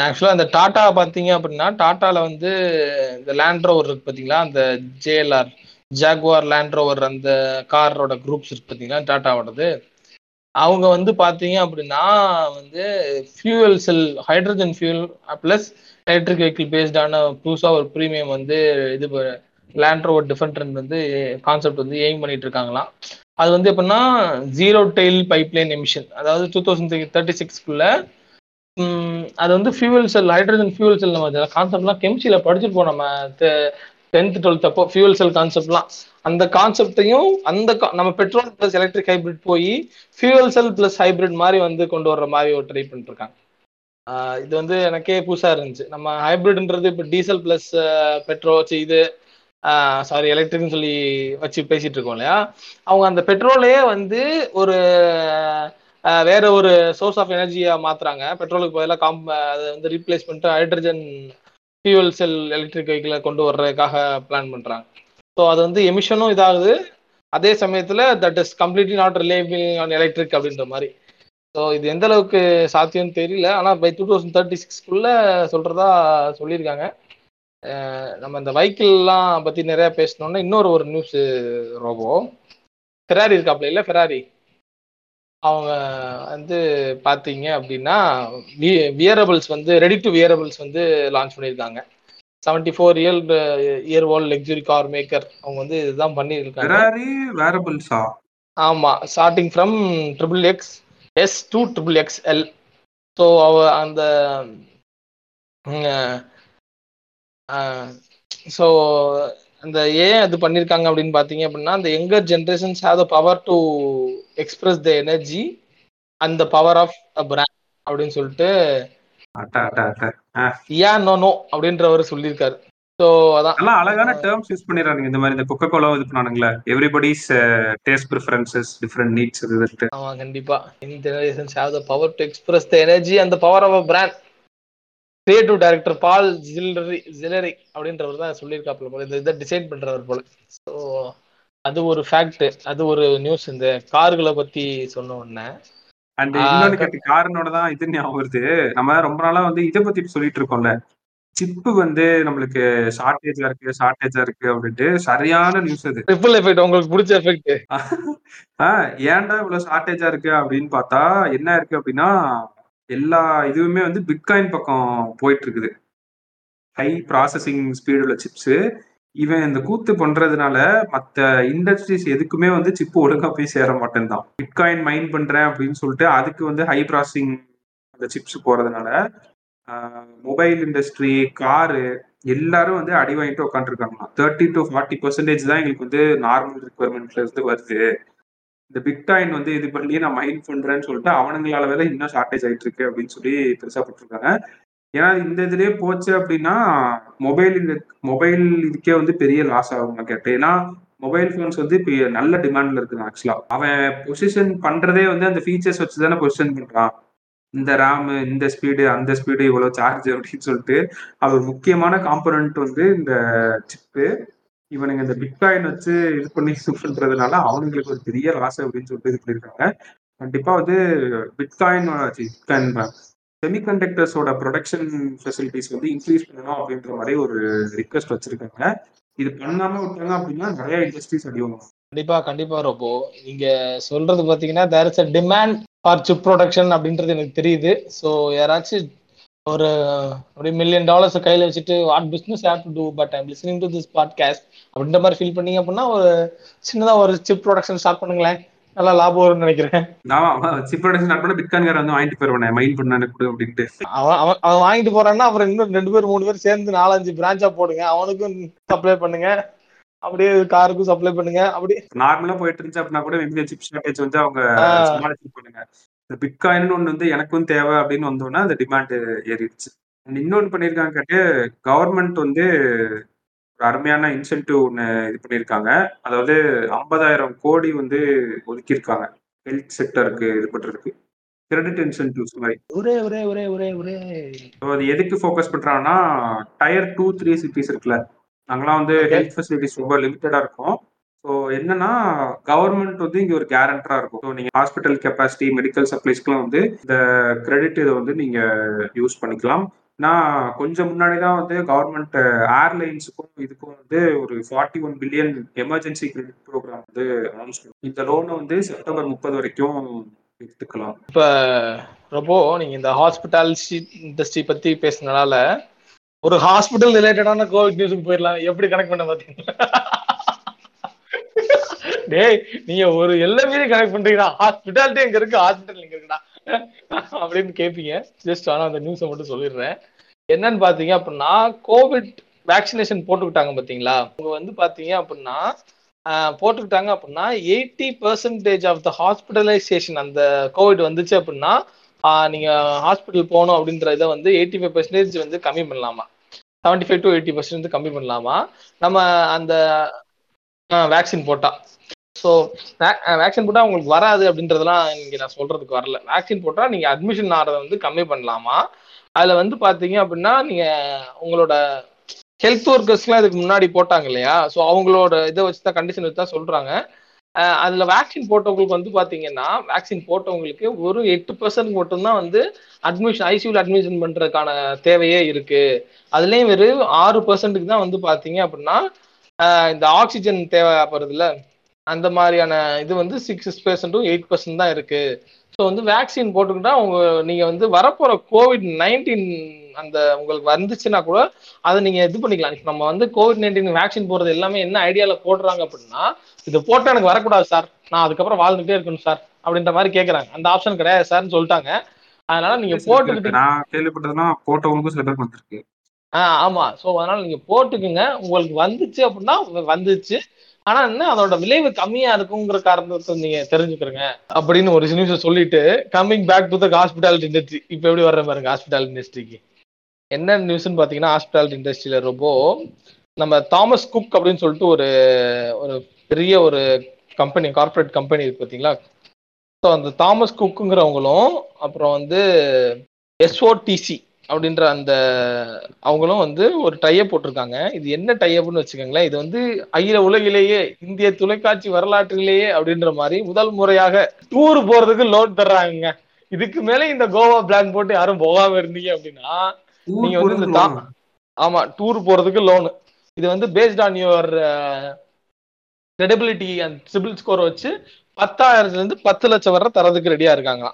ஆக்சுவலாக அந்த டாட்டா பார்த்தீங்க அப்படின்னா டாட்டாவில் வந்து இந்த லேண்ட் ரோவர் இருக்கு பார்த்தீங்களா? அந்த ஜேஎல்ஆர் ஜாகுவார் லேண்ட் ரோவர் அந்த காரோட குரூப்ஸ் இருக்கு பார்த்தீங்களா? டாட்டாவோடது அவங்க வந்து பார்த்தீங்க அப்படின்னா வந்து fuel cell hydrogen fuel plus electric vehicle பேஸ்டான புதுசாக ஒரு ப்ரீமியம் வந்து இது லேண்ட் ரோவர் டிஃபென்ட் வந்து கான்செப்ட் வந்து எய்ம் பண்ணிட்டு இருக்காங்களாம். அது வந்து எப்படின்னா ஜீரோ டெயில் பைப்லைன் எமிஷன் அதாவது டூ தௌசண்ட் தேர்ட்டி சிக்ஸ்க்குள்ள அது வந்து fuel cell hydrogen fuel cell நம்ம கான்செப்ட்லாம் கெமிஸ்ட்ரியில் படிச்சுட்டு நம்ம. டென்த் டுவெல்த் அப்போ ஃபியூவல் செல் கான்செப்ட்லாம் அந்த கான்செப்டையும் அந்த நம்ம பெட்ரோல் பிளஸ் எலக்ட்ரிக் ஹைபிரிட் போய் ஃபியூவல் செல் பிளஸ் ஹைபிரிட் மாதிரி வந்து கொண்டு வர்ற மாதிரி ஒரு ட்ரை பண்ணிருக்காங்க. இது வந்து எனக்கே புதுசாக இருந்துச்சு. நம்ம ஹைபிரிட்ன்றது இப்போ டீசல் பிளஸ் பெட்ரோல் இது சாரி எலக்ட்ரிக்னு சொல்லி வச்சு பேசிட்டு இருக்கோம் இல்லையா? அவங்க அந்த பெட்ரோலையே வந்து ஒரு வேற ஒரு சோர்ஸ் ஆஃப் எனர்ஜியா மாத்துறாங்க. பெட்ரோலுக்கு பதிலாக காம் அதை வந்து ரீப்ளேஸ் பண்ணிட்டு ஹைட்ரஜன் ஃபியூவல் செல் எலக்ட்ரிக் வெஹிக்கிளை கொண்டு வர்றதுக்காக பிளான் பண்றாங்க. ஸோ அது வந்து எமிஷனும் இதாகுது. அதே சமயத்தில் that is completely not reliable on electric அப்படின்ற மாதிரி. ஸோ இது எந்த அளவுக்கு சாத்தியம்னு தெரியல. ஆனால் பை டூ தௌசண்ட் தேர்ட்டி சிக்ஸ்க்குள்ள சொல்றதா சொல்லியிருக்காங்க. நம்ம இந்த வைக்கிள்லாம் பற்றி நிறையா பேசணுன்னா இன்னொரு ஒரு நியூஸ் ரோபோ. ஃபெராரி இருக்காப்ல இல்லை ஃபெராரி அவங்க வந்து பார்த்தீங்க அப்படின்னா வியரபிள்ஸ் வந்து ரெடி டு வியரபிள்ஸ் வந்து லான்ச் பண்ணியிருக்காங்க. Seventy four year year old luxury car maker அவங்க வந்து இதுதான் பண்ணியிருக்காங்க. ஆமா starting from triple X S to triple X L so அவ அந்த ஸோ அந்த ஏன் அது பண்ணியிருக்காங்க அப்படின்னு பார்த்தீங்க அப்படின்னா அந்த younger generations have the power to express the energy அந்த பவர் ஆஃப் அ பிராண்ட் அப்படின்னு சொல்லிட்டு யா நோ நோ அப்படின்றவர் சொல்லியிருக்காரு. ஸோ அதான். அழகான டேர்ம்ஸ் யூஸ் பண்ணிடுறாங்க இந்த மாதிரி இந்த கொக்கோ கோலா இது பண்ணானுங்களே everybody's taste preferences different needs இது ஆமா கண்டிப்பா. In generations have the power to express the energy அந்த power of a brand creative director Paul ஜில்லரி ஜிலரி அப்படின்றவர் தான் சொல்லியிருக்காப்புல போல. இந்த இதை டிசைன் பண்றவர் போல. ஸோ அது ஒரு ஃபேக்ட் அது ஒரு நியூஸ் இந்த கார்களை பத்தி சொன்ன உடனே அண்ட் இன்னொன்னு கேட்டு காரனோட தான் இது ஞாபகம் வருது. நம்ம ரொம்ப நாளா வந்து இதை பத்தி சொல்லிட்டு இருக்கோம்ல. சிப்பு வந்து நம்மளுக்கு ஷார்டேஜா இருக்கு ஷார்டேஜா இருக்கு அப்படின்ட்டு சரியான நியூஸ் அது. ட்ரிபிள் எஃபெக்ட் உங்களுக்கு பிடிச்ச எஃபெக்ட் ஏன்டா இவ்வளவு ஷார்டேஜா இருக்கு அப்படின்னு பார்த்தா என்ன இருக்கு அப்படின்னா எல்லா இதுவுமே வந்து பிட்காயின் பக்கம் போயிட்டு இருக்குது ஹை ப்ராசஸிங் ஸ்பீடு உள்ள சிப்ஸ் இவன் இந்த கூத்து பண்றதுனால மற்ற இண்டஸ்ட்ரீஸ் எதுக்குமே வந்து சிப்பு ஒழுங்கா போய் சேர மாட்டேன்தான். பிட்காயின் மைன் பண்றேன் அப்படின்னு சொல்லிட்டு அதுக்கு வந்து ஹை ப்ராசஸிங் அந்த சிப்ஸ் போறதுனால மொபைல் இண்டஸ்ட்ரி காரு எல்லாரும் வந்து அடி வாங்கிட்டு உட்காந்துருக்காங்களாம் தேர்ட்டி டு ஃபார்ட்டி பர்சன்டேஜ் தான் எங்களுக்கு வந்து நார்மல் ரெக்குவயர்மெண்ட்ல இருந்து வருது. இந்த பிட்காயின் வந்து இது பண்ணி நான் மைண்ட் பண்றேன்னு சொல்லிட்டு அவனுங்களால வேலை இன்னும் ஷார்டேஜ் ஆயிட்டு இருக்கு அப்படின்னு சொல்லி பெருசா போட்டிருக்காங்க. ஏன்னா இந்த இதுலயே போச்சு அப்படின்னா மொபைல் மொபைல் இதுக்கே வந்து பெரிய லாஸ் ஆகும் நான் கேட்டேன். ஏன்னா மொபைல் ஃபோன்ஸ் வந்து இப்போ நல்ல டிமாண்ட்ல இருக்குது ஆக்சுவலா அவன் பொசிஷன் பண்றதே வந்து அந்த ஃபீச்சர்ஸ் வச்சு தானே பொசிஷன் பண்றான். இந்த ரேமு இந்த ஸ்பீடு அந்த ஸ்பீடு இவ்வளோ சார்ஜ் அப்படின்னு சொல்லிட்டு அது ஒரு முக்கியமான காம்பனண்ட் வந்து இந்த சிப்பு இவனுங்க இந்த பிட்காயின் வச்சு இது பண்ணி இது பண்றதுனால அவனுங்களுக்கு ஒரு பெரிய லாஸ் அப்படின்னு சொல்லிட்டு இது பண்ணியிருக்காங்க கண்டிப்பா வந்து பிட்காயின் பிட்காயின் செமிகண்டக்டர்ஸோட ப்ரொடக்ஷன் ஃபெசிலிட்டிஸ் வந்து இன்க்ரீஸ் பண்ணணும் அப்படின்ற மாதிரி ஒரு ரிக்வெஸ்ட் வச்சிருக்காங்க. இது பண்ணாம விட்டாங்க அப்படின்னா நிறைய இண்டஸ்ட்ரீஸ் அடிவாங்க கண்டிப்பா கண்டிப்பா ரொபோ. நீங்க சொல்றது பாத்தீங்கன்னா there is a demand for chip production அப்படின்றது எனக்கு தெரியுது. ஸோ யாராச்சும் ஒரு ஒரு மில்லியன் டாலர்ஸ் கையில வச்சுட்டு what business have to do but I'm listening to this podcast அப்படின்ற மாதிரி ஃபீல் பண்ணீங்க அப்படின்னா ஒரு சின்னதா ஒரு சிப் ப்ரொடக்ஷன் ஸ்டார்ட் பண்ணுங்களேன். நல்லா லாபம் வரும்னு நினைக்கிறேன். நான் சிப் ப்ரொடக்ஷன் ஸ்டார்ட் பண்ண பிட்காயின் வந்து வாங்கிட்டு போயிருவேன் மைண்ட் பண்ண கொடு அப்படின்ட்டு. அவன் அவன் வாங்கிட்டு போறான்னா அப்புறம் இன்னும் ரெண்டு பேர் மூணு பேர் சேர்ந்து நாலஞ்சு பிரான்ச்சா போடுங்க. அவனுக்கும் சப்ளை பண்ணுங்க. அப்படியே காருக்கும் சப்ளை பண்ணுங்க. அப்படி நார்மலா போயிட்டு இருந்துச்சு அப்படின்னா கூட சிப் ஷார்டேஜ் வந்து அவங்க சமாளிச்சு பண்ணுங்க. இந்த பிட்காயின் ஒன்று வந்து எனக்கும் தேவை அப்படின்னு வந்தோன்னா அந்த டிமாண்ட் ஏறிடுச்சு. இன்னொன்று பண்ணியிருக்காங்க கேட்டு கவர்மெண்ட் வந்து ஒரு அருமையான இன்சென்டிவ் ஒன்று இது பண்ணியிருக்காங்க அதாவது ஐம்பதாயிரம் கோடி வந்து ஒதுக்கியிருக்காங்க. ஹெல்த் செக்டருக்கு இது பண்றதுக்கு. கிரெடிட் இன்சென்டிவ்ஸ் மாதிரி. ஒரே ஒரே ஒரே ஒரே ஒரே. அது எதுக்கு ஃபோக்கஸ் பண்றாங்கன்னா டயர் டூ த்ரீ சிட்டிஸ் இருக்குல்ல. அங்கெல்லாம் வந்து ஹெல்த் ஃபெசிலிட்டிஸ் ரொம்ப லிமிட்டடா இருக்கும். ஸோ என்னன்னா கவர்மெண்ட் வந்து இங்க ஒரு கேரண்டரா இருக்கும். ஸோ நீங்க ஹாஸ்பிட்டல் கெப்பாசிட்டி மெடிக்கல் சப்ளைஸ்க்குலாம் வந்து இந்த கிரெடிட் இதை வந்து நீங்க யூஸ் பண்ணிக்கலாம். நான் கொஞ்சம் முன்னாடி தான் வந்து கவர்மெண்ட் ஏர்லைன்ஸுக்கும் இதுக்கும் வந்து ஒரு forty one billion emergency credit program வந்து அனௌன்ஸ் இந்த லோனை வந்து செப்டம்பர் முப்பது வரைக்கும் எடுத்துக்கலாம். இப்ப ரொம்ப நீங்க இந்த ஹாஸ்பிட்டாலிட்டி இண்டஸ்ட்ரி பத்தி பேசுனதுனால ஒரு ஹாஸ்பிட்டல் ரிலேட்டடான கோவிட் நியூஸுக்கு போயிடலாம். எப்படி கனெக்ட் பண்ண பாத்தீங்களா டேய் நீங்க ஒரு எல்லாமே கனெக்ட் பண்றீங்களா ஹாஸ்பிட்டாலிட்டி எங்க இருக்கு? ஹாஸ்பிட்டல் எங்க இருக்குடா? அப்படின்னு கேட்பீங்க ஜஸ்ட் ஆனா அந்த நியூஸை மட்டும் சொல்லிடுறேன். என்னன்னு பாத்தீங்க அப்படின்னா கோவிட் வேக்சினேஷன் போட்டுக்கிட்டாங்க பாத்தீங்களா? அவங்க வந்து பாத்தீங்க அப்படின்னா போட்டுக்கிட்டாங்க அப்படின்னா eighty percentage of the hospitalisation அந்த கோவிட் வந்துச்சு அப்படின்னா நீங்க ஹாஸ்பிட்டல் போகணும் அப்படின்ற இதை வந்து எயிட்டி ஃபைவ் பர்சன்டேஜ் வந்து கம்மி பண்ணலாமா? Seventy five to eighty percent கம்மி பண்ணலாமா? நம்ம அந்த வேக்சின் போட்டா. ஸோ வேக்சின் போட்டால் உங்களுக்கு வராது அப்படின்றதெல்லாம் இங்கே நான் சொல்றதுக்கு வரல. வேக்சின் போட்டால் நீங்கள் அட்மிஷன் ஆகிறத வந்து கம்மி பண்ணலாமா? அதில் வந்து பார்த்தீங்க அப்படின்னா நீங்கள் உங்களோட ஹெல்த் ஒர்க்கர்ஸ்லாம் இதுக்கு முன்னாடி போட்டாங்க இல்லையா? ஸோ அவங்களோட இதை வச்சு தான் கண்டிஷன் வச்சு தான் சொல்கிறாங்க அதில் வேக்சின் போட்டவங்களுக்கு வந்து பார்த்தீங்கன்னா வேக்சின் போட்டவங்களுக்கு ஒரு எட்டு பர்சன்ட் மட்டும்தான் வந்து அட்மிஷன் ஐசியூவில் அட்மிஷன் பண்ணுறதுக்கான தேவையே இருக்குது அதுலேயும் வெறும் ஆறு பர்சன்ட்டுக்கு தான் வந்து பார்த்தீங்க அப்படின்னா இந்த ஆக்சிஜன் தேவைப்படுறதுல அந்த மாதிரியான இது வந்து சிக்ஸ் பர்சன்ட்டும் எயிட் பர்சன்ட் தான் இருக்கு. ஸோ வந்து வேக்சின் போட்டுக்கிட்டா உங்க நீங்க வந்து வரப்போற கோவிட் நைன்டீன் அந்த உங்களுக்கு வந்துச்சுன்னா கூட அதை நீங்க இது பண்ணிக்கலாம். நம்ம வந்து கோவிட் நைன்டீன் வேக்சின் போடுறது எல்லாமே என்ன ஐடியால போடுறாங்க அப்படின்னா இது போட்டா எனக்கு வரக்கூடாது சார் நான் அதுக்கப்புறம் வாழ்ந்துட்டே இருக்கணும் சார் அப்படின்ற மாதிரி கேட்கறாங்க அந்த ஆப்ஷன் கிடையாது சார்னு சொல்லிட்டாங்க. அதனால நீங்க போட்டுக்கிட்டு நான் கேள்விப்பட்டதுன்னா போட்டவங்களுக்கும் சில பேருக்கு வந்திருக்கு. ஆஹ் ஆமா. ஸோ அதனால நீங்க போட்டுக்குங்க. உங்களுக்கு வந்துச்சு அப்படின்னா வந்துச்சு. ஆனா என்ன அதோட விளைவு கம்மியா இருக்குங்கிற காரணத்தை நீங்க தெரிஞ்சுக்கிறங்க. அப்படின்னு ஒரு நியூஸ் சொல்லிட்டு coming back to the hospitality industry இப்ப எப்படி வர்ற பாருங்க ஹாஸ்பிட்டாலிட்டி இண்டஸ்ட்ரிக்கு என்ன நியூஸ்னு பாத்தீங்கன்னா ஹாஸ்பிட்டாலிட்டி இண்டஸ்ட்ரியில ரொம்ப நம்ம தாமஸ் குக் அப்படின்னு சொல்லிட்டு ஒரு ஒரு பெரிய ஒரு கம்பெனி கார்பரேட் கம்பெனி இருக்கு பார்த்தீங்களா ஸோ அந்த தாமஸ் குக்குங்கிறவங்களும் அப்புறம் வந்து எஸ்ஓடிசி அப்படின்ற அந்த அவங்களும் வந்து ஒரு டைப் போட்டிருக்காங்க. இது என்ன டைப்னு வச்சுக்கோங்களேன். இது வந்து அகில உலகிலேயே இந்திய தொலைக்காட்சி வரலாற்றிலேயே அப்படின்ற மாதிரி முதல் முறையாக டூர் போறதுக்கு லோன் தர்றாங்க இதுக்கு மேல இந்த கோவா பிளான் போட்டு யாரும் போகாம இருந்தீங்க அப்படின்னா நீங்க வந்து இந்த ஆமா டூர் போறதுக்கு லோனு இது வந்து based on your credibility and CIBIL score வச்சு பத்தாயிரத்துல இருந்து பத்து லட்சம் வரை தரதுக்கு ரெடியா இருக்காங்க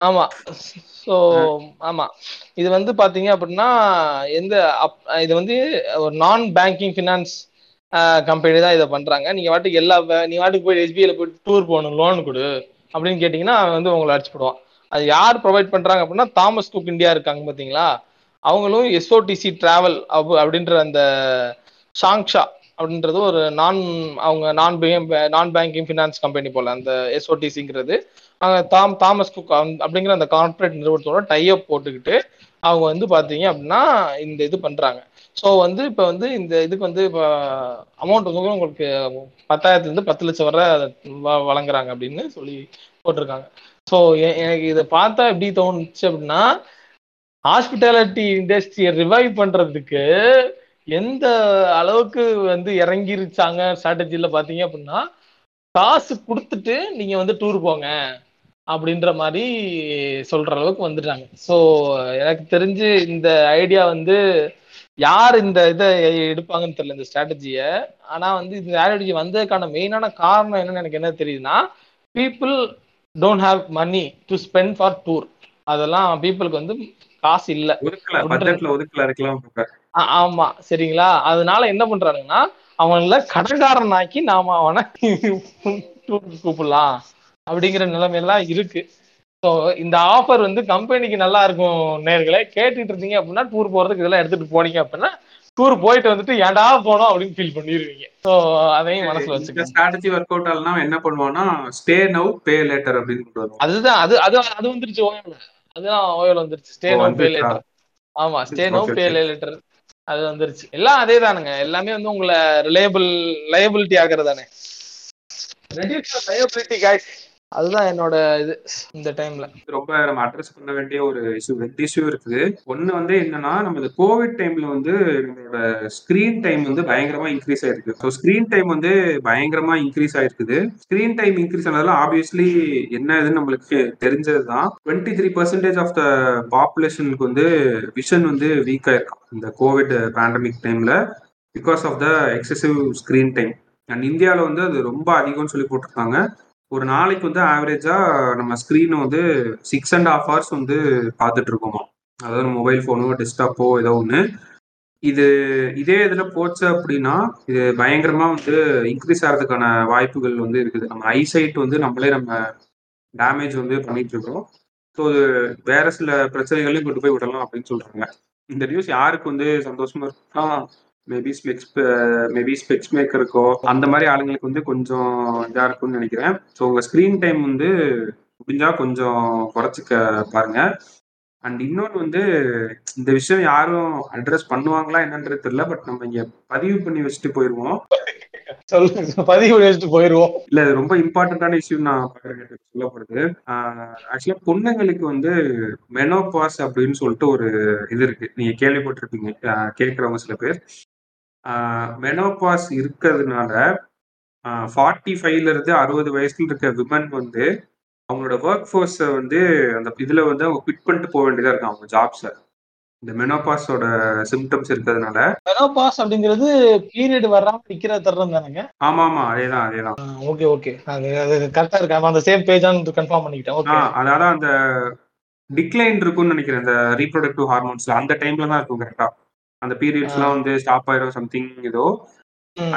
ஆமா. ஸோ ஆமா. இது வந்து பாத்தீங்க அப்படின்னா எந்த இது வந்து ஒரு நான் பேங்கிங் ஃபினான்ஸ் கம்பெனி தான் இதை பண்றாங்க. நீங்க வாட்டுக்கு எல்லா நீ வாட்டுக்கு போய் எஸ்பிஐல போய் டூர் போகணும் லோன் கொடு அப்படின்னு கேட்டீங்கன்னா அவன் வந்து உங்களை அடிச்சுடுவான் அது யார் ப்ரொவைட் பண்றாங்க அப்படின்னா தாமஸ் குக் இந்தியா இருக்காங்க பாத்தீங்களா? அவங்களும் எஸ்ஓடிசி டிராவல் அப்படின்ற அந்த ஷாங்ஷா அப்படின்றது ஒரு நான் அவங்க நான் நான் பேங்கிங் ஃபினான்ஸ் கம்பெனி போல அந்த எஸ்ஓடிசிங்கிறது தாம் தாமஸ் குக் அப்படிங்கிற அந்த கார்பரேட் நிறுவனத்தோட டைப் போட்டுக்கிட்டு அவங்க வந்து பார்த்தீங்க அப்படின்னா இந்த இது பண்ணுறாங்க ஸோ வந்து இப்போ வந்து இந்த இதுக்கு வந்து இப்போ அமௌண்ட் வந்து உங்களுக்கு பத்தாயிரத்துலேருந்து பத்து லட்சம் வரை வ- வழங்குறாங்க அப்படின்னு சொல்லி போட்டிருக்காங்க. ஸோ எனக்கு இதை பார்த்தா எப்படி தோணுச்சு அப்படின்னா ஹாஸ்பிட்டாலிட்டி இண்டஸ்ட்ரியை ரிவைவ் பண்ணுறதுக்கு எந்த அளவுக்கு வந்து இறங்கிருச்சாங்க ஸ்ட்ராட்டஜியில் பார்த்தீங்க அப்படின்னா காசு கொடுத்துட்டு நீங்கள் வந்து டூர் போங்க. அப்படின்ற மாதிரி சொல்ற அளவுக்கு வந்துட்டாங்க. ஸோ எனக்கு தெரிஞ்சு இந்த ஐடியா வந்து யார் இந்த இதை எடுப்பாங்கன்னு தெரியல இந்த ஸ்ட்ராட்டஜியை ஆனா வந்து இந்த ஸ்ட்ராட்டஜி வந்ததுக்கான மெயினான காரணம் என்னன்னு எனக்கு என்ன தெரியுதுன்னா people don't have money to spend for tour அதெல்லாம் பீப்புளுக்கு வந்து காசு இல்லை. ஆமா. சரிங்களா? அதனால என்ன பண்றானுங்கன்னா அவன்ல கடன்காரனாக்கி நாம அவனை டூருக்கு கூப்பிடலாம். அப்படிங்கிற நிலைமையெல்லாம் இருக்கு. ஸோ இந்த ஆஃபர் வந்து கம்பெனிக்கு நல்லா இருக்கும் நேர்களே கேட்டுட்டு இருந்தீங்க அப்படின்னா டூர் போறதுக்கு இதெல்லாம் எடுத்துட்டு போனீங்க அப்படின்னா டூர் போயிட்டு வந்துட்டு ஏன்டா போனோம்? அப்படின்னு ஃபீல் பண்ணிடுவீங்க ஸோ அதையும் மனசுல இந்த வச்சுக்கோங்க ஸ்ட்ராட்டஜி ஒர்க் அவுட் ஆகலாம் என்ன பண்ணுவான்னா ஸ்டே நவ் பே லேட்டர் அப்படின்னு அதுதான் அது அது அது வந்துருச்சு ஓயோல அதுதான் ஓயோல வந்துருச்சு. Stay oh, no pay? Later ஆமா stay no Okay, pay. Later அது வந்துருச்சு. எல்லாம் அதே தானுங்க. எல்லாமே வந்து உங்களை ரிலையபிள் லயபிலிட்டி ஆகிறது தானே. லயபிலிட்டி காய்ஸ் அதுதான் என்னோட இது இந்த டைம்ல ரொம்ப நம்ம அட்ரஸ் பண்ண வேண்டிய ஒரு இஷ்யூ ரெண்டு இஷ்யூ இருக்குது. ஒண்ணு வந்து என்னன்னா நம்ம இந்த கோவிட் டைம்ல வந்து நம்மளோட ஸ்கிரீன் டைம் வந்து பயங்கரமா இன்க்ரீஸ் ஆயிருக்கு. ஸோ ஸ்கிரீன் டைம் வந்து பயங்கரமா இன்க்ரீஸ் ஆயிருக்குது. ஸ்கிரீன் டைம் இன்க்ரீஸ் ஆனதுல ஆப்வியஸ்லி என்ன இதுன்னு நம்மளுக்கு தெரிஞ்சது தான் twenty three percentage of the பாப்புலேஷனுக்கு வந்து விஷன் வந்து வீக் ஆயிருக்கும் இந்த கோவிட் பேண்டமிக் டைம்ல because of the excessive screen time and இந்தியாவில் வந்து அது ரொம்ப அதிகம்னு சொல்லி போட்டிருக்காங்க. ஒரு நாளைக்கு வந்து ஆவரேஜா நம்ம ஸ்க்ரீன் வந்து சிக்ஸ் அண்ட் ஹாஃப் ஹவர்ஸ் வந்து பார்த்துட்டு இருக்கோமா அதாவது மொபைல் ஃபோனோ டெஸ்க்டாப்போ ஏதோ ஒன்று இது இதே இதில் போச்சு அப்படின்னா இது பயங்கரமாக வந்து இன்க்ரீஸ் ஆகிறதுக்கான வாய்ப்புகள் வந்து இருக்குது. நம்ம ஐசைட் வந்து நம்மளே நம்ம டேமேஜ் வந்து பண்ணிட்டு இருக்கிறோம் ஸோ இது வேற சில பிரச்சனைகளையும் கொண்டு போய் விடலாம் அப்படின்னு சொல்றாங்க. இந்த நியூஸ் யாருக்கு வந்து சந்தோஷமா இருக்குன்னா மேபி ஸ்பெக்ஸ் மேபி ஸ்பெக்ஸ் மேக்கருக்கோ அந்த மாதிரி ஆளுங்களுக்கு வந்து கொஞ்சம் இதா இருக்கும்னு நினைக்கிறேன். ஸோ உங்க ஸ்க்ரீன் டைம் வந்து முடிஞ்சா கொஞ்சம் குறைச்சிக்க பாருங்க. அண்ட் இன்னொன்று வந்து இந்த விஷயம் யாரும் அட்ரஸ் பண்ணுவாங்களா என்னன்றது தெரியல பட் நம்ம இங்க பதிவு பண்ணி வச்சுட்டு போயிடுவோம் சொல்லுங்க பதிவு வச்சுட்டு போயிருவோம். இல்ல ரொம்ப இம்பார்ட்டன்டான இஷ்யூ நான் சொல்லப்படுது. ஆக்சுவலா பொண்ணுங்களுக்கு வந்து மெனோபாஸ் அப்படின்னு சொல்லிட்டு ஒரு இது இருக்கு. நீங்க கேள்விப்பட்டிருப்பீங்க கேட்கறவங்க சில பேர். மெனோபாஸ் இருக்கிறதுனால ஃபார்ட்டி ஃபைவ்ல இருந்து அறுபது வயசுல இருக்க விமன் வந்து அவங்களோட ஒர்க் ஃபோர்ஸை வந்து அந்த இதுல வந்து அவங்க குவிட் பண்ணிட்டு போக வேண்டியதா இருக்கும் அவங்க ஜாப்ஸை இந்த மெனோபாஸோட சிம்டம்ஸ் இருக்கிறதுனால. மெனோபாஸ் அப்படிங்கிறது பீரியட் வராம நிக்கிற தருணம் தானுங்க? ஆமா ஆமா அதேதான். அதேதான் ஓகே ஓகே அது கரெக்டா இருக்கு? அந்த சேம் பேஜான்னு கன்ஃபார்ம் பண்ணிக்கிட்டேன். ஓகே அதனால அந்த டிக்ளைன் இருக்கும்னு நினைக்கிறேன் இந்த ரீப்ரொடக்டிவ் ஹார்மோன்ஸ்ல அந்த டைம்ல தான் இருக்கும் கரெக்டா அந்த பீரியட்ஸ்லாம் வந்து ஸ்டாப் ஆயிரும் சம்திங் ஏதோ.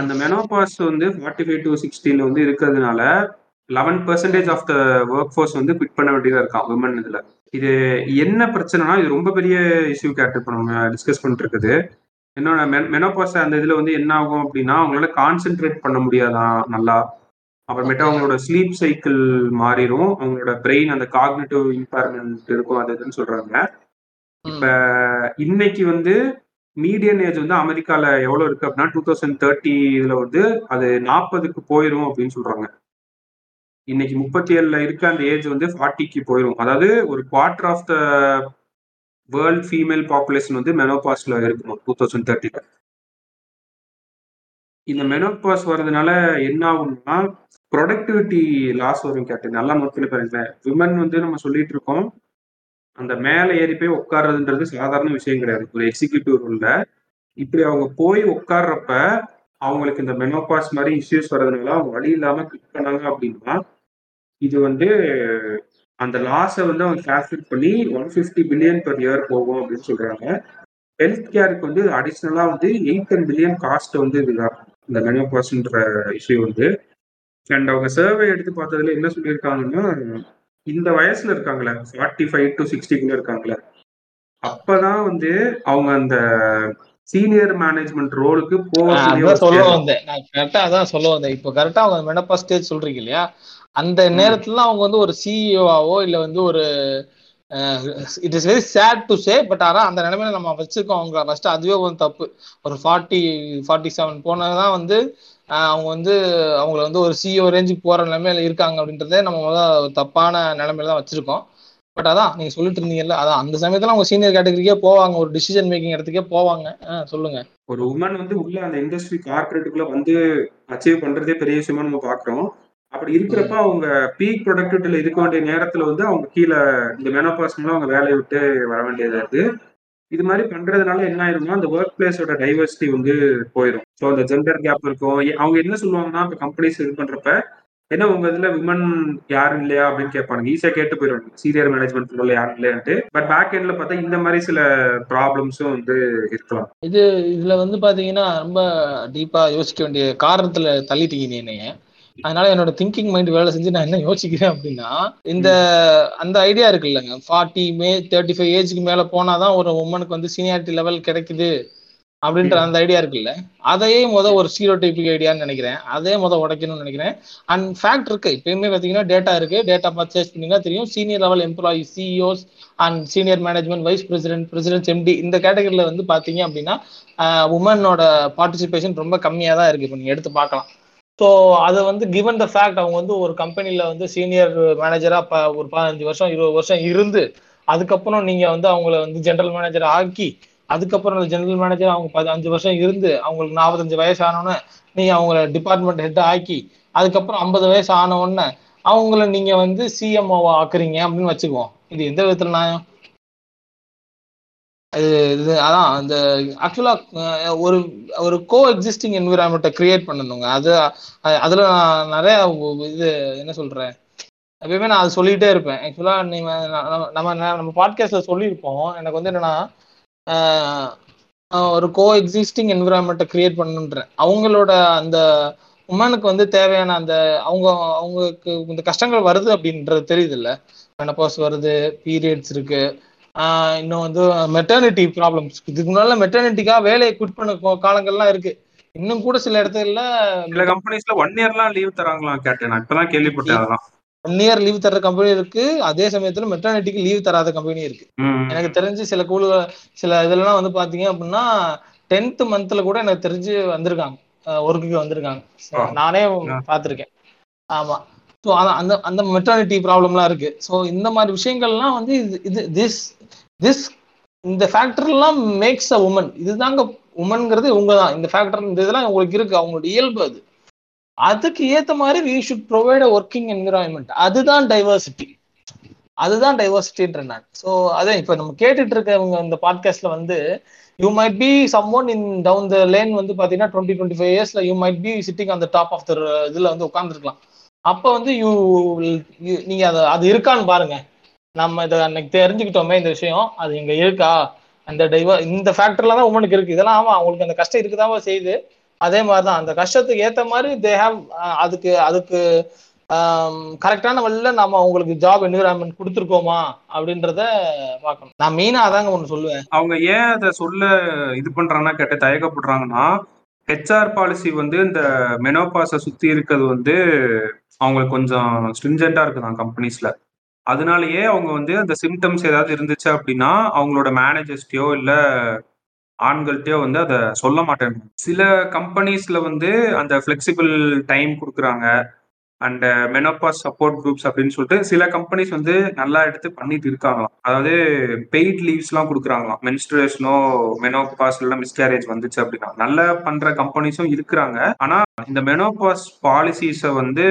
அந்த மெனோபாஸ் வந்து ஃபார்ட்டி ஃபைவ் டு சிக்ஸ்டீன் வந்து இருக்கிறதுனால eleven percentage of the work force வந்து குவிட் பண்ண வேண்டியதா இருக்கான் விமன் இதுல. இது என்ன பிரச்சனைனா இது ரொம்ப பெரிய இஷ்யூ கேட்டு இப்போ நம்ம டிஸ்கஸ் பண்ணிட்டு இருக்குது என்னோட மெனோபாஸ் அந்த இதுல வந்து என்ன ஆகும் அப்படின்னா அவங்களால கான்சென்ட்ரேட் பண்ண முடியாதான் நல்லா? அப்புறமேட்டு அவங்களோட ஸ்லீப் சைக்கிள் மாறிடும் அவங்களோட பிரெயின் அந்த காக்னேட்டிவ் இம்பேர்மெண்ட் இருக்கும் அது இதுன்னு சொல்றாங்க. இப்ப இன்னைக்கு வந்து மீடியன் ஏஜ் வந்து அமெரிக்கால எவ்வளவு இருக்கு அப்படின்னா டூ தௌசண்ட் தேர்ட்டி இதுல வந்து அது நாற்பதுக்கு போயிரும் அப்படின்னு சொல்றாங்க. இன்னைக்கு முப்பத்தி ஏழுல இருக்க அந்த ஏஜ் வந்து ஃபார்ட்டிக்கு போயிரும். அதாவது ஒரு quarter of the world female population வந்து மெனோபாஸ்ல இருக்கணும் டூ தௌசண்ட் தேர்ட்டில இந்த மெனோபாஸ் வர்றதுனால என்ன ஆகும்னா ப்ரொடக்டிவிட்டி லாஸ் வரும் கேட்டு நல்லா நோட் பண்ணி பாருங்களேன். விமன் வந்து நம்ம சொல்லிட்டு இருக்கோம் அந்த மேலே ஏறி போய் உட்கார்றதுன்றது சாதாரண விஷயம் கிடையாது. ஒரு எக்ஸிக்யூட்டிவ் ரோல்ல இப்படி அவங்க போய் உட்கார்றப்ப அவங்களுக்கு இந்த மெனோபாஸ் மாதிரி இஷ்யூஸ் வர்றதுனால அவங்க வழி இல்லாம கிளிக் பண்ணாங்க அப்படின்னா இது வந்து அந்த லாஸை வந்து அவங்க கேல்குலேட் பண்ணி one fifty billion per year போகும் அப்படின்னு சொல்றாங்க. ஹெல்த் கேருக்கு வந்து அடிஷ்னலா வந்து எயிட் டென் பில்லியன் காஸ்ட் வந்து இதுதான். இந்த மெனோபாஸ்ன்ற இஷ்யூ வந்து. அண்ட் அவங்க சர்வே எடுத்து பார்த்ததுல என்ன சொல்லியிருக்காங்கன்னா இந்த வயசுல இருக்காங்களே ஃபார்ட்டி ஃபைவ் டு சிக்ஸ்டிக்குள்ள இருக்காங்களே. அப்பதான் வந்து அவங்க அந்த சீனியர் மேனேஜ்மெண்ட் ரோலுக்கு ஒரு சொல்ல. வந்தேன். நான் கரெக்டா அதான் சொல்ல வந்தேன். இப்போ கரெக்டா அவங்க மெனப்பா ஸ்டேஜ் சொல்றீங்க இல்லையா? அந்த நேரத்துல அவங்க வந்து ஒரு சிஇஓவோ இல்ல வந்து ஒரு it is very sad to say but ஆனால் அந்த நிலைமையில நம்ம வச்சிருக்கோம் அவங்க ஃபர்ஸ்ட் அதுவே ஒரு தப்பு. ஒரு ஃபார்ட்டி ஃபார்ட்டி செவன் போனதான் வந்து அவங்க வந்து அவங்கள வந்து ஒரு சிஓ ரேஞ்சுக்கு போற நிலைமையில இருக்காங்க அப்படின்றதே நம்ம முதல்ல தப்பான நிலைமையில தான் வச்சிருக்கோம். பட் அதான் நீங்க சொல்லிட்டு இருந்தீங்கல்ல அதான் அந்த சமயத்துல அவங்க சீனியர் கேட்டகரிக்கே போவாங்க ஒரு டிசிஷன் மேக்கிங் இடத்துக்கே போவாங்க. சொல்லுங்க. ஒரு உமன் வந்து உள்ள அந்த இண்டஸ்ட்ரி கார்பரேட்டுக்குள்ள வந்து அச்சீவ் பண்றதே பெரிய விஷயமா நம்ம பாக்குறோம். அப்படி இருக்கிறப்ப அவங்க பீக் ப்ரொடக்டிவிட்டியில இருக்க வேண்டிய நேரத்துல வந்து அவங்க கீழே இந்த மெனோபாஸ்ல அவங்க வேலையை விட்டு வர வேண்டியதா இருக்கு. இது மாதிரி பண்றதுனால என்ன ஆயிரும்னா அந்த ஒர்க் பிளேஸோட டைவர்சிட்டி வந்து போயிடும் ஸோ அந்த ஜெண்டர் கேப் இருக்கும். அவங்க என்ன சொல்லுவாங்கன்னா இப்போ கம்பெனிஸ் இது பண்றப்ப என்ன உங்க இதுல விமன் யாரும் இல்லையா அப்படின்னு கேட்பாங்க ஈஸியா கேட்டு போயிடுவாங்க சீனியர் மேனேஜ்மெண்ட் உள்ள யாரும் இல்லையான்ட்டு. பட் பேக் எண்ட்ல பார்த்தா இந்த மாதிரி சில ப்ராப்ளம்ஸும் வந்து இருக்கலாம். இது இதுல வந்து பாத்தீங்கன்னா ரொம்ப டீப்பா யோசிக்க வேண்டிய காரணத்துல தள்ளிட்டீங்க என்னைய. அதனால என்னோட திங்கிங் மைண்ட் வேலை செஞ்சு நான் என்ன யோசிக்கிறேன் அப்படின்னா இந்த அந்த ஐடியா இருக்கு இல்லைங்க ஃபார்ட்டி மே தேர்ட்டி ஃபைவ் ஏஜ்க்கு மேல போனாதான் ஒரு உமனுக்கு வந்து சீனியாரிட்டி லெவல் கிடைக்குது அப்படின்ற அந்த ஐடியா இருக்குல்ல. அதையே முத ஒரு ஸ்டீரோ டைபிக் ஐடியான்னு நினைக்கிறேன். அதே முத உடைக்கணும்னு நினைக்கிறேன். அண்ட் ஃபேக்ட் இருக்கு. இப்பயுமே பார்த்தீங்கன்னா டேட்டா இருக்கு. டேட்டா பர்ச்சேஸ் பண்ணீங்கன்னா தெரியும். Senior level employee CEOs and senior management vice president president MD இந்த கேட்டகரியில வந்து பாத்தீங்க அப்படின்னா உமனோட பார்ட்டிசிபேஷன் ரொம்ப கம்மியாக தான் இருக்கு. இப்போ நீங்க எடுத்து பார்க்கலாம். ஸோ அதை வந்து கிவன் த ஃபேக்ட் அவங்க வந்து ஒரு கம்பெனியில் வந்து சீனியர் மேனேஜராக ப ஒரு பதினஞ்சு வருஷம் இருபது வருஷம் இருந்து அதுக்கப்புறம் நீங்கள் வந்து அவங்கள வந்து ஜென்ரல் மேனேஜர் ஆக்கி அதுக்கப்புறம் ஜென்ரல் மேனேஜர் அவங்க பதினஞ்சு வருஷம் இருந்து அவங்களுக்கு நாற்பத்தஞ்சு வயசு ஆனோடனே நீங்கள் அவங்கள டிபார்ட்மெண்ட் ஹெட் ஆக்கி அதுக்கப்புறம் ஐம்பது வயசு ஆன உடனே அவங்கள நீங்கள் வந்து சிஎம்ஓ ஆக்குறீங்க அப்படின்னு வச்சுக்குவோம். இது எந்த விதத்தில் நியாயம்? இது இது அதான் அந்த ஆக்சுவலாக ஒரு ஒரு கோ எக்ஸிஸ்டிங் என்விரான்மெண்ட்டை கிரியேட் பண்ணணுங்க. அது அதில் நான் நிறையா இது என்ன சொல்கிறேன் எப்பயுமே நான் அது சொல்லிகிட்டே இருப்பேன். ஆக்சுவலாக நீங்கள் நம்ம நம்ம பாட்காஸ்ட்ல சொல்லியிருப்போம். எனக்கு வந்து என்னென்னா ஒரு கோ எக்ஸிஸ்டிங் என்விரான்மெண்ட்டை கிரியேட் பண்ணுன்றேன் அவங்களோட அந்த உமனுக்கு வந்து தேவையான அந்த அவங்க அவங்களுக்கு இந்த கஷ்டங்கள் வருது அப்படின்றது தெரியுது இல்லை மெனப்பாஸ் வருது பீரியட்ஸ் இருக்குது இன்னும் வந்து மெட்டர்னிட்டி ப்ராப்ளம்ஸ் இதுக்கு முன்னால மெட்டர்னிட்டிக்காக வேலையை குவிட் பண்ண காலங்கள்லாம் இருக்கு. இன்னும் கூட சில இடத்துல சில கம்பெனிஸ்ல ஒன் இயர்லாம் லீவ் தராங்களாம் கேட்டேன். நான் இப்பதான் கேள்விப்பட்டேன் அதெல்லாம். ஒன் இயர் லீவ் தர கம்பெனி இருக்கு. அதே சமயத்துல மெட்டர்னிட்டிக்கு லீவ் தராத கம்பெனி இருக்கு. எனக்கு தெரிஞ்சு சில குழு சில இதெல்லாம் வந்து பாத்தீங்க அப்படின்னா டென்த் மந்த்ல கூட எனக்கு தெரிஞ்சு வந்திருக்காங்க. ஒர்க்குக்கு வந்திருக்காங்க. நானே பார்த்துருக்கேன் ஆமா. ஸோ அந்த அந்த மெட்டர்னிட்டி ப்ராப்ளம்லாம் இருக்கு. ஸோ இந்த மாதிரி விஷயங்கள்லாம் வந்து இது திஸ் திஸ் இந்த ஃபேக்டர்லாம் மேக்ஸ் அ உமன் இதுதாங்க உமன்ங்கிறது இவங்க தான் இந்த ஃபேக்டர் இந்த இதெல்லாம் உங்களுக்கு இருக்கு. அவங்களோட இயல்பு அது. அதுக்கு ஏத்த மாதிரி we should provide a working environment அதுதான் டைவர்சிட்டி அதுதான் டைவர்சிட்டின்ற நான். ஸோ அதான் இப்போ நம்ம கேட்டுட்டு இருக்கவங்க இந்த பாட்காஸ்ட்ல வந்து you might be someone in down the lane வந்து பார்த்தீங்கன்னா டுவெண்ட்டி டுவெண்ட்டி ஃபைவ் இயர்ஸ்ல யூ மைட் பி சிட்டிங் அந்த டாப் ஆஃப் த இதுல வந்து உட்காந்துருக்கலாம் அப்போ வந்து யூ நீங்க அதை அது இருக்கான்னு பாருங்க. நம்ம இதை அன்னைக்கு தெரிஞ்சுக்கிட்டோமே இந்த விஷயம். அது இங்க இருக்கா? அந்த டைவர் இந்த ஃபேக்டர்ல தான் உமனுக்கு இருக்கு. இதெல்லாம் ஆமா அவங்களுக்கு அந்த கஷ்டம் இருக்குதான் செய்யுது. அதே மாதிரிதான் அந்த கஷ்டத்துக்கு ஏத்த மாதிரி தே ஹாவ் அதுக்கு அதுக்கு கரெக்டான வழியில நம்ம அவங்களுக்கு ஜாப் என்விரான்மெண்ட் கொடுத்துருக்கோமா அப்படின்றத பார்க்கணும். நான் மெயினா அதாங்க ஒன்று சொல்லுவேன். அவங்க ஏன் அதை சொல்ல இது பண்றாங்கன்னா கேட்ட தயக்கப்படுறாங்கன்னா ஹெச்ஆர் பாலிசி வந்து இந்த மெனோபாஸை சுத்தி இருக்கிறது வந்து அவங்களுக்கு கொஞ்சம் ஸ்ட்ரிஞ்சண்டா இருக்குதான் கம்பெனிஸ்ல அதனாலயே அவங்க வந்து அந்த சிம்டம்ஸ் ஏதாவது இருந்துச்சு அப்படின்னா அவங்களோட மேனேஜர்ஸ்டையோ இல்ல ஆண்கள்கிட்டயோ வந்து அதை சொல்ல மாட்டேன். சில கம்பெனிஸ்ல வந்து அந்த ஃபிளெக்சிபிள் டைம் கொடுக்குறாங்க. அண்ட் மெனோபாஸ் சப்போர்ட் குரூப்ஸ் அப்படின்னு சொல்லிட்டு சில கம்பெனிஸ் வந்து நல்லா எடுத்து பண்ணிட்டு இருக்காங்களாம். அதாவது பெய்ட் லீவ்ஸ் எல்லாம் கொடுக்குறாங்களாம். மென்ஸ்ட்ரேஷனோ மெனோபாஸ் இல்லை மிஸ்கேரேஜ் வந்துச்சு அப்படின்னா. நல்லா பண்ற கம்பெனிஸும் இருக்கிறாங்க. ஆனா இந்த மெனோபாஸ் பாலிசிஸை வந்து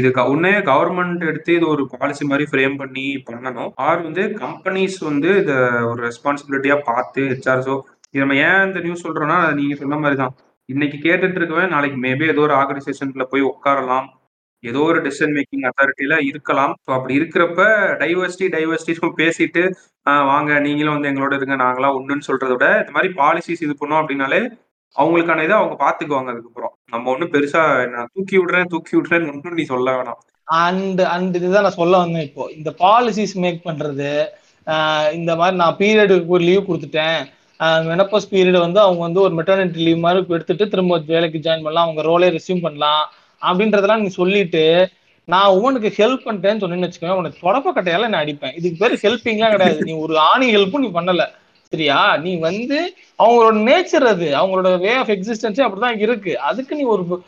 இது உன்னே கவர்மெண்ட் எடுத்து இது ஒரு பாலிசி மாதிரி ஃப்ரேம் பண்ணி பண்ணணும். ஆர் வந்து கம்பெனிஸ் வந்து இதை ஒரு ரெஸ்பான்சிபிலிட்டியா பார்த்து ஹெச்ஆர்ஸோ இது நம்ம ஏன் இந்த நியூஸ் சொல்றோம்னா நீங்க சொன்ன மாதிரி தான் இன்னைக்கு கேட்டுட்டு இருக்கவே நாளைக்கு மேபி ஏதோ ஒரு ஆர்கனைசேஷன்ல போய் உட்காரலாம். ஏதோ ஒரு டிசிஷன் மேக்கிங் அத்தாரிட்டியில இருக்கலாம். ஸோ அப்படி இருக்கிறப்ப டைவர்சிட்டி டைவர்சிட்டி பேசிட்டு வாங்க நீங்களும் வந்து எங்களோட இருங்க நாங்களாம் ஒண்ணுன்னு சொல்றத விட இந்த மாதிரி பாலிசிஸ் இது பண்ணோம் அப்படின்னாலே அவங்களுக்கான இதை அவங்க பாத்துக்குவாங்க அதுக்கப்புறம். நம்ம ஒன்றும் பெருசா நான் தூக்கி விடுறேன் தூக்கி விடுறேன்னு ஒன்றும் நீ சொல்ல வேணாம். அண்ட் அண்ட் இதுதான் நான் சொல்ல வந்தேன் இப்போ. இந்த பாலிசிஸ் மேக் பண்றது இந்த மாதிரி நான் பீரியடுக்கு ஒரு லீவ் கொடுத்துட்டேன். மெனப்போஸ் பீரியட் வந்து அவங்க வந்து ஒரு மெட்டர்னிட்டி லீவ் மாதிரி எடுத்துட்டு திரும்ப வேலைக்கு ஜாயின் பண்ணலாம். அவங்க ரோலே ரெசியூம் பண்ணலாம். அப்படின்றதெல்லாம் நீ சொல்லிட்டு நான் உனக்கு ஹெல்ப் பண்ணிட்டேன்னு சொன்னேன்னு வச்சுக்கோங்க உனக்கு தொடப்ப கட்டையால நான் அடிப்பேன். இதுக்கு பேர் ஹெல்பிங்லாம் கிடையாது. நீ ஒரு ஆணி ஹெல்ப்பும் நீ பண்ணல. சரியா? நீ வந்து அவங்களோட நேச்சர் அது. அவங்களோட வே ஆஃப் எக்ஸிஸ்டன்ஸே அப்படிதான் இருக்கு. அதுக்கு நீ ஒரு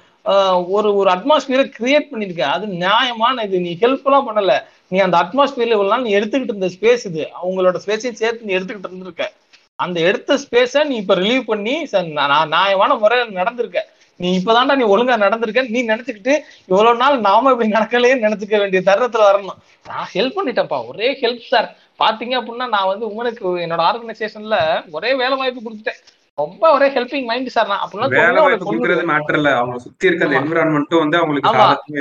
ஒரு ஒரு அட்மாஸ்பியரை கிரியேட் பண்ணிருக்க. அது நியாயமான இது. நீ ஹெல்ப்லாம் பண்ணல. நீ அந்த அட்மாஸ்பியர்ல இவ்வளவு நாள் நீ எடுத்துக்கிட்டு இருந்த ஸ்பேஸ் இது. அவங்களோட ஸ்பேஸையும் சேர்த்து நீ எடுத்துக்கிட்டு இருந்திருக்க. அந்த எடுத்த ஸ்பேஸை நீ இப்ப ரிலீவ் பண்ணி ச- நியாயமான முறையில் நடந்திருக்க. நீ இப்பதான்டா நீ ஒழுங்கா நடந்திருக்க நீ நினைச்சுக்கிட்டு இவ்வளவு நாள் நாம இப்படி நடக்கலையே நினைச்சுக்க வேண்டிய தருணத்துல வரணும். நான் ஹெல்ப் பண்ணிட்டேன்ப்பா ஒரே ஹெல்ப் சார் பாத்தீங்க அப்படின்னா நான் வந்து உமனுக்கு என்னோட ஆர்கனைசேஷன்ல ஒரே வேலை வாய்ப்பு கொடுத்துட்டேன். ரொம்ப ஒரே ஹெல்பிங் மைண்ட் சார் நான். சொல்லுவேன். மேட்டர் இல்ல. அவங்க சுத்தி இருக்க அந்த. என்விரான்மெண்ட்டும் வந்து அவங்களுக்கு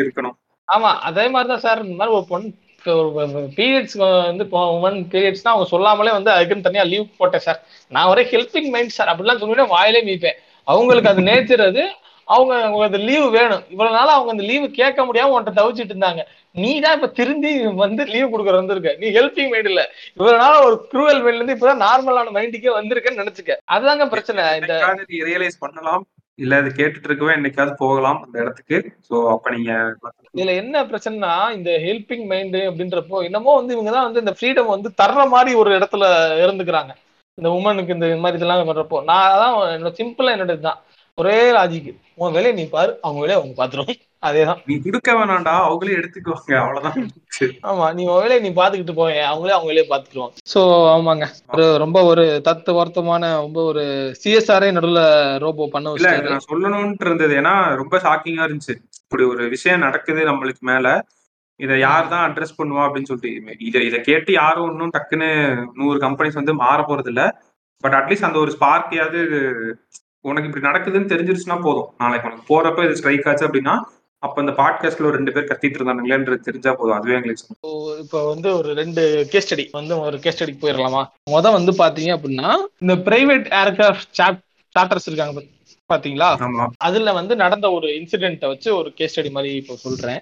இருக்கணும். ஆமா அதே மாதிரிதான் சார் இந்த மாதிரி ஒரு பொண்ணு பீரியட்ஸ் வந்து உமன் பீரியட்ஸ்னா அவங்க சொல்லாமலே வந்து அதுக்குன்னு தனியா லீவ் போட்டேன் சார் நான் ஒரே ஹெல்பிங் மைண்ட் சார் அப்படிலாம் சொன்னீங்கன்னா வாயிலே மீப்பேன் அவங்களுக்கு அது நேச்சர் அது அவங்க அவங்க அந்த லீவு வேணும். இவ்வளவு நாள் அவங்க அந்த லீவு கேட்க முடியாம உன்கிட்ட தவிச்சிட்டு இருந்தாங்க. நீ தான் இப்ப திரும்பி வந்து லீவ் கொடுக்குற வந்திருக்க. நீ ஹெல்பிங் மைண்ட் இல்ல. இவ்வளவு நாள் ஒரு க்ரூவல் மைண்ட்ல இருந்து இப்பதான் நார்மலான மைண்டுக்கே வந்திருக்கேன்னு நினைச்சுக்க. அதுதாங்க பிரச்சனை. இந்த நீ ரியலைஸ் பண்ணலாம். இல்ல அது கேட்டுட்டு இருக்கவே என்னைக்காவது போகலாம் அந்த இடத்துக்கு. சோ அப்ப நீங்க இதுல என்ன பிரச்சனைனா இந்த ஹெல்பிங் மைண்ட் அப்படின்றப்போ என்னமோ வந்து இவங்க தான் வந்து இந்த ஃப்ரீடம் வந்து தர்ற மாதிரி ஒரு இடத்துல இருந்துக்கிறாங்க. இந்த உமனுக்கு இந்த மாதிரி இதெல்லாம் பண்றப்போ. நான் அதான் என்னோட சிம்பிளா என்னோட இதுதான் ஒரே லாஜிக் உன் வேலையை நீ பாரு அவங்க வேலையை அவங்க பாத்துரும். அதேதான். நீ கொடுக்க வேணாம்டா அவங்களே எடுத்துக்குவாங்க அவ்வளவுதான். ஆமா நீ உன் வேலையை நீ பாத்துக்கிட்டு போய் அவங்களே அவங்க வேலையை பாத்துக்குவாங்க சோ ஆமாங்க. ஒரு ரொம்ப ஒரு தத்து வருத்தமான ரொம்ப ஒரு சிஎஸ்ஆரே நடுவுல ரோபோ பண்ண இல்ல நான் சொல்லணும்னு இருந்தது. ஏன்னா ரொம்ப ஷாக்கிங்கா இருந்துச்சு. இப்படி ஒரு விஷயம் நடக்குது நம்மளுக்கு மேல. இதை யார் தான் அட்ரஸ் பண்ணுவா அப்படின்னு சொல்லிட்டு இதை இதை கேட்டு யாரும் இன்னும் டக்குன்னு நூறு கம்பெனிஸ் வந்து மாற போறது இல்ல பட் அட்லீஸ்ட் அந்த ஒரு ஸ்பார்க்கையாவது உனக்கு இப்படி நடக்குதுன்னு தெரிஞ்சிருச்சுன்னா போதும். நாளைக்கு உனக்கு போறப்ப இது ஸ்ட்ரைக் ஆச்சு அப்படின்னா அப்ப இந்த பாட்காஸ்ட்ல ஒரு ரெண்டு பேர் கத்திட்டு இருந்தானுங்களேன்றது தெரிஞ்சா போதும். அதுவே எங்களுக்கு. இப்போ வந்து ஒரு ரெண்டு கேஸ் ஸ்டடி வந்து ஒரு கேஸ் ஸ்டடிக்கு போயிடலாமா? முத வந்து பாத்தீங்க அப்படின்னா இந்த பிரைவேட் ஏர்கிராஃப்ட் சார்ட்டர்ஸ் இருக்காங்க பாத்- பாத்தீங்களா? அதுல வந்து நடந்த ஒரு இன்சிடென்ட்டை வச்சு ஒரு கேஸ் ஸ்டடி மாதிரி இப்போ சொல்றேன்.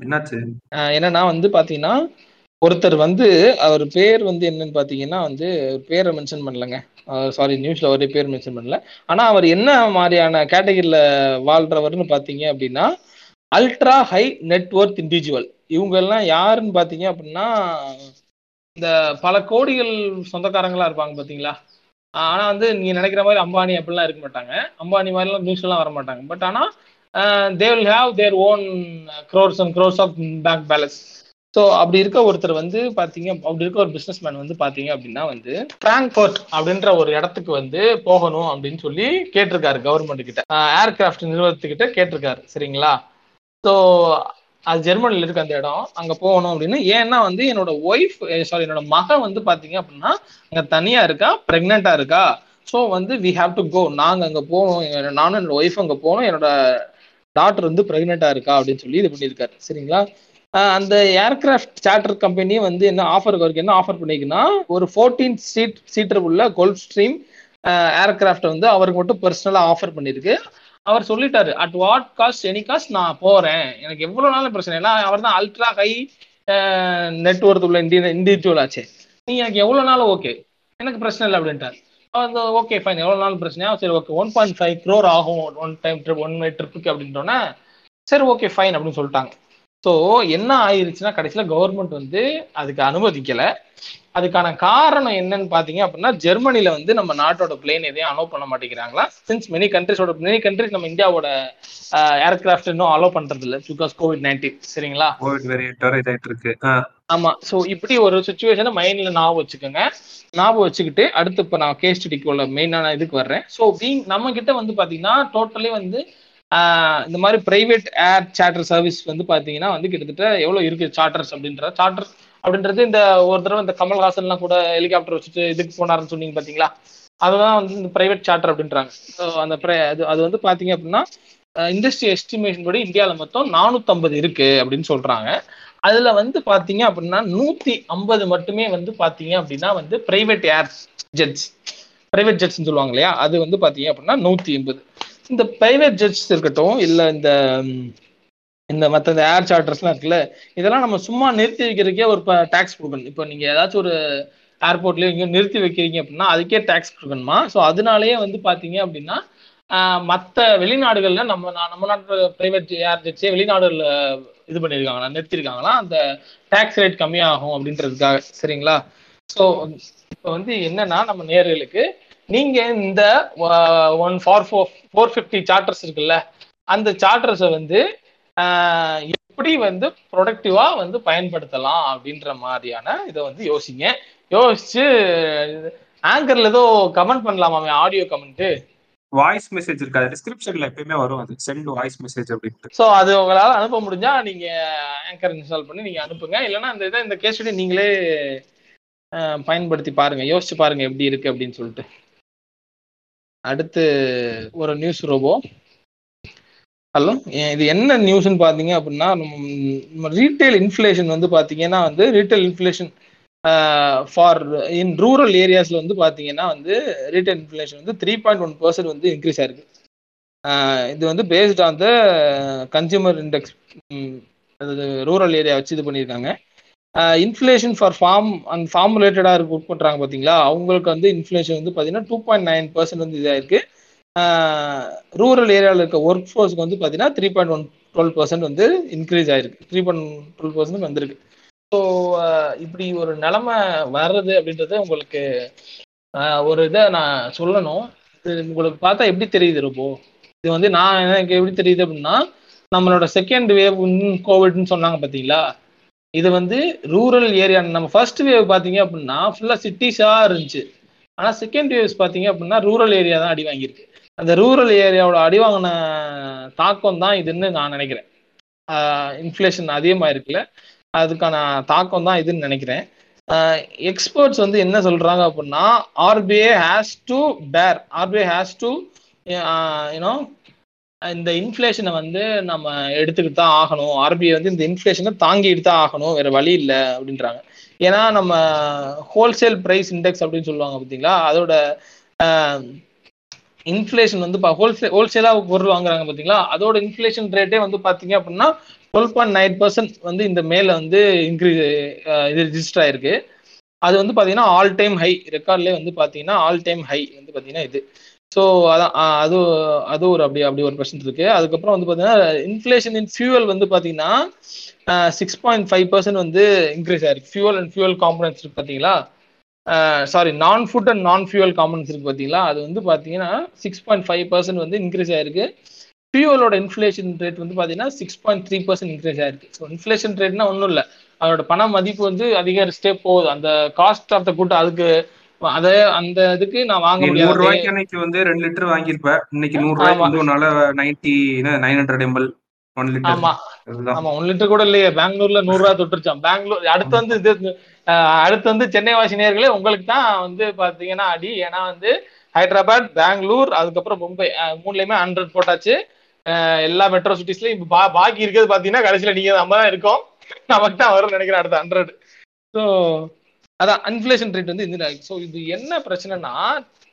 என்னாச்சு? என்னன்னா வந்து பாத்தீங்கன்னா ஒருத்தர் வந்து அவர் பேர் வந்து என்னன்னு பாத்தீங்கன்னா வந்து பேரை மென்ஷன் பண்ணலங்க. சாரி நியூஸ்ல ஒரே பேர் மென்ஷன் பண்ணல. ஆனா அவர் என்ன மாதிரியான கேட்டகரியில வாழ்றவர்னு பாத்தீங்க அப்படின்னா அல்ட்ரா ஹை நெட்ஒர்த் இண்டிவிஜுவல் இவங்க எல்லாம் யாருன்னு பாத்தீங்க அப்படின்னா இந்த பல கோடிகள் சொந்தக்காரங்களா இருப்பாங்க பாத்தீங்களா? ஆனா வந்து நீங்க நினைக்கிற மாதிரி அம்பானி அப்படிலாம் இருக்க மாட்டாங்க. அம்பானி மாதிரிலாம் நியூஸ் எல்லாம் வர மாட்டாங்க. பட் ஆனா they will have their own crores and crores of bank balance so அப்படி இருக்க ஒருத்தர் வந்து பார்த்தீங்க அப்படி இருக்க ஒரு பிஸ்னஸ் மேன் வந்து பார்த்தீங்க அப்படின்னா வந்து பிராங்க்ஃபர்ட் அப்படின்ற ஒரு இடத்துக்கு வந்து போகணும் அப்படின்னு சொல்லி கேட்டிருக்காரு கவர்மெண்ட் கிட்ட. ஏர்கிராஃப்ட் நிறுவனத்துக்கிட்ட கேட்டிருக்காரு சரிங்களா? ஸோ அது ஜெர்மனியில் இருக்கு அந்த இடம் அங்கே போகணும் அப்படின்னு. ஏன்னா வந்து என்னோட ஒய்ஃப் சாரி என்னோட மகன் வந்து பார்த்தீங்க அப்படின்னா அங்கே தனியாக இருக்கா ப்ரெக்னெண்ட்டாக இருக்கா? ஸோ வந்து வி ஹாவ் டு கோ நாங்கள் அங்கே போகணும் நானும் என்னோட ஒய்ஃப் அங்கே போகணும் என்னோட டாக்டர் வந்து ப்ரெக்னெண்ட்டாக இருக்கா அப்படின்னு சொல்லி இது பண்ணியிருக்காரு சரிங்களா? அந்த ஏர்கிராஃப்ட் சார்ட்டர் கம்பெனி வந்து என்ன ஆஃபர் அவருக்கு என்ன ஆஃபர் பண்ணிருக்குன்னா ஒரு ஃபோர்டீன் சீட் சீட்டர் உள்ள கோல்ஃப் ஸ்ட்ரீம் ஏர்கிராஃப்ட் வந்து அவருக்கு மட்டும் பர்சனலாக ஆஃபர் பண்ணியிருக்கு அவர் சொல்லிட்டாரு at what cost any cost நான் போறேன். எனக்கு எவ்வளவு நாளும் பிரச்சனை இல்லை. அவர் தான் அல்ட்ரா ஹை நெட்ஒர்க் உள்ள இந்திய இண்டிவிஜுவல் ஆச்சு. நீ எனக்கு எவ்வளவு நாளும் ஓகே எனக்கு பிரச்சனை இல்லை அப்படின்ட்டார். அந்த ஓகே ஃபைன் எவ்வளோ நாள் பிரச்சனையா? சரி okay one point five crore ஆகும். One time trip one way ட்ரிப்புக்கு அப்படின்றோன்னே சரி ஓகே ஃபைன் அப்படின்னு சொல்லிட்டாங்க. ஸோ என்ன ஆயிருச்சுன்னா கடைசியில் கவர்மெண்ட் வந்து அதுக்கு அனுமதிக்கல. அதுக்கான காரணம் என்னன்னு பாத்தீங்க அப்படின்னா ஜெர்மனில வந்து நம்ம நாட்டோட பிளேன் எதையும் அலோவ் பண்ண மாட்டேங்கிறாங்களா? சின்ஸ் மெனி கண்ட்ரிஸோட மெனி கண்ட்ரிஸ் நம்ம இந்தியாவோட ஏர்கிராஃப்ட் இன்னும் அலோவ் பண்றது இல்லை பிகாஸ் கோவிட் நைன்டீன் சரிங்களா? கோவிட் வேரியன்ட் வர இதாயிட்டு இருக்கு ஆமா. சோ இப்படி ஒரு சுச்சுவேஷனை மைண்ட்ல ஞாபகம் வச்சுக்கோங்க. ஞாபகம் வச்சுக்கிட்டு அடுத்து இப்போ நான் கேஸ் ஸ்டடிக்குள்ள மெயினான இதுக்கு வர்றேன். ஸோ பீங் நம்ம கிட்ட வந்து பாத்தீங்கன்னா டோட்டலி வந்து இந்த மாதிரி பிரைவேட் ஏர் சார்ட்டர் சர்வீஸ் வந்து பார்த்தீங்கன்னா வந்து கிட்டத்தட்ட எவ்வளோ இருக்கு சார்ட்டர்ஸ் அப்படின்ற? சார்ட்டர் அப்படின்றது இந்த ஒரு தடவை இந்த கமல்ஹாசன்லாம் கூட ஹெலிகாப்டர் வச்சுட்டு இதுக்கு போனாருன்னு சொன்னீங்க பார்த்தீங்களா அதுதான் வந்து இந்த பிரைவேட் சார்ட்டர் அப்படின்றாங்க. ஸோ அந்த அது அது வந்து பார்த்தீங்க அப்படின்னா இண்டஸ்ட்ரி எஸ்டிமேஷன் படி இந்தியாவில் மொத்தம் நானூற்றம்பது இருக்கு அப்படின்னு சொல்கிறாங்க அதில் வந்து பார்த்தீங்க அப்படின்னா நூற்றி ஐம்பது மட்டுமே வந்து பார்த்தீங்க அப்படின்னா வந்து பிரைவேட் ஏர் ஜெட்ஸ் பிரைவேட் ஜெட்ஸ்ன்னு சொல்லுவாங்க இல்லையா? அது வந்து பார்த்தீங்க அப்படின்னா நூற்றி எண்பது இந்த பிரைவேட் ஜட்ஜஸ் இருக்கட்டும் இல்லை இந்த இந்த மற்ற இந்த ஏர் சார்ட்டர்ஸ்லாம் இருக்குல்ல இதெல்லாம் நம்ம சும்மா நிறுத்தி வைக்கிறதுக்கே ஒரு டேக்ஸ் கொடுக்கணும். இப்போ நீங்கள் ஏதாச்சும் ஒரு ஏர்போர்ட்லயோ எங்கேயோ நிறுத்தி வைக்கிறீங்க அப்படின்னா அதுக்கே டேக்ஸ் கொடுக்கணுமா? ஸோ அதனாலேயே வந்து பார்த்தீங்க அப்படின்னா மற்ற வெளிநாடுகளில் நம்ம நம்ம நாட்டு பிரைவேட் ஏர் ஜெட்ஸே வெளிநாடுகளில் இது பண்ணியிருக்காங்களா நிறுத்தியிருக்காங்களா அந்த டேக்ஸ் ரேட் கம்மியாகும் அப்படின்றதுக்காக சரிங்களா? ஸோ இப்போ வந்து என்னன்னா நம்ம நேர்களுக்கு நீங்க இந்த one for four four fifty charters இருக்குல்ல அந்த சார்ட்டர்ஸை வந்து எப்படி வந்து ப்ரொடக்டிவா வந்து பயன்படுத்தலாம் அப்படின்ற மாதிரியான இதை வந்து யோசிங்க. யோசிச்சு ஆங்கர்ல ஏதோ கமெண்ட் பண்ணலாமா ஆடியோ கமெண்ட் வாய்ஸ் மெசேஜ் இருக்காது டிஸ்கிரிப்ஷன்ல எப்பயுமே வரும். அது சென்ட் வாய்ஸ் மெசேஜ் அப்படின்ட்டு. ஸோ அது உங்களால் அனுப்ப முடிஞ்சா நீங்க ஆங்கர் இன்ஸ்டால் பண்ணி நீங்க அனுப்புங்க. இல்லைன்னா இந்த இதை இந்த கேஸ் நீங்களே பயன்படுத்தி பாருங்க. யோசிச்சு பாருங்க எப்படி இருக்கு அப்படின்னு சொல்லிட்டு. அடுத்து ஒரு நியூஸ் ரோபோ ஹலோ இது என்ன நியூஸ்னு பார்த்தீங்க அப்படின்னா நம்ம ரீட்டைல் இன்ஃப்ளேஷன் வந்து பார்த்தீங்கன்னா வந்து retail inflation for in rural ஏரியாஸில் வந்து பார்த்தீங்கன்னா வந்து ரீட்டைல் இன்ஃப்ளேஷன் வந்து த்ரீ பாயிண்ட் ஒன் பர்சன்ட் வந்து இன்க்ரீஸ் ஆயிருக்கு. இது வந்து based on the consumer index அது ரூரல் ஏரியா வச்சு இது பண்ணியிருக்காங்க inflation for farm and farm ரிலேட்டடாக இருக்கு ஒர்க் பண்ணுறாங்க பார்த்தீங்களா அவங்களுக்கு வந்து இன்ஃப்ளேஷன் வந்து பார்த்தீங்கன்னா டூ பாயிண்ட் நைன் பர்சன்ட் வந்து இதாக இருக்குது ரூரல் ஏரியாவில் இருக்க ஒர்க் ஃபோர்ஸ்க்கு வந்து பார்த்தீங்கன்னா three point one twelve percent வந்து இன்க்ரீஸ் ஆயிருக்கு. த்ரீ பாயிண்ட் டுவெல் பர்சன்ட் வந்திருக்கு. ஸோ இப்படி ஒரு நிலமை வர்றது அப்படின்றது உங்களுக்கு ஒரு இதை நான் சொல்லணும். இது உங்களுக்கு பார்த்தா எப்படி தெரியுது ரொம்ப இது வந்து நான் எனக்கு எப்படி தெரியுது அப்படின்னா நம்மளோட செகண்ட் வேவ் கோவிட்னு சொன்னாங்க பார்த்தீங்களா இது வந்து ரூரல் ஏரியா நம்ம ஃபர்ஸ்ட் வேவ் பார்த்தீங்க அப்படின்னா ஃபுல்லாக சிட்டிஸாக இருந்துச்சு. ஆனால் செகண்ட் வேவ்ஸ் பார்த்தீங்க அப்படின்னா ரூரல் ஏரியா தான் அடி வாங்கியிருக்கு. அந்த ரூரல் ஏரியாவோட அடி வாங்கின தாக்கம் தான் இதுன்னு நான் நினைக்கிறேன். இன்ஃப்ளேஷன் அதிகமாக இருக்குல்ல. அதுக்கான தாக்கம் தான் இதுன்னு நினைக்கிறேன். எக்ஸ்பர்ட்ஸ் வந்து என்ன சொல்கிறாங்க அப்படின்னா RBI has to bear RBI has to you know இந்த இன்ஃப்ளேஷனை வந்து நம்ம எடுத்துக்கிட்டு தான் ஆகணும். ஆர்பிஐ வந்து இந்த இன்ஃப்ளேஷனை தாங்கிட்டு தான் ஆகணும். வேற வழி இல்லை அப்படின்றாங்க. ஏன்னா நம்ம ஹோல்சேல் ப்ரைஸ் இண்டெக்ஸ் அப்படின்னு சொல்லுவாங்க பார்த்தீங்களா? அதோட இன்ஃப்ளேஷன் வந்து ஹோல்சேல் ஹோல்சேலாக பொருள் வாங்குறாங்க பார்த்தீங்களா? அதோட இன்ஃப்ளேஷன் ரேட்டே வந்து பார்த்தீங்க அப்படின்னா டுவெல் பாயிண்ட் நைன் பர்சன்ட் வந்து இந்த மேல வந்து இன்க்ரீஸ் இது ரிஜிஸ்டர் ஆயிருக்கு. அது வந்து பார்த்தீங்கன்னா ஆல் டைம் ஹை ரெக்கார்ட்லேயே வந்து பார்த்தீங்கன்னா ஆல் டைம் ஹை வந்து பார்த்தீங்கன்னா இது. ஸோ அதான் அது அது ஒரு அப்படி அப்படி ஒரு பர்சன்ட் இருக்கு. அதுக்கப்புறம் வந்து பார்த்தீங்கன்னா இன்ஃப்ளேஷன் இன் ஃபியூவல் வந்து பார்த்தீங்கன்னா சிக்ஸ் பாயிண்ட் ஃபைவ் பர்சன்ட் வந்து இன்க்ரீஸ் ஆயிருக்கு. ஃபியூவல் அண்ட் ஃபியூவல் காம்பனன்ஸ் இருக்கு பார்த்தீங்களா sorry non food and non fuel components இருக்கு பார்த்தீங்களா அது வந்து பார்த்தீங்கன்னா சிக்ஸ் பாயிண்ட் ஃபைவ் பர்சன்ட் வந்து இன்க்ரீஸ் ஆயிருக்கு. ஃபியூவலோட இன்ஃப்ளேஷன் ரேட் வந்து பார்த்தீங்கன்னா six point three percent increase ஆயிருக்கு. ஸோ இன்ஃப்ளேஷன் ரேட்னா ஒன்றும் இல்லை. அதோட பண மதிப்பு வந்து அதிகரிச்சுட்டே போகுது. அந்த காஸ்ட் ஆஃப் த குட் அதுக்கு அத அந்த இதுக்கு நான் வாங்க நூறு முடியாது. ரூபாய்க்கு அன்னைக்கு வந்து ரெண்டு லிட்டர் வாங்கியிருப்ப. இன்னைக்கு நூறு ரூபாய்க்கு வந்து உன்னால ninety nine hundred ML one litre ஆமா. ஆமா ஒன் லிட்டர் கூட இல்லையே. பெங்களூர்ல நூறு ரூபாய் தொட்டுருச்சான் பெங்களூர் அடுத்து வந்து இது அடுத்து வந்து சென்னை வாசி நேர்களே உங்களுக்கு தான் வந்து பாத்தீங்கன்னா அடி. ஏன்னா வந்து ஹைதராபாத் பெங்களூர் அதுக்கப்புறம் மும்பை மூணுலயுமே ஹண்ட்ரட் போட்டாச்சு. எல்லா மெட்ரோ சிட்டிஸ்லயும் இப்ப பா பாக்கி இருக்கிறது பாத்தீங்கன்னா கடைசியில நீங்க நம்ம தான் இருக்கோம். நமக்கு தான் வரும்னு நினைக்கிறேன் அடுத்த ஹண்ட்ரட் ஸோ அதான் இன்ஃபிளேஷன் ரேட் வந்து இந்த ஸோ இது என்ன பிரச்சனைனா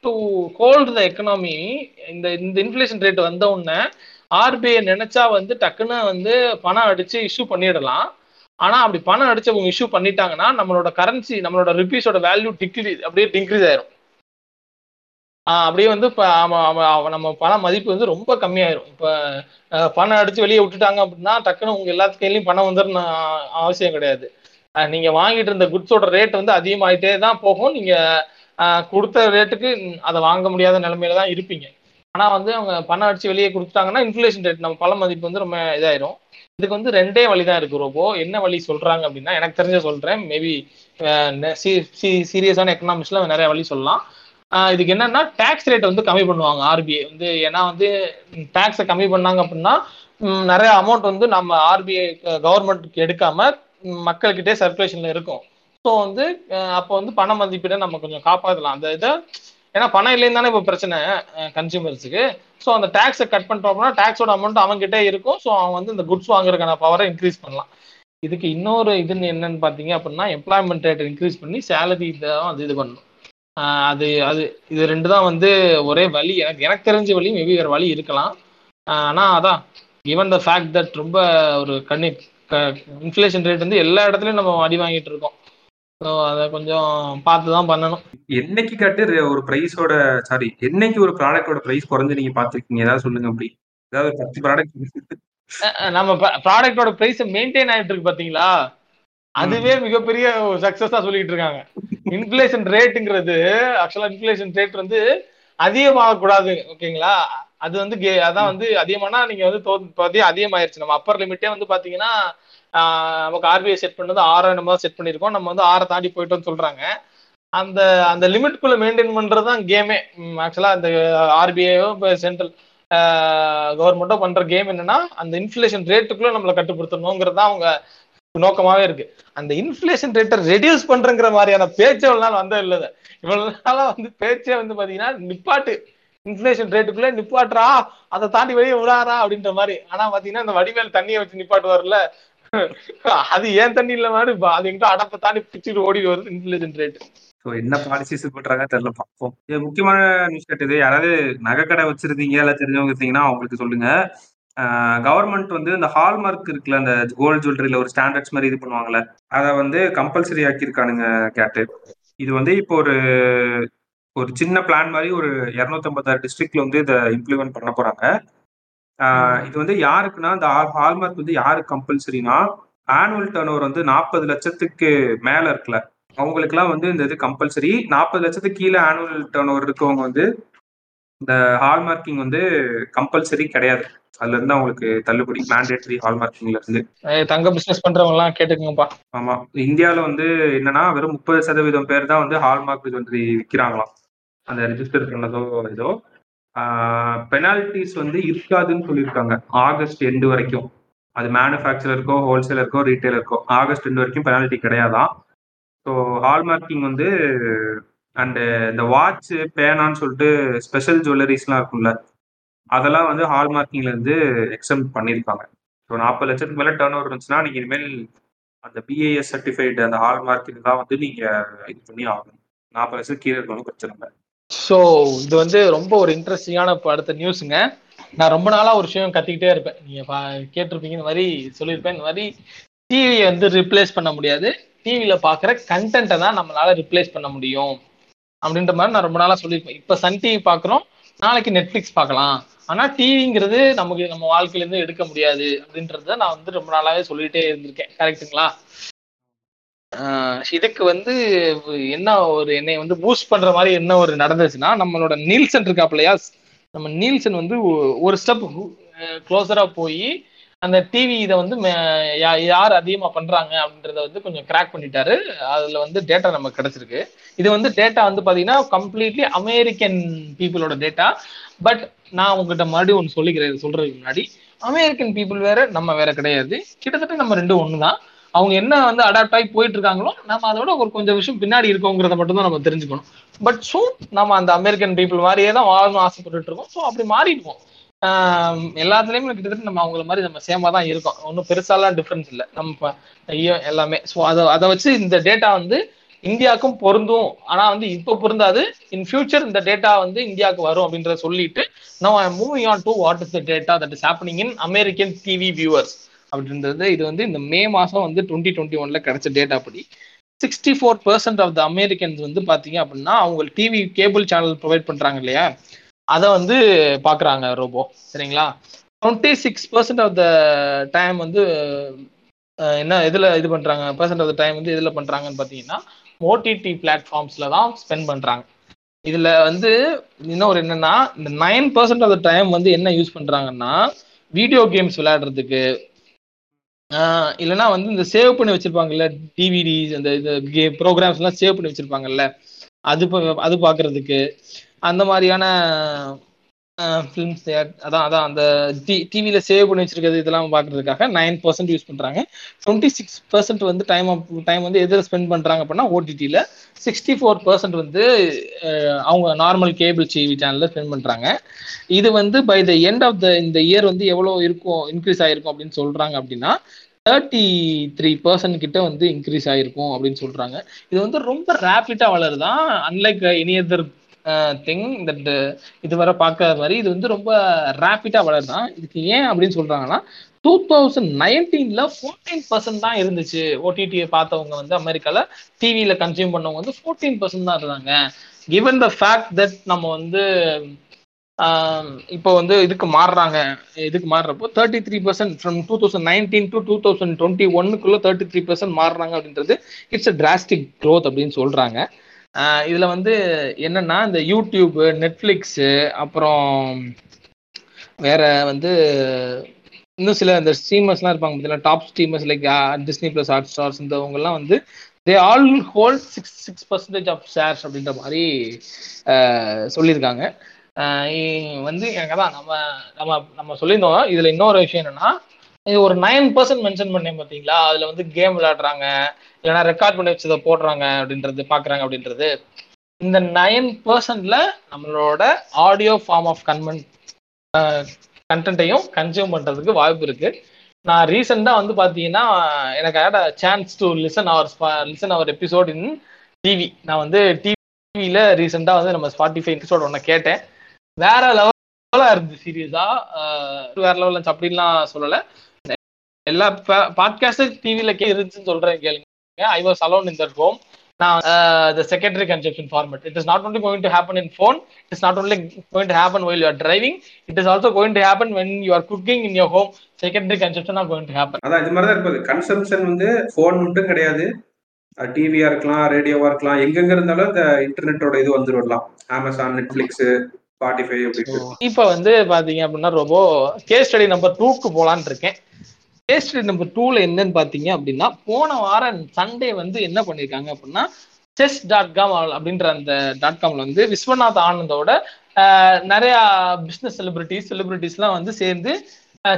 டு ஹோல்டு த எக்கனாமி இந்த இந்த இன்ஃபிளேஷன் ரேட் வந்த உடனே ஆர்பிஐ நினைச்சா வந்து டக்குன்னு வந்து பணம் அடிச்சு இஷ்யூ பண்ணிடலாம். ஆனா அப்படி பணம் அடிச்சு அவங்க இஷ்யூ பண்ணிட்டாங்கன்னா நம்மளோட கரன்சி நம்மளோட ருபீஸோட வேல்யூ டிக்ரி அப்படியே டிக்ரீஸ் ஆயிரும். அப்படியே வந்து நம்ம பண மதிப்பு வந்து ரொம்ப கம்மியாயிரும். இப்போ பணம் அடிச்சு வெளியே விட்டுட்டாங்க அப்படின்னா டக்குன்னு உங்க எல்லாத்து கையிலையும் பணம் வந்துடும் அவசியம் கிடையாது. நீங்க வாங்கிட்டு இருந்த குட்ஸோட ரேட் வந்து அதிகமாயிட்டே தான் போகும். நீங்க கொடுத்த ரேட்டுக்கு அதை வாங்க முடியாத நிலைமையில தான் இருப்பீங்க. ஆனா வந்து அவங்க பணம் அடிச்சு வெளியே கொடுத்துட்டாங்கன்னா இன்ஃபிளேஷன் ரேட் நம்ம பல மதிப்பு வந்து ரொம்ப இதாயிரும். இதுக்கு வந்து ரெண்டே வழி தான் இருக்கு ரோபோ. என்ன வழி சொல்றாங்க அப்படின்னா எனக்கு தெரிஞ்ச சொல்றேன். மேபி சீரியஸான எக்கனாமிக்ஸ்ல நிறைய வழி சொல்லலாம். இதுக்கு என்னன்னா டேக்ஸ் ரேட் வந்து கம்மி பண்ணுவாங்க ஆர்பிஐ வந்து ஏன்னா வந்து டேக்ஸை கம்மி பண்ணாங்க அப்படின்னா நிறைய அமௌண்ட் வந்து நம்ம ஆர்பிஐ கவர்மெண்ட்டுக்கு எடுக்காம மக்கள்கிட்டே சர்க்குலேஷன்ல இருக்கும். ஸோ வந்து அப்போ வந்து பண மதிப்பீடை நம்ம கொஞ்சம் காப்பாற்றலாம் அந்த இதை ஏன்னா பணம் இல்லைன்னு தானே இப்போ பிரச்சனை கன்சியூமர்ஸுக்கு ஸோ அந்த டேக்ஸை கட் பண்ணிட்டோம்னா டேக்ஸோட அமௌண்ட் அவங்ககிட்டே இருக்கும். ஸோ அவன் வந்து இந்த குட்ஸ் வாங்குறதுக்கான பவரை இன்க்ரீஸ் பண்ணலாம். இதுக்கு இன்னொரு இதுன்னு என்னன்னு பார்த்தீங்க அப்படின்னா எம்ப்ளாய்மெண்ட் ரேட் இன்க்ரீஸ் பண்ணி சேலரி தான் அது இது பண்ணணும். அது அது இது ரெண்டு தான் வந்து ஒரே வழி. எனக்கு எனக்கு தெரிஞ்ச வழி மேபி வேறு வழி இருக்கலாம். ஆனால் அதான் கிவன் த ஃபேக்ட் தட் ரொம்ப ஒரு கண்ணி இன்ஃப்ளேஷன் ரேட் வந்து எல்லா இடத்துலையும் நம்ம அடி வாங்கிட்டு இருக்கோம். ஸோ அதை கொஞ்சம் பார்த்து தான் பண்ணணும். என்னைக்கு கட்டு ஒரு ப்ரைஸோட சாரி என்னைக்கு ஒரு ப்ராடக்டோட ப்ரைஸ் குறைஞ்சு நீங்க பார்த்துருக்கீங்க? ஏதாவது சொல்லுங்க அப்படி. ஏதாவது பத்து ப்ராடக்ட் நம்ம ப்ராடக்டோட பிரைஸ் மெயின்டைன் ஆயிட்டு இருக்கு பாத்தீங்களா? அதுவே மிகப்பெரிய சக்சஸா சொல்லிட்டு இருக்காங்க. இன்ஃபிளேஷன் ரேட்டுங்கிறது ஆக்சுவலா இன்ஃபிளேஷன் ரேட் வந்து அதிகமாக கூடாது ஓகேங்களா அது வந்து கே அதான் வந்து அதிகமானா நீங்க வந்து பாத்தீங்க அதிகமாயிருச்சு. நம்ம அப்பர் லிமிட்டே வந்து பாத்தீங்கன்னா நமக்கு ஆர்பிஐ செட் பண்ணது ஆறு நம்ம செட் பண்ணிருக்கோம் நம்ம வந்து ஆறை தாண்டி போயிட்டோம்னு சொல்றாங்க. அந்த அந்த லிமிட்குள்ள மெயின்டைன் பண்றதுதான் கேமே ஆக்சுவலா அந்த ஆர்பிஐயோ இப்போ சென்ட்ரல் கவர்மெண்ட்டோ பண்ற கேம் என்னன்னா அந்த இன்ஃபிளேஷன் ரேட்டுக்குள்ள நம்மளை கட்டுப்படுத்தணுங்கிறது தான் அவங்க நோக்கமாவே இருக்கு. அந்த இன்ஃபிளேஷன் ரேட்டை ரெடியூஸ் பண்றங்கிற மாதிரியான பேச்சு இவ்வளவு நாள் வந்தது இல்லை இவ்வளவு நாளா வந்து பேச்சே வந்து பாத்தீங்கன்னா நிப்பாட்டு. இன்ஃபிளேஷன் ரேட்டுக்குள்ள நிப்பாட்டுறா அதை தாண்டி வெளியே விடாரா அப்படின்ற மாதிரி. ஆனா பாத்தீங்கன்னா இந்த வடிவேல் தண்ணியை வச்சு நிப்பாட்டுவார்ல அது ஏன் தண்ணி இல்ல மாதிரி அது எங்கிட்ட அடப்பை தாண்டி பிச்சுட்டு ஓடி வருது இன்ஃபிளேஷன் ரேட் ஸோ என்ன பாலிசிஸ் போட்டுறாங்க தெரியல. பார்ப்போம் முக்கியமான நியூஸ் கேட்டது யாராவது நகைக்கடை வச்சிருந்தீங்க இல்லை தெரிஞ்சவங்க இருந்தீங்கன்னா அவங்களுக்கு சொல்லுங்க. கவர்மெண்ட் வந்து இந்த ஹால்மார்க் இருக்குல்ல அந்த கோல்டு ஜுவல்லரியில ஒரு ஸ்டாண்டர்ட்ஸ் மாதிரி இது பண்ணுவாங்கல்ல அதை வந்து கம்பல்சரி ஆக்கியிருக்கானுங்க கேட்டு இது வந்து இப்போ ஒரு ஒரு சின்ன பிளான் மாதிரி ஒரு இரநூத்தம்பத்தாறு டிஸ்ட்ரிக்ட்ல வந்து இதை இம்ப்ளிமெண்ட் பண்ண போறாங்க. இது வந்து யாருக்குன்னா இந்த ஹால்மார்க் வந்து யாருக்கு கம்பல்சரினா ஆனுவல் டர்ன் ஓவர் வந்து நாற்பது லட்சத்துக்கு மேல இருக்குல்ல. அவங்களுக்குலாம் வந்து இந்த இது கம்பல்சரி நாற்பது லட்சத்துக்கு கீழே ஆனுவல் டர்ன் ஓவர் இருக்கவங்க வந்து இந்த ஹால்மார்க்கிங் வந்து கம்பல்சரி கிடையாது. அதுல இருந்து அவங்களுக்கு தள்ளுபடி மேண்டேட்டரி ஹால்மார்க்கிங்ல இருந்து. தங்க பிசினஸ் பண்றவங்க எல்லாம் கேட்டுக்கோங்கப்பா. ஆமா. இந்தியாவில வந்து என்னன்னா வெறும் முப்பது சதவீதம் பேர் தான் வந்து ஹால்மார்க் ஜுவல்லரி விற்கிறாங்களாம் அந்த ரிஜிஸ்டர் பண்ணதோ ஏதோ. பெனால்டிஸ் வந்து இருக்காதுன்னு சொல்லியிருக்காங்க. ஆகஸ்ட் எண்டு வரைக்கும். அது மேனுஃபேக்சரருக்கோ ஹோல்சேலருக்கோ ரீட்டைலருக்கோ ஆகஸ்ட் எண்டு வரைக்கும் பெனால்ட்டி கிடையாதான் ஸோ ஹால்மார்க்கிங் வந்து அண்டு இந்த வாட்ச் பேனான்னு சொல்லிட்டு ஸ்பெஷல் ஜுவல்லரிஸ்லாம் இருக்கும்ல அதெல்லாம் வந்து ஹால்மார்க்கிங்ல இருந்து எக்ஸம் பண்ணியிருக்காங்க. ஸோ நாற்பது லட்சத்துக்கு மேலே டேர்ன் ஓவர் இருந்துச்சுன்னா நீங்கள் இனிமேல் அந்த பிஏஎஸ் சர்டிஃபைடு அந்த ஹால்மார்க்கிங் தான் வந்து நீங்கள் இது பண்ணி ஆகணும். நாற்பது லட்சத்துக்கு கீழே இருக்கணும் பிரச்சனை இல்லை. ஸோ இது வந்து ரொம்ப ஒரு இன்ட்ரெஸ்டிங்கான இப்போ அடுத்த நியூஸுங்க நான் ரொம்ப நாளாக ஒரு விஷயம் கத்திக்கிட்டே இருப்பேன். நீங்க கேட்டிருப்பீங்க இந்த மாதிரி சொல்லியிருப்பேன் இந்த மாதிரி டிவியை வந்து ரிப்ளேஸ் பண்ண முடியாது. டிவியில் பார்க்குற கண்டென்ட்டை தான் நம்மளால ரிப்ளேஸ் பண்ண முடியும். அப்படின்ற மாதிரி நான் ரொம்ப நாளாக சொல்லியிருப்பேன். இப்போ சன் டிவி பார்க்குறோம். நாளைக்கு நெட்ஃப்ளிக்ஸ் பார்க்கலாம். ஆனா டிவிங்கிறது நமக்கு நம்ம வாழ்க்கையில இருந்து எடுக்க முடியாது. அப்படின்றத நான் வந்து ரொம்ப நாளாவே சொல்லிட்டே இருந்திருக்கேன். கரெக்டுங்களா இதுக்கு வந்து என்ன ஒரு என்னை வந்து பூஸ்ட் பண்ற மாதிரி என்ன ஒரு நடந்துச்சுன்னா நம்மளோட நீல்சன் இருக்காப்லையா நம்ம நீல்சன் வந்து ஒரு ஸ்டெப் க்ளோஸரா போய் அந்த டிவி இதை வந்து யார் அதிகமா பண்றாங்க அப்படின்றத வந்து கொஞ்சம் கிராக் பண்ணிட்டாரு. அதுல வந்து டேட்டா நமக்கு கிடைச்சிருக்கு. இது வந்து டேட்டா வந்து பாத்தீங்கன்னா கம்ப்ளீட்லி அமெரிக்கன் பீப்புளோட டேட்டா பட் நான் உங்ககிட்ட மறுபடியும் ஒன்று சொல்லிக்கிறேன் சொல்றதுக்கு முன்னாடி. அமெரிக்கன் பீப்புள் வேற நம்ம வேற கிடையாது. கிட்டத்தட்ட நம்ம ரெண்டும் ஒன்று தான் அவங்க என்ன வந்து அடாப்ட் ஆகி போயிட்டு இருக்காங்களோ நம்ம அதோட ஒரு கொஞ்சம் விஷயம் பின்னாடி இருக்கோங்கிறத மட்டும் தான் நம்ம தெரிஞ்சுக்கணும். பட் ஸோ நம்ம அந்த அமெரிக்கன் பீப்புள் மாதிரியே தான் வாழணும் ஆசைப்பட்டு இருக்கோம். ஸோ அப்படி மாறிடுவோம். எல்லாத்துலயுமே கிட்டத்தட்ட நம்ம அவங்கள மாதிரி நம்ம சேமா தான் இருக்கோம். ஒன்றும் பெருசாலாம் டிஃப்ரென்ஸ் இல்லை. நம்ம ஐயோ எல்லாமே. ஸோ அதை அதை வச்சு இந்த டேட்டா வந்து இந்தியாவுக்கும் பொருந்தும். ஆனா வந்து இப்போ பொருந்தாது. இன் ஃபியூச்சர் இந்த டேட்டா வந்து இந்தியாவுக்கு வரும் அப்படின்றத சொல்லிட்டு நான் moving on to what is the data that is happening in American TV viewers அப்படின்றது. இது வந்து இந்த மே மாசம் வந்து டுவெண்ட்டி டுவெண்ட்டி ஒன்ல கிடைச்ச டேட்டா படி. Sixty four percent of the Americans வந்து பாத்தீங்க அப்படின்னா அவங்க டிவி கேபிள் சேனல் ப்ரொவைட் பண்றாங்க இல்லையா? அதை வந்து பாக்குறாங்க ரோபோ. சரிங்களா? Twenty six percent of the time வந்து என்ன இதில் இது பண்ணுறாங்க பர்சன்ட் ஆஃப் த டைம் வந்து இதில் பண்ணுறாங்கன்னு பார்த்தீங்கன்னா ஓடிடி பிளாட்ஃபார்ம்ஸில் தான் ஸ்பெண்ட் பண்ணுறாங்க இதில் வந்து இன்னொரு என்னன்னா இந்த nine percent of the time வந்து என்ன யூஸ் பண்ணுறாங்கன்னா வீடியோ கேம்ஸ் விளையாடுறதுக்கு இல்லைன்னா வந்து இந்த சேவ் பண்ணி வச்சுருப்பாங்கல்ல டிவிடிஸ் அந்த இது கே ப்ரோக்ராம்ஸ் எல்லாம் சேவ் பண்ணி வச்சுருப்பாங்கல்ல அது அது பார்க்குறதுக்கு அந்த மாதிரியான ஃபிலிம்ஸ் அதான் அதான் அந்த டி டிவியில் சேவ் பண்ணி வச்சிருக்கிறது இதெல்லாம் பார்க்குறதுக்காக நைன் பர்சன்ட் யூஸ் பண்ணுறாங்க டுவெண்ட்டி சிக்ஸ் பர்சன்ட் வந்து டைம் டைம் வந்து எதில் ஸ்பெண்ட் பண்ணுறாங்க அப்படின்னா ஓடிடியில் சிக்ஸ்டி ஃபோர் பர்சன்ட் வந்து அவங்க நார்மல் கேபிள் டிவி சேனலில் ஸ்பெண்ட் பண்ணுறாங்க இது வந்து by the end of the இந்த இயர் வந்து எவ்வளோ இருக்கும் இன்க்ரீஸ் ஆகிருக்கும் அப்படின்னு சொல்கிறாங்க அப்படின்னா தேர்ட்டி த்ரீ பர்சன்ட் கிட்ட வந்து இன்க்ரீஸ் ஆகிருக்கும் அப்படின்னு சொல்கிறாங்க இது வந்து ரொம்ப ரேப்பிடாக வளருதான் unlike any other thing that இதுவரை பார்க்காத மாதிரி இது வந்து ரொம்ப ரேப்பிடா வளருதான் இதுக்கு ஏன் அப்படின்னு சொல்றாங்கன்னா டூ தௌசண்ட் நைன்டீன்ல ஃபோர்டீன் பர்சன்ட் தான் இருந்துச்சு. ஓடிடியை பார்த்தவங்க வந்து அமெரிக்கால டிவியில கன்சியூம் பண்ணவங்க வந்து ஃபோர்டீன் பர்சன்ட் தான் இருந்தாங்க. கிவன் த ஃபேக்ட் தட் நம்ம வந்து இப்போ வந்து இதுக்கு மாறுறாங்க. இதுக்கு மாறுறப்போ thirty three percent from two thousand nineteen to two thousand twenty ஒன்னுக்குள்ள thirty three percent மாறுறாங்க அப்படின்றது இட்ஸ் அ டிராஸ்டிக் க்ரோத் அப்படின்னு சொல்றாங்க. இதுல வந்து என்னன்னா இந்த யூடியூப் நெட்ஃப்ளிக்ஸு அப்புறம் வேற வந்து இன்னும் சில இந்த ஸ்ட்ரீமர்ஸ்லாம் இருப்பாங்க பார்த்தீங்களா top streamers like Disney plus hot stars இந்தவங்கலாம் வந்து they all hold six six percentage of shares அப்படின்ற மாதிரி சொல்லியிருக்காங்க. வந்து எனக்கு தான் நம்ம நம்ம நம்ம சொல்லியிருந்தோம். இதில் இன்னொரு விஷயம் என்னன்னா இது ஒரு நைன் பர்சன்ட் மென்ஷன் பண்ணேன் பார்த்தீங்களா அதுல வந்து கேம் விளையாடுறாங்க. இல்லைன்னா ரெக்கார்ட் பண்ணி வச்சதை போடுறாங்க அப்படின்றது பாக்குறாங்க அப்படின்றது. இந்த நைன் பர்சன்ட்ல நம்மளோட ஆடியோ ஃபார்ம் ஆஃப் கன்வென்ட் கண்டென்ட்டையும் கன்சியூம் பண்றதுக்கு வாய்ப்பு இருக்கு. நான் ரீசெண்டா வந்து பாத்தீங்கன்னா எனக்கு ஆட chance to listen our listen our episode in TV நான் வந்து டிவியில ரீசெண்டா வந்து நம்ம ஸ்பாட்டிஃபை எபிசோட் ஒன்று கேட்டேன். வேற லெவலா இருந்துச்சு சீரியஸா வேற லெவல் அப்படின்லாம் சொல்லலை. எல்லா பாட்காஸ்ட் டிவில கே இருந்துச்சுன்னு சொல்றேன் கேளுங்க. I was alone in that home நான் the secondary conception format it is not going to happen in phone it is not only going to happen while you are driving it is also going to happen when you are cooking in your home. Secondary consumption are going to happen. அதான் இது மாதிரி தான் இருப்பது consumption வந்து phone மட்டும் கிடையாது. டிவியா இருக்கலாம் ரேடியோவா இருக்கலாம் எங்கெங்க இருந்தாலும் இந்த இன்டர்நெட்டோட இது வந்துடலாம் அமேசான் நெட்ஃபிளிக்ஸ் ஸ்பாட்டிஃபை அப்படின்ட்டு. இப்போ வந்து பாத்தீங்க அப்படின்னா ரொம்ப கேஸ் ஸ்டடி நம்பர் டூக்கு போலான்னு இருக்கேன். கேஸ் நம்பர் டூல என்னன்னு பாத்தீங்க அப்படின்னா போன வாரம் சண்டே வந்து என்ன பண்ணிருக்காங்க அப்படின்னா செஸ் டாட் காம் அப்படின்ற அந்த டாட் காம்ல வந்து விஸ்வநாத் ஆனந்தோட நிறைய பிசினஸ் செலிபிரிட்டிஸ் செலிபிரிட்டிஸ்லாம் வந்து சேர்ந்து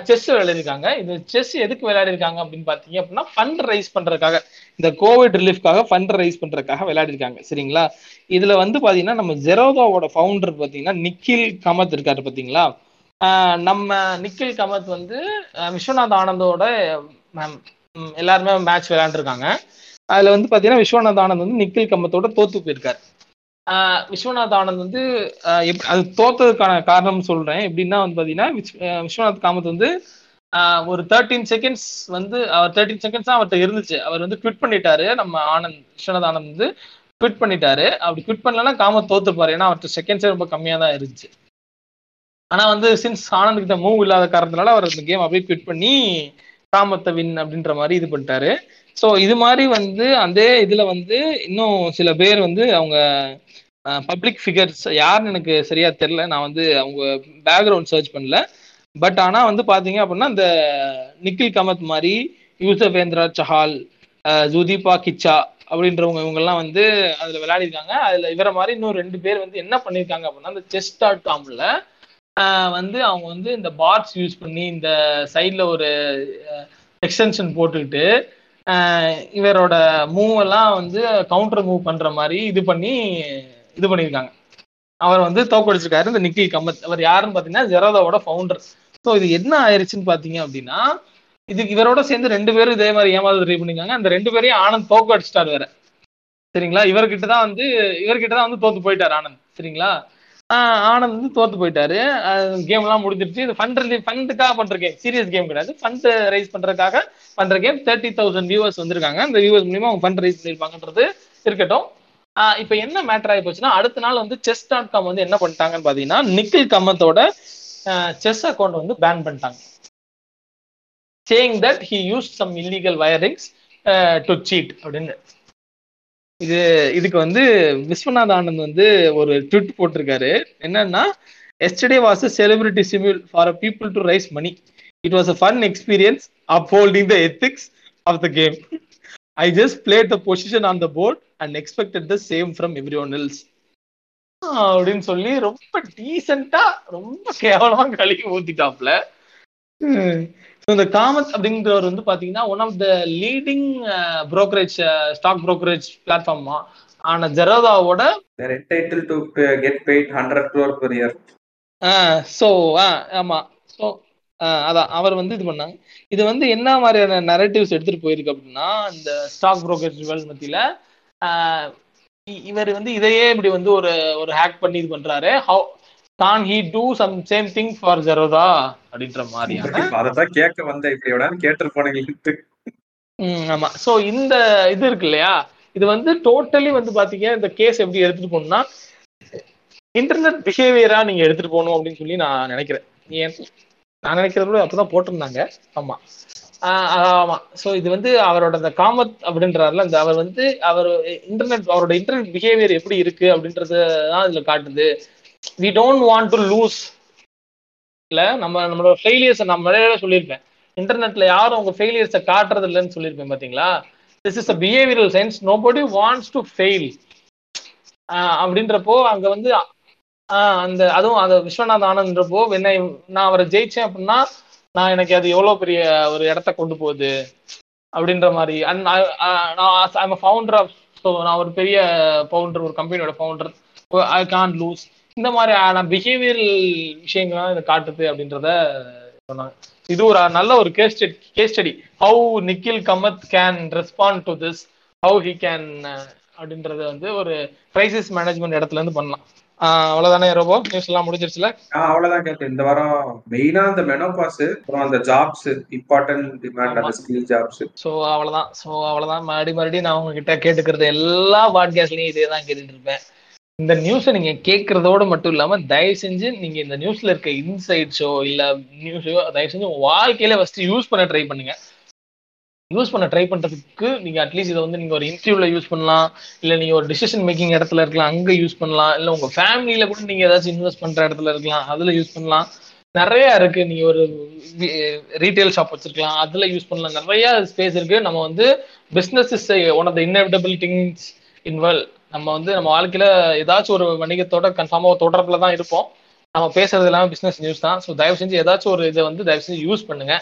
செஸ் விளையாடிருக்காங்க இது செஸ் எதுக்கு விளையாடிருக்காங்க அப்படின்னு பாத்தீங்க அப்படின்னா ஃபண்ட் ரைஸ் பண்றதுக்காக இந்த கோவிட் ரிலீஃப்காக ஃபண்ட் ரைஸ் பண்றதுக்காக விளையாடிருக்காங்க. சரிங்களா? இதுல வந்து பாத்தீங்கன்னா நம்ம ஜெரோதாவோட ஃபவுண்டர் பாத்தீங்கன்னா நிக்கில் கமத் இருக்காரு பாத்தீங்களா? நம்ம நிக்கில் கமத் வந்து விஸ்வநாத் ஆனந்தோட எல்லாருமே மேட்ச் விளையாண்டுருக்காங்க. அதுல வந்து பாத்தீங்கன்னா விஸ்வநாத் ஆனந்த் வந்து நிக்கில் கமத்தோட தோத்து போயிருக்காரு. விஸ்வநாத் ஆனந்த் வந்து எப்- அது தோத்ததுக்கான காரணம் சொல்றேன். எப்படின்னா வந்து பாத்தீங்கன்னா விஸ்வநாத் காமத் வந்து ஒரு தேர்ட்டீன் செகண்ட்ஸ் வந்து அவர் தேர்ட்டீன் செகண்ட்ஸ் தான் அவர்கிட்ட இருந்துச்சு. அவர் வந்து ட்விட் பண்ணிட்டாரு. நம்ம ஆனந்த் விஸ்வநாத் ஆனந்த் வந்து ட்விட் பண்ணிட்டாரு. அப்படி ட்விட் பண்ணலன்னா காமத் தோத்துப்பாரு. ஏன்னா அவர்கிட்ட செகண்ட்ஸே ரொம்ப கம்மியாக தான் இருந்துச்சு. ஆனா வந்து சின்ஸ் ஆனந்த் கிட்ட மூவ் இல்லாத காரணத்தினால அவர் அந்த கேம் அப்படியே குவிட் பண்ணி ராமத்தை வின் அப்படின்ற மாதிரி இது பண்ணிட்டாரு. ஸோ இது மாதிரி வந்து அதே இதுல வந்து இன்னும் சில பேர் வந்து அவங்க பப்ளிக் ஃபிகர்ஸ் யாருன்னு எனக்கு சரியா தெரியல. நான் வந்து அவங்க பேக்ரவுண்ட் சர்ச் பண்ணல. பட் ஆனா வந்து பாத்தீங்க அப்படின்னா இந்த நிக்கில் கமத் மாதிரி யூசவேந்திரா சஹால் ஜுதீபா கிச்சா அப்படின்றவங்க இவங்கெல்லாம் வந்து அதுல விளையாடிருக்காங்க. அதுல இவரை மாதிரி இன்னும் ரெண்டு பேர் வந்து என்ன பண்ணிருக்காங்க அப்படின்னா இந்த செஸ் டாட் காம்ல வந்து அவங்க வந்து இந்த பாட்ஸ் யூஸ் பண்ணி இந்த சைடில் ஒரு எக்ஸ்டென்ஷன் போட்டுக்கிட்டு இவரோட மூவ் எல்லாம் வந்து கவுண்டர் மூவ் பண்ற மாதிரி இது பண்ணி இது பண்ணியிருக்காங்க. அவர் வந்து தோக்கடிச்சிருக்காரு இந்த நிக்கி கமத். அவர் யாருன்னு பாத்தீங்கன்னா ஜெரோதாவோட ஃபவுண்டர் ஸோ இது என்ன ஆயிடுச்சுன்னு பாத்தீங்க அப்படின்னா இது இவரோட சேர்ந்து ரெண்டு பேரும் இதே மாதிரி ஏமாந்து ட்ரை பண்ணிருக்காங்க அந்த ரெண்டு பேரையும் ஆனந்த் தோக்கடிச்சிட்டாரு வேற. சரிங்களா? இவர்கிட்ட தான் வந்து இவர்கிட்ட தான் வந்து தோத்து போயிட்டார் ஆனந்த். சரிங்களா? ஆனந்த் வந்து தோத்து போயிட்டாரு. கேம் எல்லாம் முடிஞ்சிருச்சு. இது ஃபண்ட் ஃபண்டுக்காக பண்ற கேம் சீரியஸ் கேம் கிடையாது. ஃபண்ட் ரைஸ் பண்றதுக்காக பண்ற கேம் தேர்ட்டி தௌசண்ட் வியூவர்ஸ் வந்திருக்காங்க. அந்த வியூவர்ஸ் மூலியமா அவங்க ஃபண்ட் ரைஸ் பண்ணிருப்பாங்கன்றது இருக்கட்டும். இப்போ என்ன மேட்டர் ஆகி போச்சுன்னா அடுத்த நாள் வந்து செஸ் டாட் காம் வந்து என்ன பண்ணிட்டாங்கன்னு பாத்தீங்கன்னா நிக்கில் கம்மத்தோட செஸ் அக்கௌண்ட் வந்து பேன் பண்ணிட்டாங்க. Saying that he use some illegal wirings to cheat அப்படின்னு. இது இதுக்கு வந்து விஸ்வநாத் ஆனந்த் வந்து ஒரு ட்விட் போட்டிருக்காரு. என்னன்னா yesterday was a celebrity simul for a people to raise money it was a fun experience up holding the ethics of the game I just played the position on the board and expected the same from everyone else அப்படின்னு சொல்லி ரொம்ப டீசெண்டா ரொம்ப கேவலமா கழுவி ஊத்திட்டாப்ல. So இந்த காமத் அப்படிங்கிறவர் வந்து பாத்தீங்கன்னா one of the leading brokerage stock brokerage பிளாட்ஃபார்மா ஆன ஜெரோதாவோட to get paid hundred crore per year so ஆமா. ஸோ அதான் அவர் வந்து இது பண்ணாங்க. இது வந்து என்ன மாதிரியான நரேட்டிவ்ஸ் எடுத்துட்டு போயிருக்கு அப்படின்னா இந்த ஸ்டாக் brokerage வேர்ல்ட் மத்தியில இவர் வந்து இதையே இப்படி வந்து ஒரு ஒரு ஹேக் பண்ணி இது பண்றாரு. How can he do some same thing for Zerodha அப்படின்ற மாதிரியான அதான் கேட்க வந்தேன். இப்படியோட கேட்டிருப்பானுங்க ம், ஆமா. சோ இந்த இது இருக்கு இல்லையா? இது வந்து டோட்டலி வந்து பாத்தீங்க இந்த கேஸ் எப்படி எடுத்துட்டு போகணும்னா இன்டர்நெட் பிஹேவியரா நீங்க எடுத்துட்டு போகணும் அப்படின்னு சொல்லி நான் நினைக்கிறேன். ஏன்? நான் நினைக்கிறத விட அப்பதான் போட்டிருந்தாங்க. ஆமா. ஆமா. சோ இது வந்து அவரோட அந்த காமத் அப்படின்றாருல இந்த அவர் வந்து அவர் இன்டர்நெட் அவரோட இன்டர்நெட் பிஹேவியர் எப்படி இருக்கு அப்படின்றது தான் இதுல காட்டுது. We don't want to lose இல்ல நம்ம நம்மளோட ஃபெயிலியர்ஸை நான் முன்னாடியே சொல்லியிருப்பேன். இன்டர்நெட்ல யாரும் உங்க ஃபெயிலியர்ஸை காட்டுறது இல்லைன்னு சொல்லியிருப்பேன் பாத்தீங்களா? This is a behavioural science nobody wants to fail அப்படின்றப்போ அங்க வந்து ஆஹ் அந்த அதுவும் அந்த விஸ்வநாத் ஆனந்த்ன்றப்போ என்ன நான் அவரை ஜெயிச்சேன் அப்படின்னா நான் எனக்கு அது எவ்வளவு பெரிய ஒரு இடத்த கொண்டு போகுது? அப்படின்ற மாதிரி. அண்ட் நான் ஃபவுண்டர் ஆஃப் ஸோ நான் ஒரு பெரிய ஃபவுண்டர் ஒரு கம்பெனியோட ஃபவுண்டர் ஐ கான் லூஸ் இந்த மாதிரியான பிஹேவியரல் விஷயங்கள்லாம் இதை காட்டுது அப்படின்றத சொன்னாங்க. இது ஒரு நல்ல ஒரு case study case study how Nikhil Kamath can respond to this how he can அப்படின்றத வந்து ஒரு கிரைசிஸ் மேனேஜ்மெண்ட் இடத்துல இருந்து பண்ணலாம் அவ்வளவுதானே ரோபோ? நியூஸ் எல்லாம் முடிஞ்சிருச்சுல? அவ்வளவுதான் கேட்டேன் இந்த வாரம் மெயினா அந்த மெனோபாஸ் அப்புறம் அந்த ஜாப்ஸ் இம்பார்ட்டன்ட் டிமாண்ட் அந்த ஸ்கில் ஜாப்ஸ் ஸோ அவ்வளவுதான். ஸோ அவ்வளவுதான். மறுபடியும் மறுபடியும் நான் உங்ககிட்ட கேட்டுக்கிறது எல்லா பாட்காஸ்ட்லயும் இதே தான் கேட்டுட்டு இருப்பேன். இந்த நியூஸை நீங்க கேட்கறதோட மட்டும் இல்லாம தயவு செஞ்சு நீங்க இந்த நியூஸ்ல இருக்க இன்சைட்ஸோ இல்ல நியூஸோ தயவு செஞ்சு உங்க வாழ்க்கையில ஃபர்ஸ்ட் யூஸ் பண்ண ட்ரை பண்ணுங்க. யூஸ் பண்ண ட்ரை பண்றதுக்கு நீங்க அட்லீஸ்ட் இதை வந்து நீங்க ஒரு இன்டர்வியூல யூஸ் பண்ணலாம். இல்ல நீங்க ஒரு டிசிஷன் மேக்கிங் இடத்துல இருக்கலாம் அங்க யூஸ் பண்ணலாம். இல்ல உங்க ஃபேமிலியில கூட நீங்க ஏதாச்சும் இன்வெஸ்ட் பண்ற இடத்துல இருக்கலாம் அதுல யூஸ் பண்ணலாம். நிறைய இருக்கு. நீங்க ஒரு ரீட்டைல் ஷாப் வச்சிருக்கலாம். அதுல யூஸ் பண்ணலாம். நிறைய ஸ்பேஸ் இருக்கு. நம்ம வந்து business is one of the inevitable things involve நம்ம வந்து நம்ம வாழ்க்கையில ஏதாச்சும் ஒரு வணிகத்தோட கன்ஃபார்மாக தொடர்புல தான் இருப்போம். நம்ம பேசுறது எல்லாமே பிசினஸ் நியூஸ் தான். ஸோ தயவு செஞ்சு ஏதாச்சும் ஒரு இதை வந்து தயவு செஞ்சு யூஸ் பண்ணுங்க.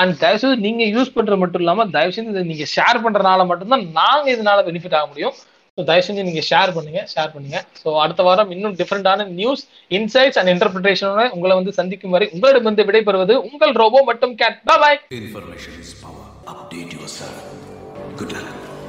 அண்ட் தயவு செஞ்சு நீங்க யூஸ் பண்றது மட்டும் இல்லாம தயவு செஞ்சு இதை நீங்க ஷேர் பண்றதுனால மட்டும்தான் நாங்க இதனால பெனிஃபிட் ஆக முடியும். ஸோ தயவு செஞ்சு நீங்க ஷேர் பண்ணுங்க ஷேர் பண்ணுங்க. ஸோ அடுத்த வாரம் இன்னும் டிஃப்ரெண்டான நியூஸ் இன்சைட்ஸ் அண்ட் இன்டர்பிரிட்டேஷனோட உங்களை வந்து சந்திக்கும் வரை உங்களிடம் வந்து விடைபெறுவது உங்கள் ரோபோ மட்டும் cat boy Information is power. Update yourself. Good luck.